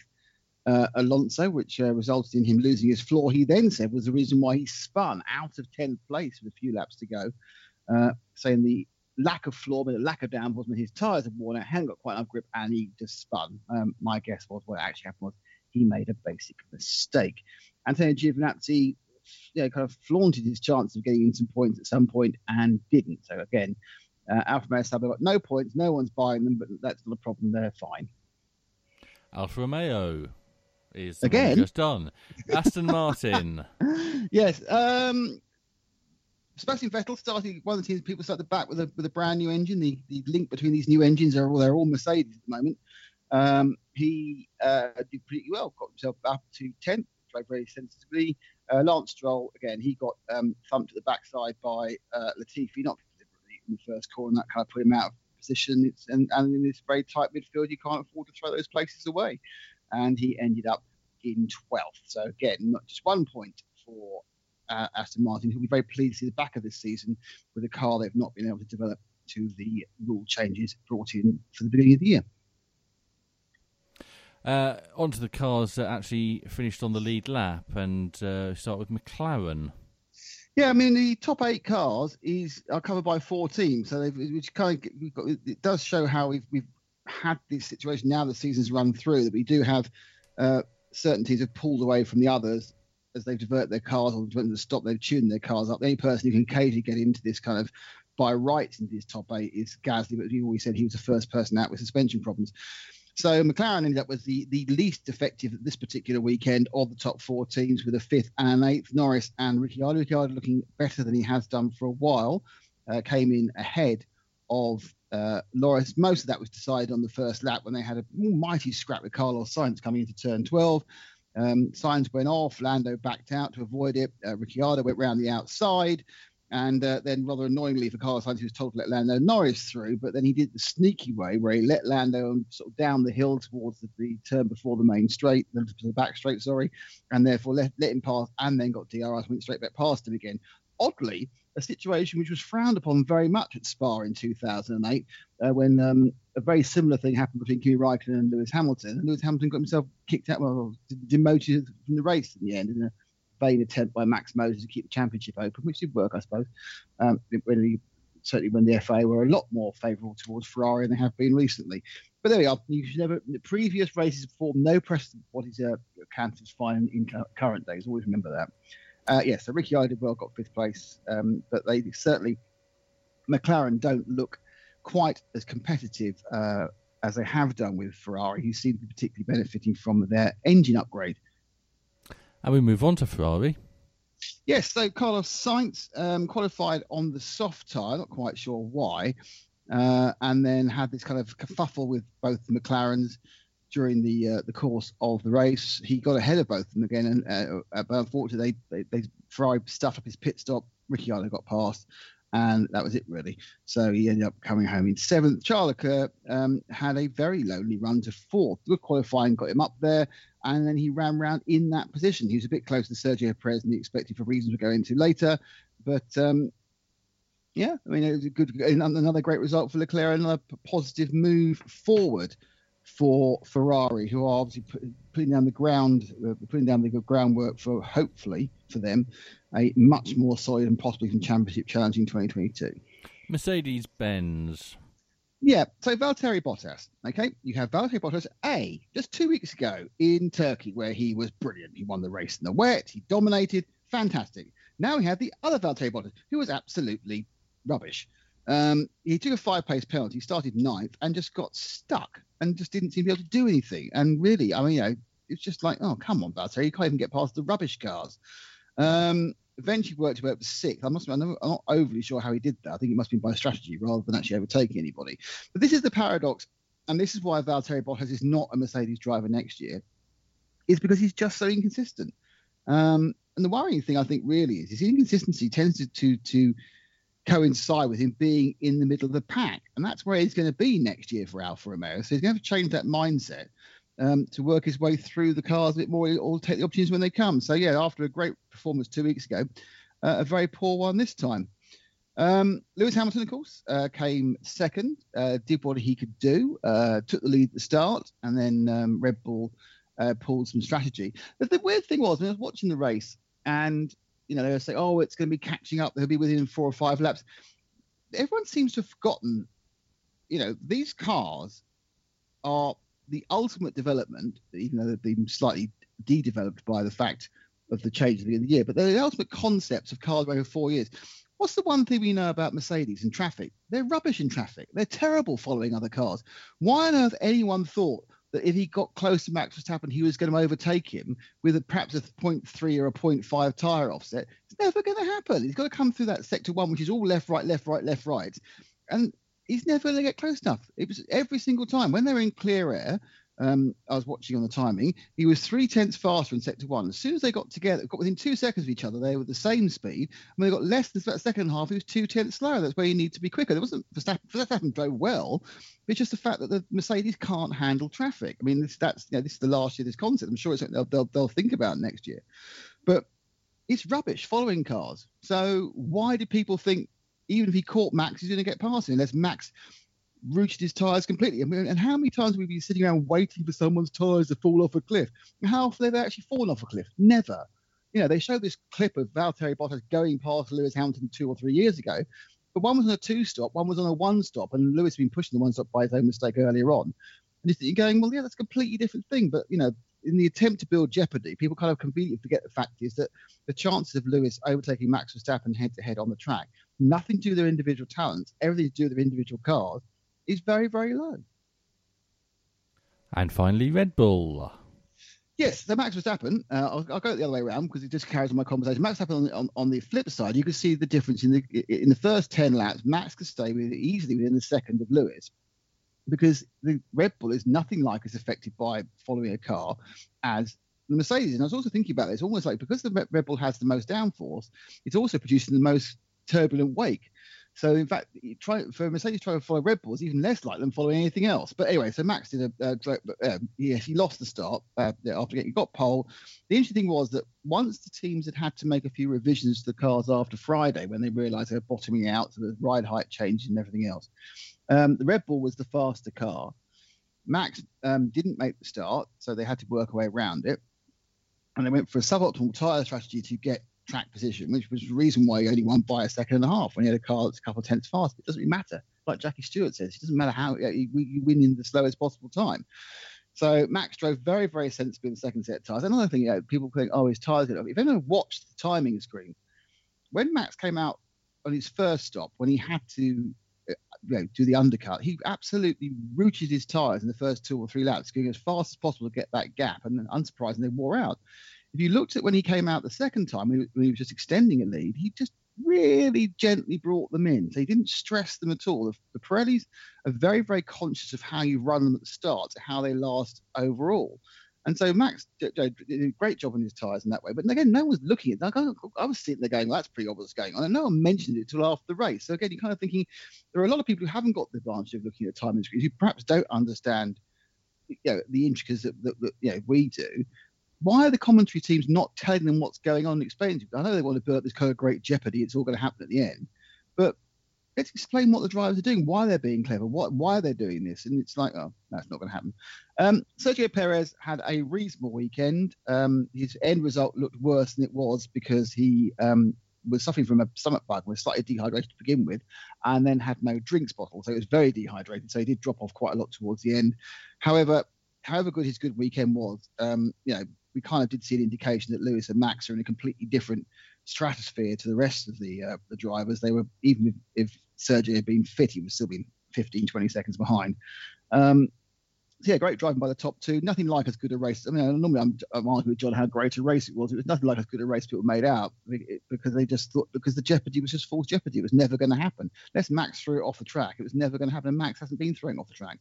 uh, Alonso, which uh, resulted in him losing his floor, he then said was the reason why he spun out of 10th place with a few laps to go, uh, saying the lack of floor, but the lack of downforce meant his tyres had worn out, hadn't got quite enough grip, and he just spun. Um, my guess was what actually happened was he made a basic mistake. Antonio Giovinazzi you know, kind of flaunted his chance of getting in some points at some point and didn't. So again, uh, Alfa Romeo they've got no points, no one's buying them, but that's not a problem. They're fine. Alfa Romeo is Again? just done. Aston Martin. yes. Um, Sebastian Vettel started one of the teams. People started back with a with a brand new engine. The the link between these new engines are all they're all Mercedes at the moment. Um, he uh, did pretty well. Got himself up to 10th, drove very sensibly. Uh, Lance Stroll again. He got um, thumped at the backside by uh, Latifi, not deliberately in the first corner. That kind of put him out of position. It's, and, and in this very tight midfield, you can't afford to throw those places away. And he ended up in 12th. So again, not just one point for uh, Aston Martin, who'll be very pleased to see the back of this season with a car they've not been able to develop to the rule changes brought in for the beginning of the year. Uh, onto the cars that actually finished on the lead lap, and uh, start with McLaren. Yeah, I mean the top eight cars is are covered by four teams, so they've, which kind of we've got, it does show how we've we've had this situation now the season's run through that we do have uh, certain teams have pulled away from the others as they divert their cars or when they stop, they've tuned their cars up. The only person who can occasionally get into this kind of by rights into this top eight is Gasly, but we always said he was the first person out with suspension problems. So McLaren ended up with the, the least effective at this particular weekend of the top four teams with a fifth and an eighth. Norris and Ricciardo. Ricciardo looking better than he has done for a while. Uh, came in ahead of uh, Norris. Most of that was decided on the first lap when they had a mighty scrap with Carlos Sainz coming into turn 12. Um, Sainz went off. Lando backed out to avoid it. Uh, Ricciardo went round the outside. And uh, then, rather annoyingly for Carlos Sainz, he was told to let Lando Norris through, but then he did the sneaky way where he let Lando sort of down the hill towards the, the turn before the main straight, the, the back straight, sorry, and therefore let, let him pass and then got DRS, went straight back past him again. Oddly, a situation which was frowned upon very much at Spa in 2008, uh, when um, a very similar thing happened between Kimi Raikkonen and Lewis Hamilton. And Lewis Hamilton got himself kicked out, well, demoted from the race in the end in a vain attempt by Max Mosley to keep the championship open, which did work, I suppose. Um, certainly when the FIA were a lot more favourable towards Ferrari than they have been recently. But there we are. You should never. The previous races form no precedent for what is a Cantor's fine in current days. Always remember that. Uh, yes, yeah, so Ricciardo did well, got fifth place, um, but they certainly McLaren don't look quite as competitive uh, as they have done with Ferrari, who seem to be particularly benefiting from their engine upgrade. And we move on to Ferrari. Yes, so Carlos Sainz um, qualified on the soft tyre, not quite sure why, uh, and then had this kind of kerfuffle with both the McLarens during the uh, the course of the race. He got ahead of both of them again, and uh, but unfortunately, they, they, they Ferrari stuffed up his pit stop. Ricciardo got past, and that was it really. So he ended up coming home in seventh. Charles Leclerc um, had a very lonely run to fourth. Good qualifying got him up there, and then he ran around in that position. He was a bit closer to Sergio Perez than he expected for reasons we'll go into later, but. Um, yeah, I mean, it was a good, another great result for Leclerc, another positive move forward for Ferrari, who are obviously putting down the ground, uh, putting down the groundwork for hopefully for them a much more solid and possibly even championship challenge in 2022. Mercedes Benz. Yeah, so Valtteri Bottas. Okay, you have Valtteri Bottas A just two weeks ago in Turkey, where he was brilliant. He won the race in the wet, he dominated, fantastic. Now we have the other Valtteri Bottas, who was absolutely rubbish. Um, he took a five pace penalty, started ninth, and just got stuck and just didn't seem to be able to do anything. And really, I mean, you know, it's just like, oh, come on, Valtteri, you can't even get past the rubbish cars. Um, eventually worked his way up to sixth. I must I'm not overly sure how he did that. I think it must be by strategy rather than actually overtaking anybody. But this is the paradox, and this is why Valtteri Bottas is not a Mercedes driver next year, is because he's just so inconsistent. Um, and the worrying thing I think really is his inconsistency tends to, to to coincide with him being in the middle of the pack, and that's where he's going to be next year for Alfa Romeo. So he's going to have to change that mindset um, to work his way through the cars a bit more or take the opportunities when they come. So yeah, after a great performance two weeks ago, uh, a very poor one this time. Um, Lewis Hamilton, of course, uh, came second, uh, did what he could do, uh, took the lead at the start, and then um, Red Bull uh, pulled some strategy. But the weird thing was, when I was watching the race, and you know they saying, "Oh, it's going to be catching up; they'll be within four or five laps." Everyone seems to have forgotten, you know, these cars are the ultimate development, even though they've been slightly de-developed by the fact of the change at the end of the year, but they're the ultimate concepts of cars over four years. What's the one thing we know about Mercedes in traffic? They're rubbish in traffic. They're terrible following other cars. Why on earth anyone thought that if he got close to Max Verstappen, he was going to overtake him with a, perhaps a 0.3 or a 0.5 tyre offset? It's never going to happen. He's got to come through that sector one, which is all left, right, left, right, left, right. And he's never going to get close enough. It was every single time when they were in clear air. Um, I was watching on the timing. He was three tenths faster in sector one. As soon as they got together, got within two seconds of each other, they were the same speed. And they got less than that second half, he was two tenths slower. That's where you need to be quicker. There wasn't Verstappen, Verstappen drove well. It's just the fact that the Mercedes can't handle traffic. I mean, this, that's you know, this is the last year this concept. I'm sure it's something they'll, they'll, they'll think about next year. But it's rubbish following cars. So why do people think even if he caught Max, he's going to get past him unless Max rooted his tyres completely. I mean, and how many times have we been sitting around waiting for someone's tyres to fall off a cliff? How often have they actually fallen off a cliff? Never. You know, they showed this clip of Valtteri Bottas going past Lewis Hamilton two or three years ago, but one was on a two stop, one was on a one stop, and Lewis had been pushing the one stop by his own mistake earlier on. And you're going, well, yeah, that's a completely different thing. But, you know, in the attempt to build jeopardy, people kind of conveniently forget the fact is that the chances of Lewis overtaking Max Verstappen head to head on the track, nothing to do with their individual talents, everything to do with their individual cars, is very, very low. And finally, Red Bull. Yes, so Max Verstappen, uh, I'll, I'll, go the other way around because it just carries on my conversation. Max Verstappen on, on, on, the flip side, you can see the difference in the in the first ten laps. Max could stay with easily within the second of Lewis because the Red Bull is nothing like as affected by following a car as the Mercedes. And I was also thinking about this, almost like because the Red Bull has the most downforce, it's also producing the most turbulent wake. So in fact, try for Mercedes trying to follow Red Bull is even less likely than following anything else. But anyway, so Max did a, uh, yes, he lost the start uh, after getting got pole. The interesting thing was that once the teams had had to make a few revisions to the cars after Friday, when they realised they were bottoming out, so the ride height changed and everything else, um, the Red Bull was the faster car. Max um, didn't make the start, so they had to work a way around it. And they went for a suboptimal tyre strategy to get track position, which was the reason why he only won by a second and a half when he had a car that's a couple of tenths faster. It doesn't really matter. Like Jackie Stewart says, it doesn't matter how you, you win in the slowest possible time. So Max drove very, very sensibly in the second set of tyres. Another thing, you know, people think, oh, his tyres good. If anyone watched the timing screen, when Max came out on his first stop, when he had to uh, you know, do the undercut, he absolutely rooted his tyres in the first two or three laps, going as fast as possible to get that gap, and unsurprisingly, they wore out if you looked at when he came out the second time, when he was just extending a lead, he just really gently brought them in. So he didn't stress them at all. The, the Pirellis are very, very conscious of how you run them at the start, how they last overall. And so Max did a great job on his tyres in that way. But again, no one was looking at that. I was sitting there going, well, that's pretty obvious going on. And no one mentioned it until after the race. So again, you're kind of thinking there are a lot of people who haven't got the advantage of looking at timing screens who perhaps don't understand you know, the intricacies that, that, that you know, we do why are the commentary teams not telling them what's going on and explaining to them? I know they want to build up this kind of great jeopardy. It's all going to happen at the end, but let's explain what the drivers are doing, why they're being clever, what why they're doing this. And it's like, oh, that's not going to happen. Um, Sergio Perez had a reasonable weekend. Um, his end result looked worse than it was because he um, was suffering from a stomach bug, was slightly dehydrated to begin with, and then had no drinks bottle. So it was very dehydrated. So he did drop off quite a lot towards the end. However, however good his good weekend was, um, you know, we kind of did see an indication that Lewis and Max are in a completely different stratosphere to the rest of the uh, the drivers. They were even if, if Sergio had been fit, he would still be 15, 20 seconds behind. Um, so yeah, great driving by the top two. Nothing like as good a race. I mean, normally I'm, I'm arguing with John how great a race it was. It was nothing like as good a race people made out because they just thought because the jeopardy was just false jeopardy. It was never going to happen. Unless Max threw it off the track, it was never going to happen. And Max hasn't been throwing off the track.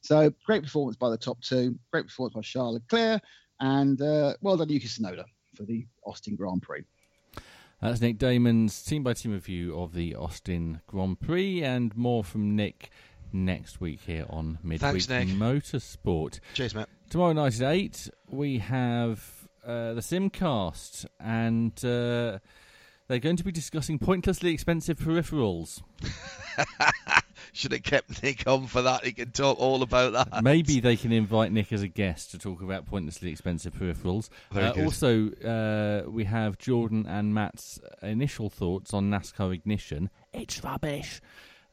So great performance by the top two. Great performance by Charles Leclerc. And uh, well done, Yuki Tsunoda, for the Austin Grand Prix. That's Nick Daman's team by team review of the Austin Grand Prix, and more from Nick next week here on Midweek Thanks, Nick. Motorsport. Cheers, Matt. Tomorrow night at 8, we have uh, the Simcast, and uh, they're going to be discussing pointlessly expensive peripherals. Should have kept Nick on for that. He can talk all about that. Maybe they can invite Nick as a guest to talk about pointlessly expensive peripherals. Uh, also, uh, we have Jordan and Matt's initial thoughts on NASCAR Ignition. It's rubbish.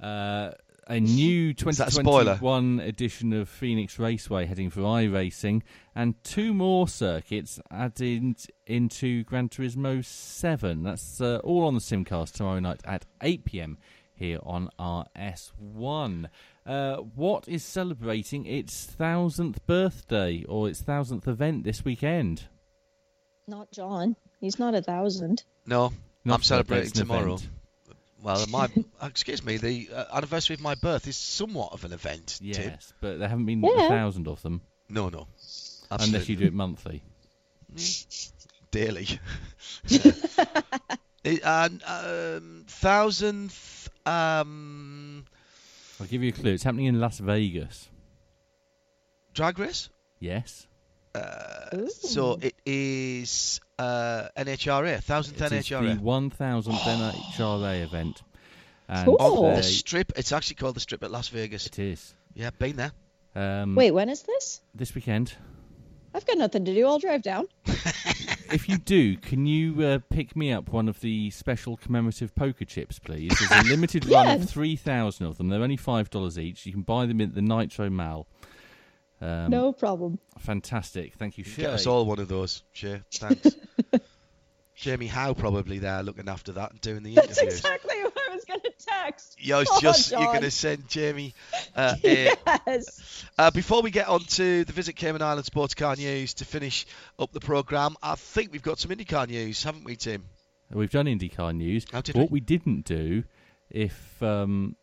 Uh, a new Is a 2021 edition of Phoenix Raceway heading for iRacing, and two more circuits added into Gran Turismo 7. That's uh, all on the Simcast tomorrow night at 8 pm here on RS1. Uh, what is celebrating its thousandth birthday or its thousandth event this weekend? Not John. He's not a thousand. No, Not I'm celebrating birthday, it's an tomorrow. event. Well, my excuse me, the uh, anniversary of my birth is somewhat of an event. Tim. Yes, but there haven't been Yeah. a thousand of them. No, no. Unless you do it monthly. dearly. It- and um, thousandth. Um, I'll give you a clue. It's happening in Las Vegas. drag race. Yes. Uh, so it is uh, NHRA, thousandth It is NHRA. the 1000th NHRA event. And Cool. On the strip, it's actually called the Strip at Las Vegas. it is. Yeah, been there. Um, Wait, when is this? This weekend. I've got nothing to do. I'll drive down. If you do, can you uh, pick me up one of the special commemorative poker chips, please? There's a limited run Yeah. of 3,000 of them. They're only $5 each. You can buy them at the Nitro Mall. Um, no problem. Fantastic. Thank you, Get us all one of those. Sure. Thanks. Jamie Howe probably there looking after that and doing the That's interviews. exactly what I was going to text. Yeah, I Oh, just you're going to send Jamie uh, here. Yes. Uh, before we get on to the Visit Cayman Island Sports Car News to finish up the programme, I think we've got some IndyCar news, haven't we, Tim? We've done IndyCar news. Oh, did what we? we? didn't do, if um,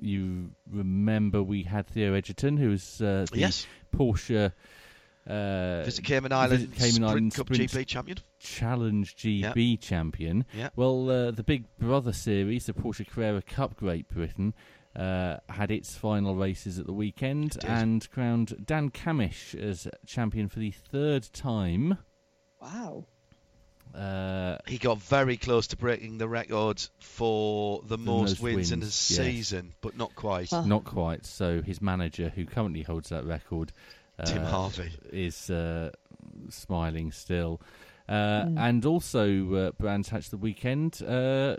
you remember, we had Theo Edgerton, who was uh, the Yes. Porsche uh, Visit Cayman Island Visit Cayman Sprint Island Cup GP champion. Challenge GB champion. Yeah. Well, uh, the Big Brother series, the Porsche Carrera Cup Great Britain, uh, had its final races at the weekend and crowned Dan Cammish as champion for the third time. Wow. Uh, He got very close to breaking the record for the, most, most wins, in a yes. season, but not quite. Huh. Not quite. So his manager, who currently holds that record, uh, Tim Harvey. is uh, smiling still. Uh, And also, uh, Brands Hatch the weekend, uh,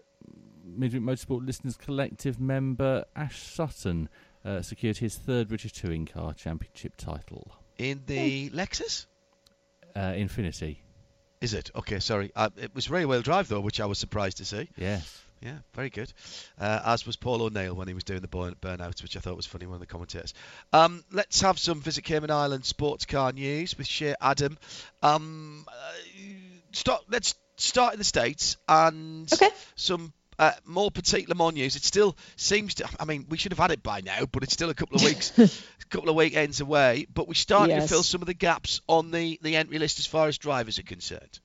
Midweek Motorsport Listeners Collective member Ash Sutton uh, secured his third British Touring Car Championship title. In the Lexus? Uh, Infiniti, Is it? Okay, sorry. Uh, it was rear wheel drive, though, which I was surprised to see. yes. Yeah, very good. Uh, as was Paul O'Neill when he was doing the burn- burnouts, which I thought was funny, one of the commentators. Um, let's have some Visit Cayman Island sports car news with Shea Adam. Um, uh, start, let's start in the States and Okay. some uh, more Petit Le Mans news. It still seems to, I mean, we should have had it by now, but it's still a couple of weeks, a couple of weekends away. But we're starting to fill some of the gaps on the, the entry list as far as drivers are concerned.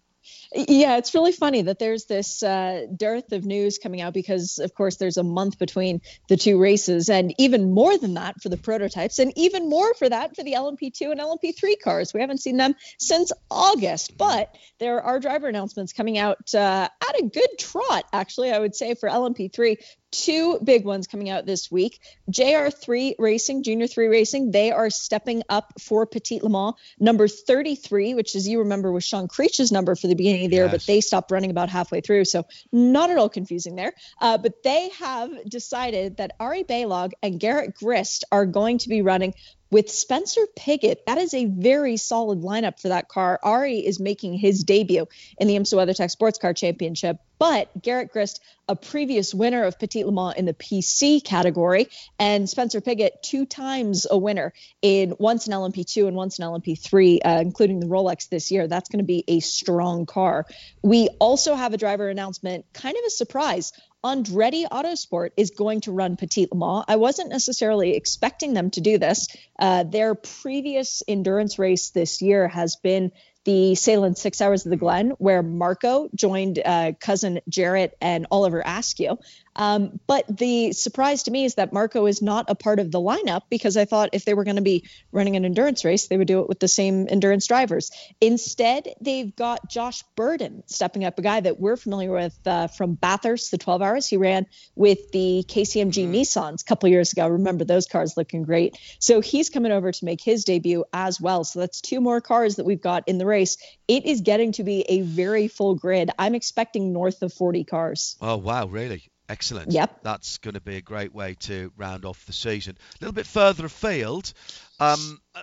Yeah, it's really funny that there's this uh, dearth of news coming out because, of course, there's a month between the two races, and even more than that for the prototypes, and even more for that for the LMP2 and LMP3 cars. We haven't seen them since August, but there are driver announcements coming out uh, at a good trot, actually, I would say, for LMP3. Two big ones coming out this week. JR3 Racing, Junior 3 Racing, they are stepping up for Petit Le Mans. Number 33, which as you remember was Sean Creech's number for the beginning of the year, but they stopped running about halfway through. So not at all confusing there. Uh, but they have decided that Ari Balogh and Garrett Grist are going to be running with Spencer Pigot. That is a very solid lineup for that car. Ari is making his debut in the IMSA WeatherTech Sports Car Championship, but Garrett Grist, a previous winner of Petit Le Mans in the PC category, and Spencer Pigot, two times a winner in once an LMP2 and once an LMP3, uh, including the Rolex this year. That's going to be a strong car. We also have a driver announcement, kind of a surprise. Andretti Autosport is going to run Petit Le Mans. I wasn't necessarily expecting them to do this. Uh, their previous endurance race this year has been the Salem Six Hours of the Glen, where Marco joined uh, cousin Jarett and Oliver Askew. Um, but the surprise to me is that Marco is not a part of the lineup because I thought if they were going to be running an endurance race, they would do it with the same endurance drivers. Instead, they've got Josh Burdon stepping up, a guy that we're familiar with uh, from Bathurst, the 12 hours. He ran with the KCMG Nissans a couple years ago. Remember those cars looking great. So he's coming over to make his debut as well. So that's two more cars that we've got in the race. It is getting to be a very full grid. I'm expecting north of 40 cars. Oh wow, really? Excellent. Yep. That's going to be a great way to round off the season. A little bit further afield, um, uh,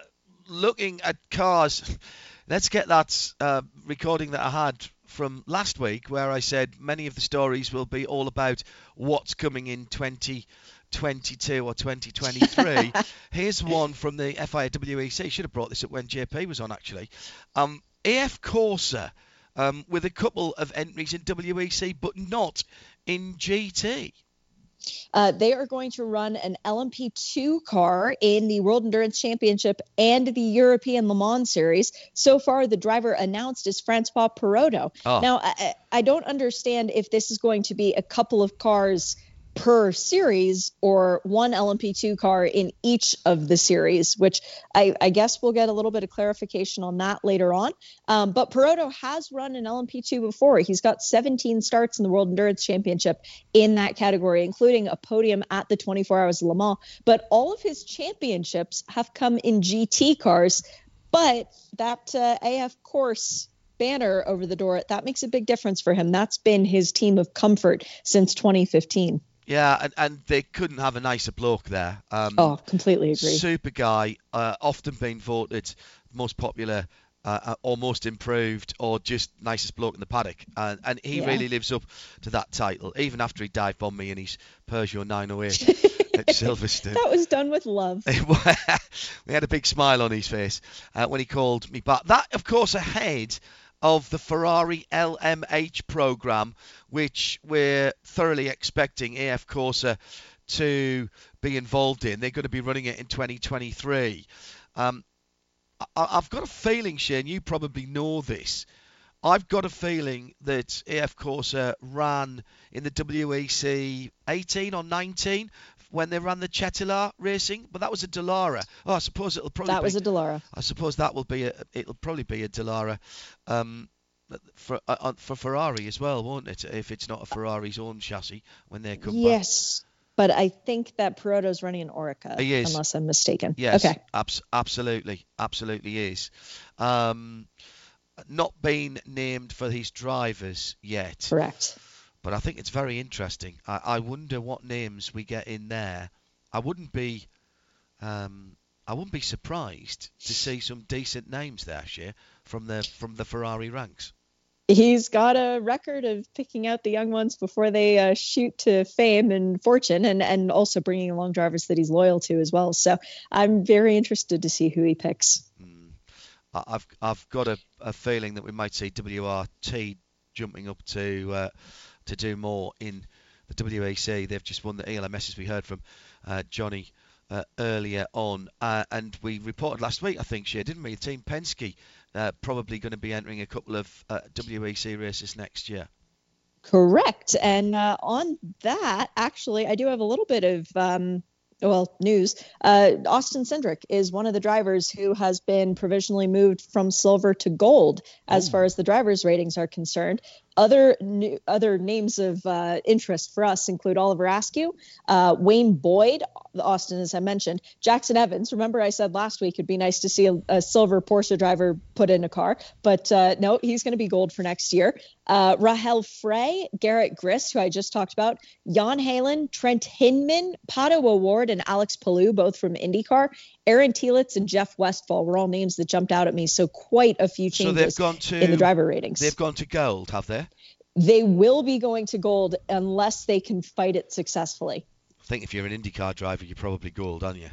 looking at cars. Let's get that uh, recording that I had from last week, where I said many of the stories will be all about what's coming in 2022 or 2023. Here's one from the FIA WEC. Should have brought this up when JP was on actually. Um, AF Corse. Um, with a couple of entries in WEC, but not in GT. Uh, they are going to run an LMP2 car in the World Endurance Championship and the European Le Mans Series. So far, the driver announced is Francois Perrodo. Oh. Now, I, I don't understand if this is going to be a couple of cars per series or one LMP2 car in each of the series, which I, I guess we'll get a little bit of clarification on that later on. Um, but Perrodo has run an LMP2 before. He's got 17 starts in the World Endurance Championship in that category, including a podium at the 24 Hours of Le Mans. But all of his championships have come in GT cars. But that uh, AF Corse banner over the door, that makes a big difference for him. That's been his team of comfort since 2015. Yeah, and, and they couldn't have a nicer bloke there. Um, oh, completely agree. Super guy, uh, often been voted most popular uh, uh, or most improved or just nicest bloke in the paddock. And, and he Yeah. really lives up to that title, even after he dive bombed me in his Peugeot 908 at Silverstone. That was done with love. we had a big smile on his face uh, when he called me back. That, of course, ahead of the Ferrari LMH program, which we're thoroughly expecting AF Corse to be involved in. They're going to be running it in 2023. Um, I, I've got a feeling, Shane, you probably know this. I've got a feeling that AF Corse ran in the WEC 18 or 19 when they ran the Cetilar racing, but that was a Dallara. Oh, I suppose it'll probably That be, was a Dallara. I suppose that will be a, it'll probably be a Dallara um, for uh, uh, for Ferrari as well, won't it? If it's not a Ferrari's own chassis when they come back. Yes, but I think that Perrodo's running an Oreca, He is. unless I'm mistaken. Yes, Okay. abs- absolutely, absolutely is. Um, not been named for his drivers yet. Correct. But I think it's very interesting. I, I wonder what names we get in there. I wouldn't be, um, I wouldn't be surprised to see some decent names there, Shea, from the from the Ferrari ranks. He's got a record of picking out the young ones before they uh, shoot to fame and fortune, and and also bringing along drivers that he's loyal to as well. So I'm very interested to see who he picks. I- I've I've got a, a feeling that we might see WRT jumping up to uh, to do more in the WEC. They've just won the ELMS, as we heard from uh, Jonny uh, earlier on, uh, and we reported last week, I think, Shea, didn't we? Team Penske uh, probably going to be entering a couple of uh, WEC races next year. Correct. And uh, on that, actually, I do have a little bit of um, well news. Uh, Austin Cindric is one of the drivers who has been provisionally moved from silver to gold as far as the drivers' ratings are concerned. Other new, other names of uh, interest for us include Oliver Askew, uh, Wayne Boyd, Austin, as I mentioned, Jackson Evans. Remember, I said last week it'd be nice to see a, a silver Porsche driver put in a car, but uh, no, he's going to be gold for next year. Uh, Rahel Frey, Garrett Grist, who I just talked about, Jan Heylen, Trent Hindman, Pato O'Ward, and Alex Palou, both from IndyCar. Aaron Telitz and Jeff Westfall were all names that jumped out at me. So quite a few So changes they've gone to in the driver ratings. They've gone to gold, have they? They will be going to gold unless they can fight it successfully. I think if you're an IndyCar driver, you're probably gold, aren't you?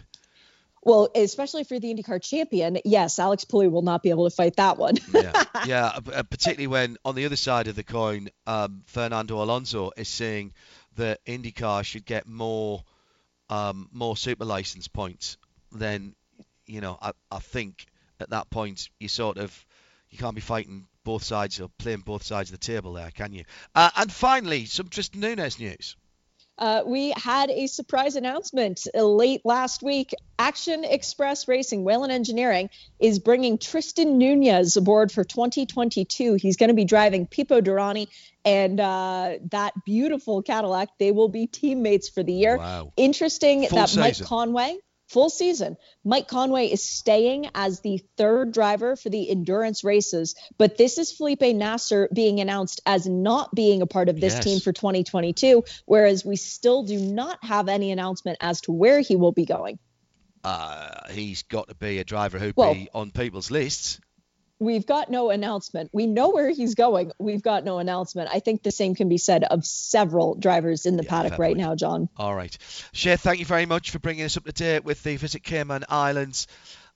Well, especially for the IndyCar champion, yes, Alex Palou will not be able to fight that one. yeah, yeah. uh, uh, Particularly when on the other side of the coin, um, Fernando Alonso is saying that IndyCar should get more, um, more super license points. Then, you know, I, I think at that point you sort of you can't be fighting both sides or playing both sides of the table there, can you? Uh, and finally, some Tristan Nunez news. Uh, we had a surprise announcement late last week. Action Express Racing, Whelen Engineering, is bringing Tristan Nunez aboard for 2022. He's going to be driving Pipo Derani and uh, that beautiful Cadillac. They will be teammates for the year. Wow. Interesting Full that Mike. Conway, full season, Mike Conway is staying as the third driver for the endurance races, but this is Felipe Nasr being announced as not being a part of this Yes. team for 2022, whereas we still do not have any announcement as to where he will be going. Uh, he's got to be a driver who'd Well- be on people's lists. We've got no announcement. We know where he's going. We've got no announcement. I think the same can be said of several drivers in the paddock fair right now, John. All right. Shea, thank you very much for bringing us up to date with the Visit Cayman Islands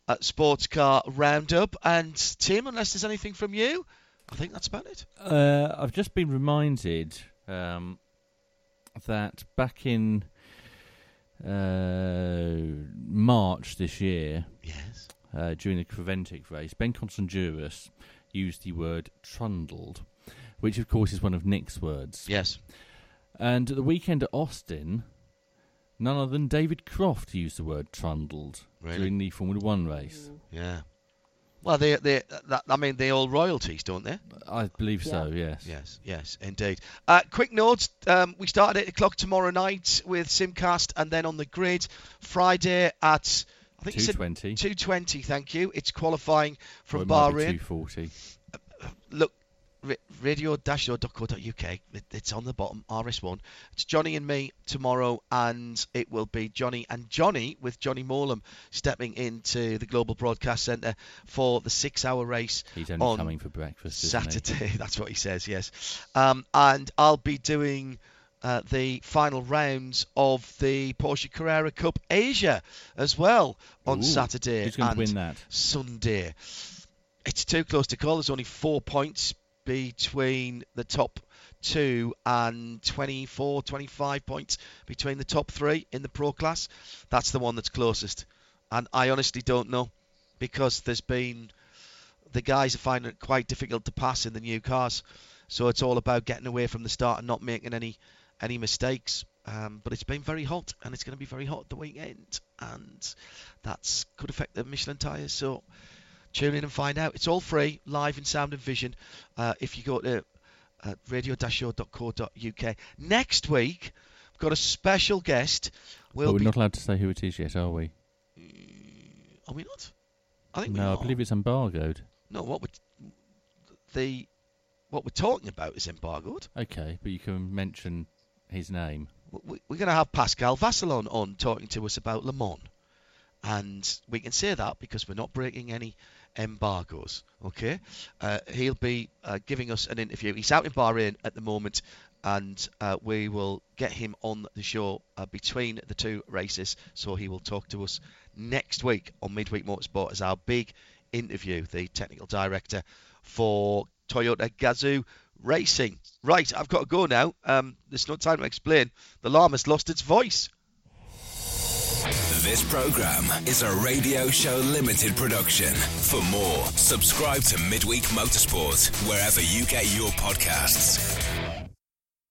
uh, sports car roundup. And Tim, unless there's anything from you, I think that's about it. Uh, I've just been reminded um, that back in uh, March this year, yes, uh, during the Creventic race, Ben Constanduros used the word trundled, which of course is one of Nick's words. Yes. And at the weekend at Austin, none other than David Croft used the word trundled Really? during the Formula One race. Yeah. Well, they, they, that, I mean, they're all royalties, don't they? I believe so, yes. Yes, yes, indeed. Uh, quick notes: um, we start at eight o'clock tomorrow night with Simcast, and then on the grid Friday at I think you said 2:20. Two twenty. Thank you. It's qualifying from be Bahrain. 240. Look, ra- radio-show.co.uk. It, it's on the bottom, RS1. It's Johnny and me tomorrow, and it will be Johnny and Johnny with Johnny Morlam stepping into the Global Broadcast Centre for the six-hour race. He's only on coming for breakfast. Saturday. That's what he says. Yes, um, and I'll be doing. Uh, the final rounds of the Porsche Carrera Cup Asia as well on Ooh, Saturday who's and win that? Sunday. It's too close to call. There's only four points between the top two and 24, 25 points between the top three in the pro class. That's the one that's closest. And I honestly don't know because there's been the guys are finding it quite difficult to pass in the new cars. So it's all about getting away from the start and not making any any mistakes. Um, but it's been very hot, and it's going to be very hot the weekend, and that could affect the Michelin tyres. So tune in and find out. It's all free, live in sound and vision. Uh, if you go to uh, radio-show.co.uk. Next week, we've got a special guest. We'll but we're be, not allowed to say who it is yet, are we? Are we not? I think we No. I believe it's embargoed. No, what we the what we're talking about is embargoed. Okay, but you can mention his name. we- we're going to have Pascal Vasselon on talking to us about Le Mans. And we can say that because we're not breaking any embargoes. Okay? Uh, he'll be uh, giving us an interview. He's out in Bahrain at the moment, and uh, we will get him on the show uh, between the two races. So he will talk to us next week on Midweek Motorsport as our big interview, the technical director for Toyota Gazoo Racing. Right, I've got to go now. Um, there's no time to explain. The llama's lost its voice. This program is a radio show limited production. For more, subscribe to Midweek Motorsport wherever you get your podcasts.